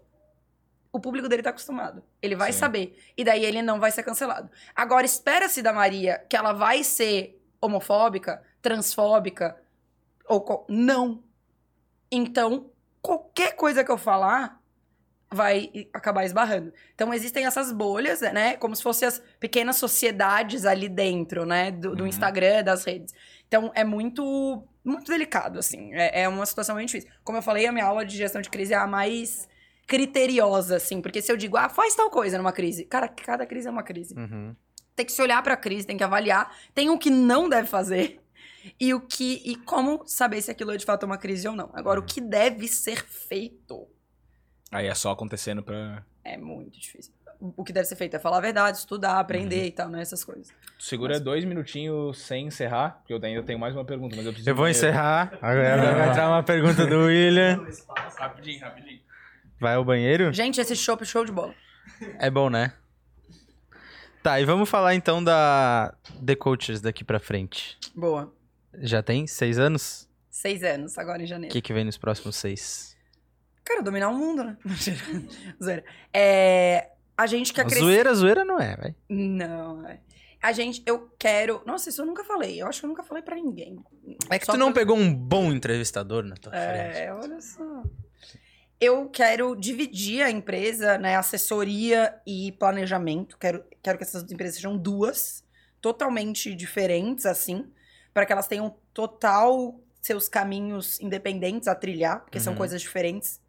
o público dele tá acostumado. Ele vai Sim. saber. E daí ele não vai ser cancelado. Agora, espera-se da Maria que ela vai ser homofóbica, transfóbica, ou... Não. Então, qualquer coisa que eu falar, vai acabar esbarrando. Então existem essas bolhas, né? Como se fossem as pequenas sociedades ali dentro, né? Do, do Uhum. Instagram, das redes. Então é muito, muito delicado, assim. É, é uma situação muito difícil. Como eu falei, a minha aula de gestão de crise é a mais criteriosa, assim. Porque se eu digo, ah, faz tal coisa numa crise. Cara, cada crise é uma crise. Uhum. Tem que se olhar pra crise, tem que avaliar. Tem o que não deve fazer. E o que. E como saber se aquilo é de fato uma crise ou não. Agora, o que deve ser feito Aí é só acontecendo pra. é muito difícil. O que deve ser feito é falar a verdade, estudar, aprender e tal, né? Essas coisas. Segura dois minutinhos sem encerrar, porque eu ainda tenho mais uma pergunta, mas eu preciso. Eu vou encerrar. Agora vai entrar uma pergunta do William. Rapidinho, rapidinho. Vai ao banheiro? Gente, esse show show de bola. É bom, né? Tá, e vamos falar então da The Coaches daqui pra frente. Boa. Já tem seis anos? Seis anos, agora em O janeiro. que, que vem nos próximos seis? Cara, dominar o mundo, né? Zoeira. É, a gente quer crescer. Zoeira, zoeira não é, vai. Não, é. A gente, eu quero. Nossa, isso eu nunca falei. Eu acho que eu nunca falei pra ninguém. É que Só tu não pra- pegou um bom entrevistador na tua frente. É, olha só. Eu quero dividir a empresa, né? Assessoria e planejamento. Quero, quero que essas empresas sejam duas, totalmente diferentes, assim, para que elas tenham total seus caminhos independentes a trilhar, porque são Uhum. coisas diferentes.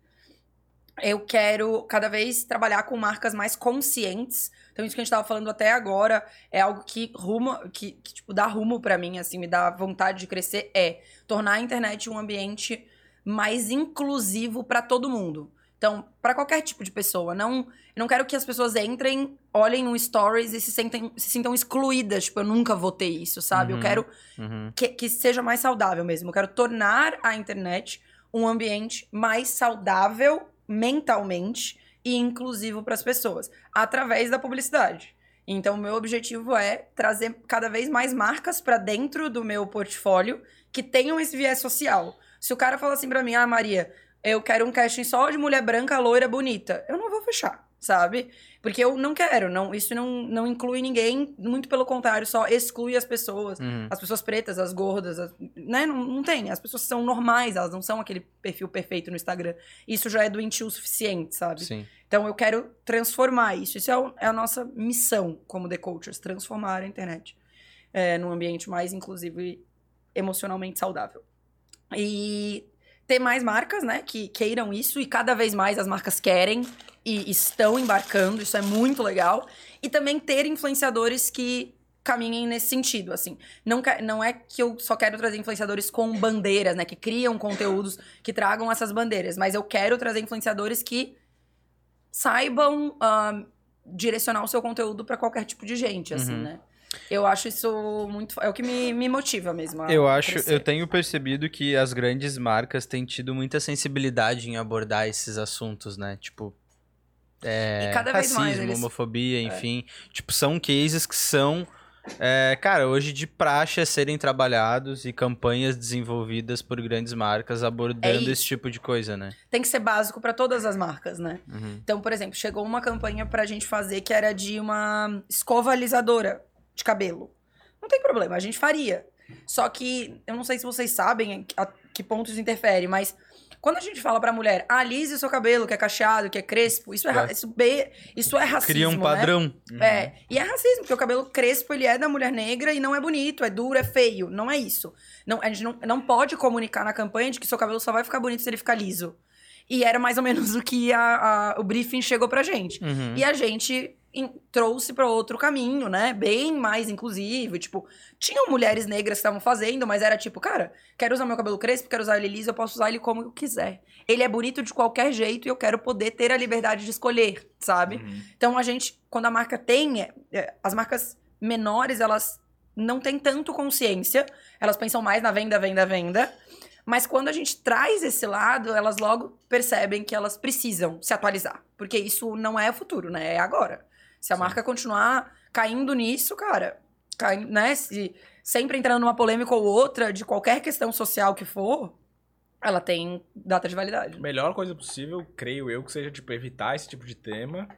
Eu quero cada vez trabalhar com marcas mais conscientes. Então, isso que a gente tava falando até agora é algo que ruma, que, que, tipo, dá rumo pra mim, assim, me dá vontade de crescer, é tornar a internet um ambiente mais inclusivo pra todo mundo. Então, pra qualquer tipo de pessoa, não, eu não quero que as pessoas entrem, olhem no stories e se, sentem, se sintam excluídas, tipo, eu nunca vou ter isso, sabe? Uhum. Eu quero Uhum. que, que seja mais saudável mesmo. Eu quero tornar a internet um ambiente mais saudável mentalmente e inclusivo para as pessoas, através da publicidade. Então, o meu objetivo é trazer cada vez mais marcas para dentro do meu portfólio que tenham esse viés social. Se o cara fala assim para mim, ah, Maria, eu quero um casting só de mulher branca, loira, bonita, eu não vou fechar, sabe? Porque eu não quero, não, isso não, não inclui ninguém, muito pelo contrário, só exclui as pessoas Uhum. as pessoas pretas, as gordas, as- né? Não, não tem. As pessoas são normais, elas não são aquele perfil perfeito no Instagram. Isso já é doentio o suficiente, sabe? Sim. Então eu quero transformar isso. Isso é, o- é a nossa missão como The Cultures, transformar a internet é, num ambiente mais inclusivo e emocionalmente saudável. E ter mais marcas, né, que queiram isso e cada vez mais as marcas querem e estão embarcando, isso é muito legal. E também ter influenciadores que caminhem nesse sentido, assim. Não, não é que eu só quero trazer influenciadores com bandeiras, né, que criam conteúdos que tragam essas bandeiras, mas eu quero trazer influenciadores que saibam ah, direcionar o seu conteúdo para qualquer tipo de gente, assim, Uhum. né? Eu acho isso muito. É o que me, me motiva mesmo. Eu acho, crescer. eu tenho percebido que as grandes marcas têm tido muita sensibilidade em abordar esses assuntos, né? Tipo, é, E cada vez racismo, mais eles- É. homofobia, enfim. Tipo, são cases que são, é, cara, hoje de praxe a serem trabalhados e campanhas desenvolvidas por grandes marcas abordando É esse tipo de coisa, né? Tem que ser básico para todas as marcas, né? Uhum. Então, por exemplo, chegou uma campanha pra gente fazer que era de uma escova alisadora de cabelo. Não tem problema, a gente faria. Só que, eu não sei se vocês sabem a que ponto isso interfere, mas quando a gente fala pra mulher, ah, alise o seu cabelo, que é cacheado, que é crespo, isso é, É. isso, isso é racismo, Cria um né? padrão. É, e é racismo, porque o cabelo crespo, ele é da mulher negra e não é bonito, é duro, é feio. Não é isso. Não, a gente não, não pode comunicar na campanha de que seu cabelo só vai ficar bonito se ele ficar liso. E era mais ou menos o que a- a- o briefing chegou pra gente. Uhum. E a gente trouxe pra outro caminho, né? Bem mais inclusivo. Tipo, tinham mulheres negras que estavam fazendo, mas era tipo, cara, quero usar meu cabelo crespo, quero usar ele liso, eu posso usar ele como eu quiser. Ele é bonito de qualquer jeito e eu quero poder ter a liberdade de escolher, sabe? Uhum. Então a gente, quando a marca tem, é, é, as marcas menores, elas não têm tanto consciência, elas pensam mais na venda, venda, venda. Mas quando a gente traz esse lado, elas logo percebem que elas precisam se atualizar. Porque isso não é o futuro, né? É agora. Se a Sim. marca continuar caindo nisso, cara, cai, né? Se sempre entrando numa polêmica ou outra, de qualquer questão social que for, ela tem data de validade. Melhor coisa possível, creio eu, que seja, tipo, evitar esse tipo de tema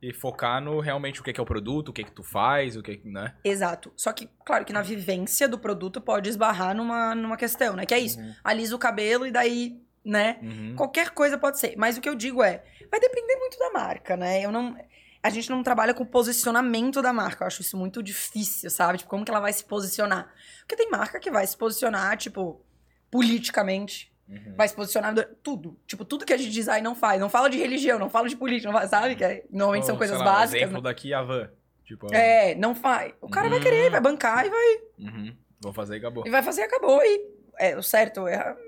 e focar no realmente o que que é o produto, o que que tu faz, o que que, né? Exato. Só que, claro, que na vivência do produto pode esbarrar numa, numa questão, né? Que é isso. Uhum. Alisa o cabelo e daí né? Uhum. Qualquer coisa pode ser. Mas o que eu digo é, vai depender muito da marca, né? Eu não. A gente não trabalha com o posicionamento da marca. Eu acho isso muito difícil, sabe? Tipo, como que ela vai se posicionar? Porque tem marca que vai se posicionar, tipo, politicamente. Uhum. Vai se posicionar do- tudo. Tipo, tudo que a gente design não faz. Não fala de religião, não fala de política, não sabe? Que é- normalmente são coisas lá, básicas. exemplo daqui, a van. Tipo, É, não faz. O cara vai Hum. querer, vai bancar e vai, uhum. vou fazer e acabou. e vai fazer, acabou. E é o certo, errado.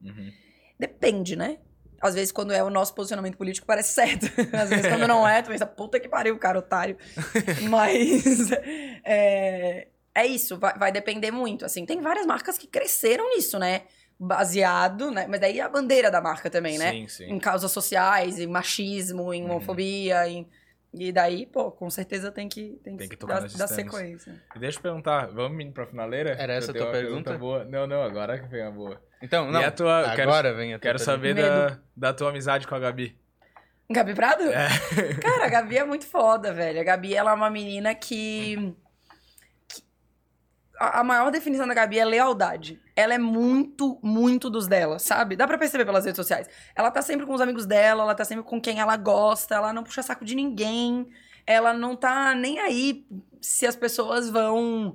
Uhum. Depende, né? Às vezes, quando é o nosso posicionamento político, parece certo. Às vezes, quando não é, tu pensa, puta que pariu, cara, otário. Mas é, é isso, vai, vai depender muito. Assim, tem várias marcas que cresceram nisso, né? Baseado, né? Mas daí a bandeira da marca também, né? Sim, sim. Em causas sociais, em machismo, em Uhum. homofobia, em... E daí, pô, com certeza tem que, tem Tem que que tocar dar, sequência. E deixa eu perguntar, vamos indo pra finaleira? Era essa a tua uma pergunta? boa. Não, não, agora que vem a boa. Então, E não. a tua- eu quero- agora vem a tua Quero saber da, da tua amizade com a Gabi. Gabi Prado? É. Cara, a Gabi é muito foda, velho. A Gabi, ela é uma menina que... que- A a maior definição da Gabi é lealdade. Ela é muito, muito dos dela, sabe? Dá pra perceber pelas redes sociais. Ela tá sempre com os amigos dela, ela tá sempre com quem ela gosta, ela não puxa saco de ninguém. Ela não tá nem aí se as pessoas vão...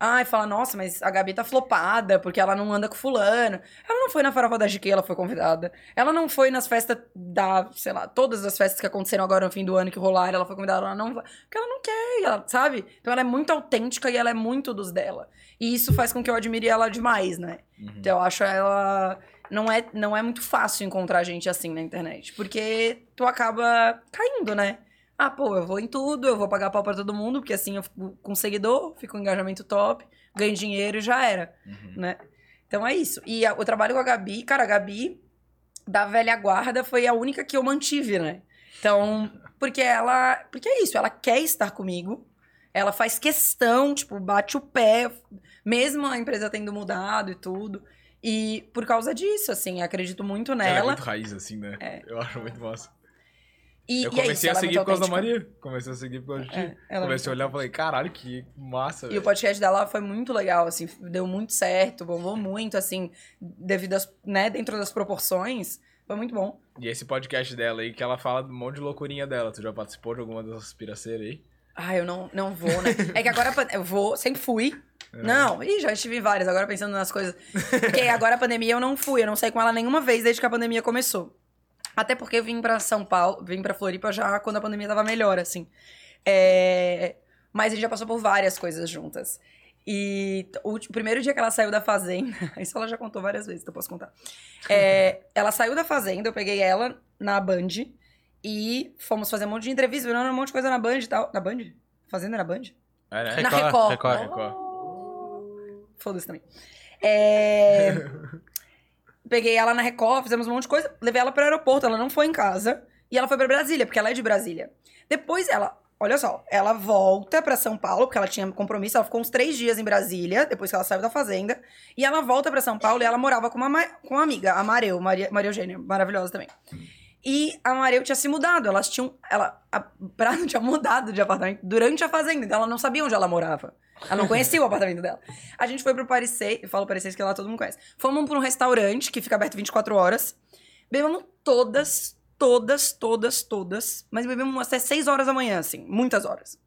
Ai, fala, nossa, mas a Gabi tá flopada porque ela não anda com fulano. Ela não foi na farofa da GQ, ela foi convidada. Ela não foi nas festas da, sei lá, todas as festas que aconteceram agora no fim do ano que rolaram, ela foi convidada, ela não vai. Porque ela não quer, ela, sabe? Então ela é muito autêntica e ela é muito dos dela. E isso faz com que eu admire ela demais, né? Uhum. Então eu acho ela. Não é, não é muito fácil encontrar gente assim na internet. Porque tu acaba caindo, né? Ah, pô, eu vou em tudo, eu vou pagar pau pra todo mundo, porque assim eu fico com seguidor, fico com engajamento top, ganho dinheiro e já era Uhum. né? Então é isso. E a- o trabalho com a Gabi, cara, a Gabi da velha guarda foi a única que eu mantive, né? Então, porque ela, porque é isso, ela quer estar comigo. Ela faz questão, tipo, bate o pé, mesmo a empresa tendo mudado e tudo. E por causa disso, assim, acredito muito Ela é nela. muito raiz, assim, né? Eu acho muito massa. E, eu e é comecei isso, a é seguir por causa da. Maria. Comecei a seguir por causa de ti. É, é Comecei a olhar e falei, caralho, que massa, E o velho. podcast dela foi muito legal, assim, deu muito certo, bombou muito, assim, devido às, né, dentro das proporções, foi muito bom. E esse podcast dela aí, que ela fala um monte de loucurinha dela. Tu já participou de alguma dessas piraceiras aí? Ah, eu não, não vou, né? É que agora eu vou, sempre fui. É. Não, ih, já estive várias, agora pensando nas coisas. Porque agora a pandemia eu não fui, eu não saí com ela nenhuma vez desde que a pandemia começou. Até porque eu vim pra São Paulo, vim pra Floripa já quando a pandemia tava melhor, assim. É, Mas a gente já passou por várias coisas juntas. E o primeiro dia que ela saiu da fazenda, isso ela já contou várias vezes, então eu posso contar. É, ela saiu da fazenda, eu peguei ela na Band e fomos fazer um monte de entrevista, virando um monte de coisa na Band e tal. Na Band? Fazenda na Band? É, né? Na Record, Record. Record. Oh. Foda-se também. É... Peguei ela na Record, fizemos um monte de coisa, levei ela pro aeroporto, ela não foi em casa. E ela foi pra Brasília, porque ela é de Brasília. Depois ela, olha só, ela volta pra São Paulo, porque ela tinha compromisso, ela ficou uns três dias em Brasília, depois que ela saiu da fazenda. E ela volta pra São Paulo e ela morava com uma, ma- com uma amiga, a Mareu, Maria, Maria Eugênia, maravilhosa também. E a Mareu tinha se mudado, elas tinham. Ela, a Prado tinha mudado de apartamento durante a fazenda, então ela não sabia onde ela morava. Ela não conhecia o apartamento dela. A gente foi pro 6, eu falo 6 que lá todo mundo conhece. Fomos pra um restaurante que fica aberto 24 horas. Bebemos todas, todas, todas, todas. Mas bebemos até 6 horas da manhã, assim, muitas horas.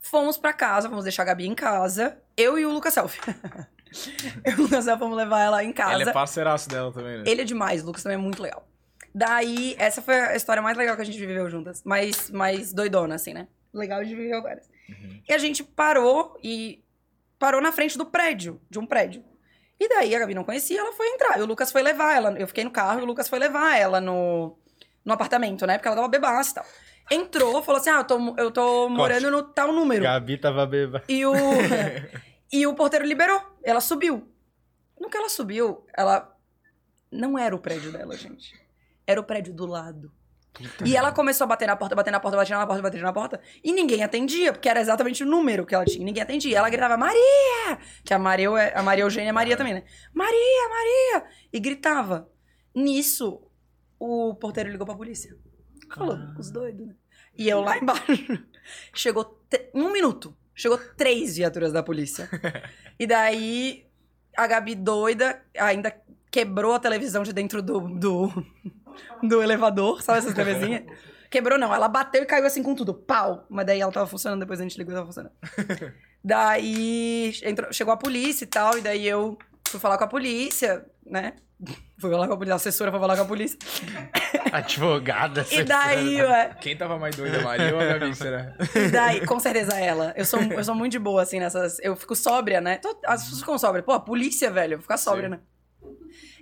Fomos pra casa, fomos deixar a Gabi em casa. Eu e o Lucas Selfie. eu e o Lucas Selfie fomos levar ela em casa. Ele é parceiraço dela também, né? Ele é demais, o Lucas também é muito legal. Daí, essa foi a história mais legal que a gente viveu juntas. Mais, mais doidona, assim, né? Legal de viver várias. Uhum. E a gente parou e parou na frente do prédio, de um prédio. E daí a Gabi não conhecia, ela foi entrar. E o Lucas foi levar ela. Eu fiquei no carro e o Lucas foi levar ela no, no apartamento, né? Porque ela tava bebaça e tal. Entrou, falou assim: Ah, eu tô, eu tô morando no tal número. Gabi tava beba. E o, e o porteiro liberou. Ela subiu. No que ela subiu, ela. Não era o prédio dela, gente. Era o prédio do lado. E ela começou a bater na porta, bater na porta, bater na porta, bater na porta. E ninguém atendia, porque era exatamente o número que ela tinha. Ninguém atendia. Ela gritava, Maria! Que a Maria, é- a Maria Eugênia é Maria também, né? Maria, Maria! E gritava. Nisso, o porteiro ligou pra polícia. Falou, os doidos, né? E eu lá embaixo. Chegou um minuto. Chegou três viaturas da polícia. e daí, a Gabi doida, ainda quebrou a televisão de dentro do, do, do elevador, sabe essas TVzinhas? Quebrou não, ela bateu e caiu assim com tudo, pau. Mas daí ela tava funcionando, depois a gente ligou e tava funcionando. daí entrou- chegou a polícia e tal, e daí eu fui falar com a polícia, né? Fui falar com a polícia, a assessora foi falar com a polícia. Advogada. E daí, ué, Quem tava mais doida, a Maria ou a Gabi, será? E daí, com certeza ela. Eu sou, eu sou muito de boa, assim, nessas. Eu fico sóbria, né? Tô- As pessoas ficam sóbrias. Pô, a polícia, velho. Ficar sóbria, Sim. né?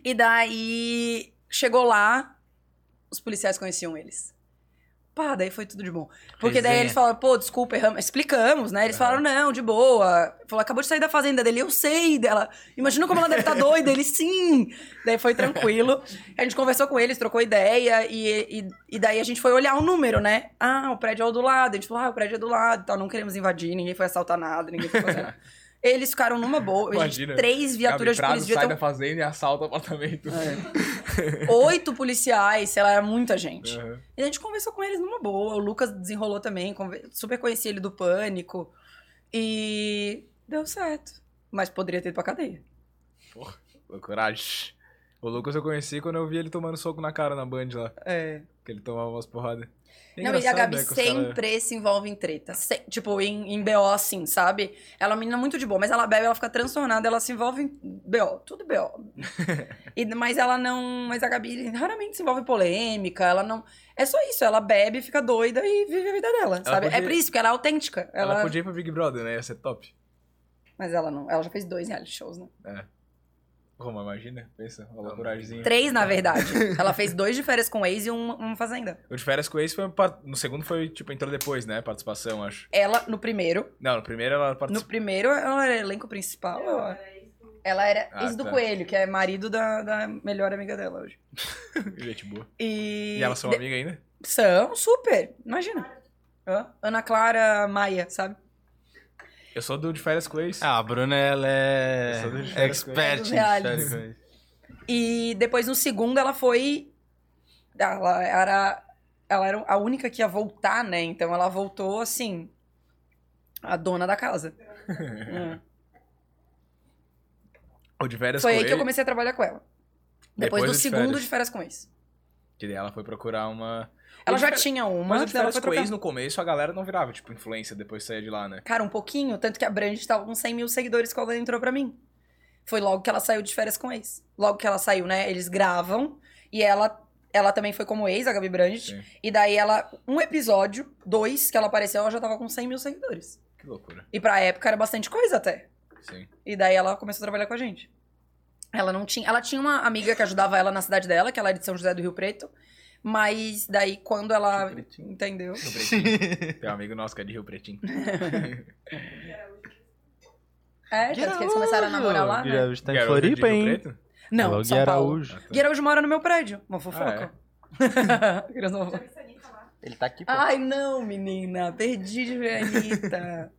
E daí, chegou lá, os policiais conheciam eles. Pá, daí foi tudo de bom. Porque daí Resenha. eles falaram, pô, desculpa, erramos. Explicamos, né? Eles falaram, não, de boa. Falou, acabou de sair da fazenda dele. Eu sei dela. Imagina como ela deve estar doida. Ele, sim. Daí foi tranquilo. A gente conversou com eles, trocou ideia. E, e, e daí a gente foi olhar o número, né? Ah, o prédio é o do lado. A gente falou, ah, o prédio é do lado. e Tal. Não queremos invadir, ninguém foi assaltar nada, ninguém foi fazer nada. Eles ficaram numa boa. Imagina, três viaturas de Gabi Prado polícia. sai devia da fazenda e assalta o apartamento. ter Oito policiais, sei lá, era muita gente. Aham. E a gente conversou com eles numa boa. O Lucas desenrolou também, super conheci ele do pânico. E deu certo. Mas poderia ter ido pra cadeia. Coragem. O Lucas eu conheci quando eu vi ele tomando soco na cara na Band lá. É. Que ele tomava umas porradas. É Não, e a Gabi né, os cara- sempre se envolve em treta. Se- tipo, em, em BO, assim, sabe? Ela é uma menina muito de boa, mas ela bebe, ela fica transtornada, ela se envolve em BO, tudo BO. E, mas ela não. Mas a Gabi raramente se envolve em polêmica, ela não. É só isso, ela bebe, fica doida e vive a vida dela, sabe? podia- É por isso que ela é autêntica. Ela... Ela... podia ir pro Big Brother, né? Ia ser top. Mas ela não. Ela já fez dois reality shows, né? Como, imagina? Pensa, uma loucuragemzinha. Três, na verdade. ela fez dois de férias com o ex e um, um fazenda. O de férias com o ex foi... No segundo foi, tipo, entrou depois, né? Participação, acho. Ela, no primeiro. Não, no primeiro ela No participou. primeiro, ela era elenco principal. Ela, ela era Ah, ex do tá. Coelho, que é marido da, da melhor amiga dela hoje. Gente boa. E. E elas são de- amigas ainda? São, super. Imagina. Ana Clara Maia, sabe? Eu sou do de férias com ex. Ah, a Bruna, ela é Eu sou do Férias expert em férias. E depois no segundo ela foi. Ela era. Ela era a única que ia voltar, né? Então ela voltou assim. A dona da casa. Hum. O de férias Foi com aí que eu comecei a trabalhar com ela. Depois, Depois do do de segundo férias. de férias com ex. Que daí ela foi procurar uma... Ela de já tinha uma, Mas férias foi com trocar. ex, no começo, a galera não virava, tipo, influência depois de sair de lá, né? Cara, um pouquinho, tanto que a Brand tava com 100 mil seguidores quando ela entrou pra mim. Foi logo que ela saiu de férias com ex. Logo que ela saiu, né? Eles gravam e ela, ela também foi como ex, a Gabi Brandt. Sim. E daí ela, um episódio, dois que ela apareceu, ela já tava com 100 mil seguidores. Que loucura. E pra época era bastante coisa até. Sim. E daí ela começou a trabalhar com a gente. Ela não tinha. Ela tinha uma amiga que ajudava ela na cidade dela, que ela era de São José do Rio Preto. Mas daí, quando ela. Rio Pretinho. Entendeu? Rio Pretinho. Tem um amigo nosso que é de Rio Pretinho. É, tanto que eles começaram a namorar lá, né? Araújo tá em de Floripa, Rio hein? Preto? Não, Alô, São Gui Paulo. Araújo. Ah, tá. Mora no meu prédio. Uma fofoca. Queria só falar. Ele tá aqui, pô. Ai, não, menina. Perdi de ver a Anitta.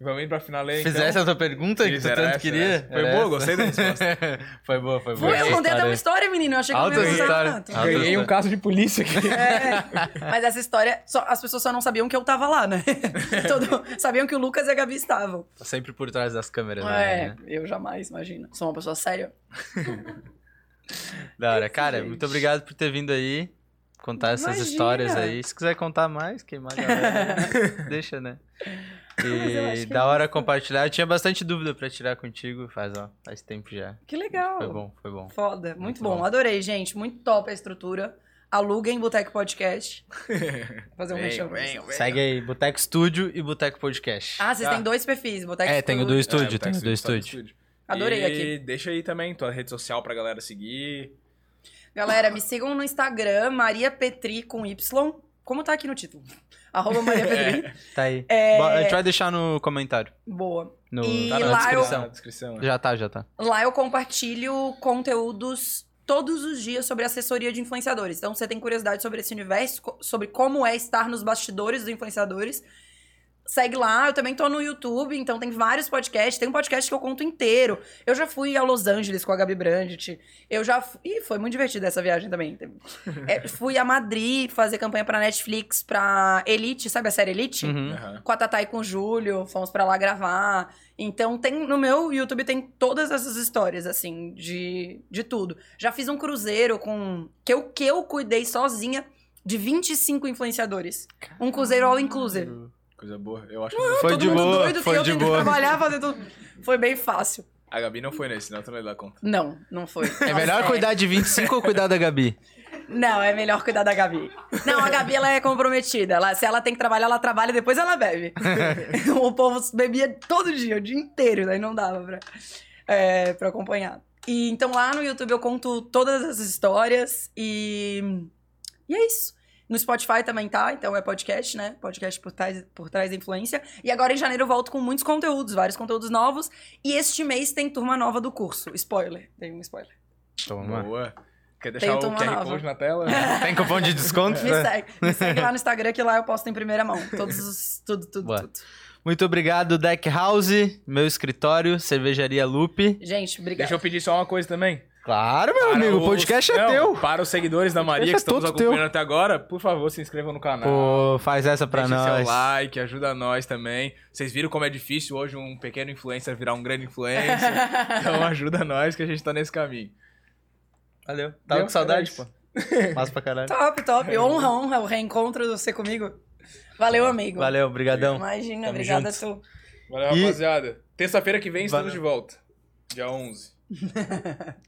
Vamos indo pra finaleira, então. Fizesse a tua pergunta que tu tanto essa, queria? essa. Foi boa, essa? gostei da resposta. foi boa, foi boa. Foi, eu Essa contei até uma história. menina. Eu achei que Altas não ia contar histórias. tanto. Altas Ganhei um caso de polícia aqui. É, mas essa história, só- as pessoas só não sabiam que eu tava lá, né? Todo- sabiam que o Lucas e a Gabi estavam. Tá sempre por trás das câmeras, É, né? eu jamais, imagina. Sou uma pessoa séria. Da hora. Cara, gente. muito obrigado por ter vindo aí. Contar essas Imagina. histórias aí. Se quiser contar mais, queimar a galera, deixa, né? E que da é hora isso. compartilhar. Eu tinha bastante dúvida pra tirar contigo, faz, ó, faz tempo já. Que legal. Foi bom, foi bom. Foda, muito, Muito bom. bom. Adorei, gente. Muito top a estrutura. Aluguem Boteco Podcast. Fazer um mexão pra venham, vocês. Segue aí, Boteco Studio e Boteco Podcast. Ah, vocês Tá. têm dois perfis, Boteco É, tem o do Studio. estúdio, É, tem o do estúdio. Adorei e aqui. deixa aí também tua rede social pra galera seguir. Galera, me sigam no Instagram, Maria Petri com Y. Como tá aqui no título? Arroba Maria Petri. Tá aí. É. A gente vai deixar no comentário. Boa. No, E tá na lá eu- descrição. Na descrição. né? Já tá, já tá. Lá eu compartilho conteúdos todos os dias sobre assessoria de influenciadores. Então, você tem curiosidade sobre esse universo, sobre como é estar nos bastidores dos influenciadores. Segue lá. Eu também tô no YouTube, então tem vários podcasts. Tem um podcast que eu conto inteiro. Eu já fui a Los Angeles com a Gabi Brandt. Eu já fui... Ih, foi muito divertida essa viagem também. É, fui a Madrid fazer campanha pra Netflix, pra Elite, sabe a série Elite? Uhum. Aham. Com a Tatá e com o Júlio, fomos pra lá gravar. Então tem no meu YouTube tem todas essas histórias, assim, de, de tudo. Já fiz um cruzeiro com. Que eu, que eu cuidei sozinha de 25 influenciadores. Um cruzeiro all inclusive. Coisa boa. Eu acho Foi Todo de mundo boa, doido foi que eu de que boa. trabalhar, fazer tudo. Foi bem fácil. A Gabi não foi nesse, não, tu não dá conta. Não, não foi. É melhor cuidar de 25 ou cuidar da Gabi? Não, é melhor cuidar da Gabi. Não, a Gabi, ela é comprometida. Ela, se ela tem que trabalhar, ela trabalha e depois ela bebe. o povo bebia todo dia, o dia inteiro. Daí não dava pra, é, pra acompanhar. E então lá no YouTube eu conto todas as histórias e... E é isso. No Spotify também tá, então é podcast, né? Podcast por trás, por trás da influência. E agora em janeiro eu volto com muitos conteúdos, vários conteúdos novos. E este mês tem turma nova do curso. Spoiler, tem um spoiler. Toma. Boa. Quer Tem deixar o turma QR nova. Code na tela? Tem cupom de desconto? Me segue. Me segue lá no Instagram que lá eu posto em primeira mão. Todos os. Tudo, tudo, Boa. tudo. Muito obrigado, Deck House, meu escritório, Cervejaria Lupe. Gente, obrigada. Deixa eu pedir só uma coisa também. Claro, meu Para amigo, o os- podcast é Não, teu. Para os seguidores da Maria que é estão nos todo teu. acompanhando até agora, por favor, se inscrevam no canal. Pô, faz essa pra Deixa seu nós. like, ajuda nós também. Vocês viram como é difícil hoje um pequeno influencer virar um grande influencer. então ajuda nós que a gente tá nesse caminho. Valeu. Tava Deu? com saudade, Era pô. Massa pra caralho. Top, top. Honra, honra o reencontro de você comigo. Valeu, amigo. Valeu, brigadão. Imagina, Tamo obrigada a junto. tu. Valeu, E- rapaziada. Terça-feira que vem estamos Valeu. de volta. Dia 11.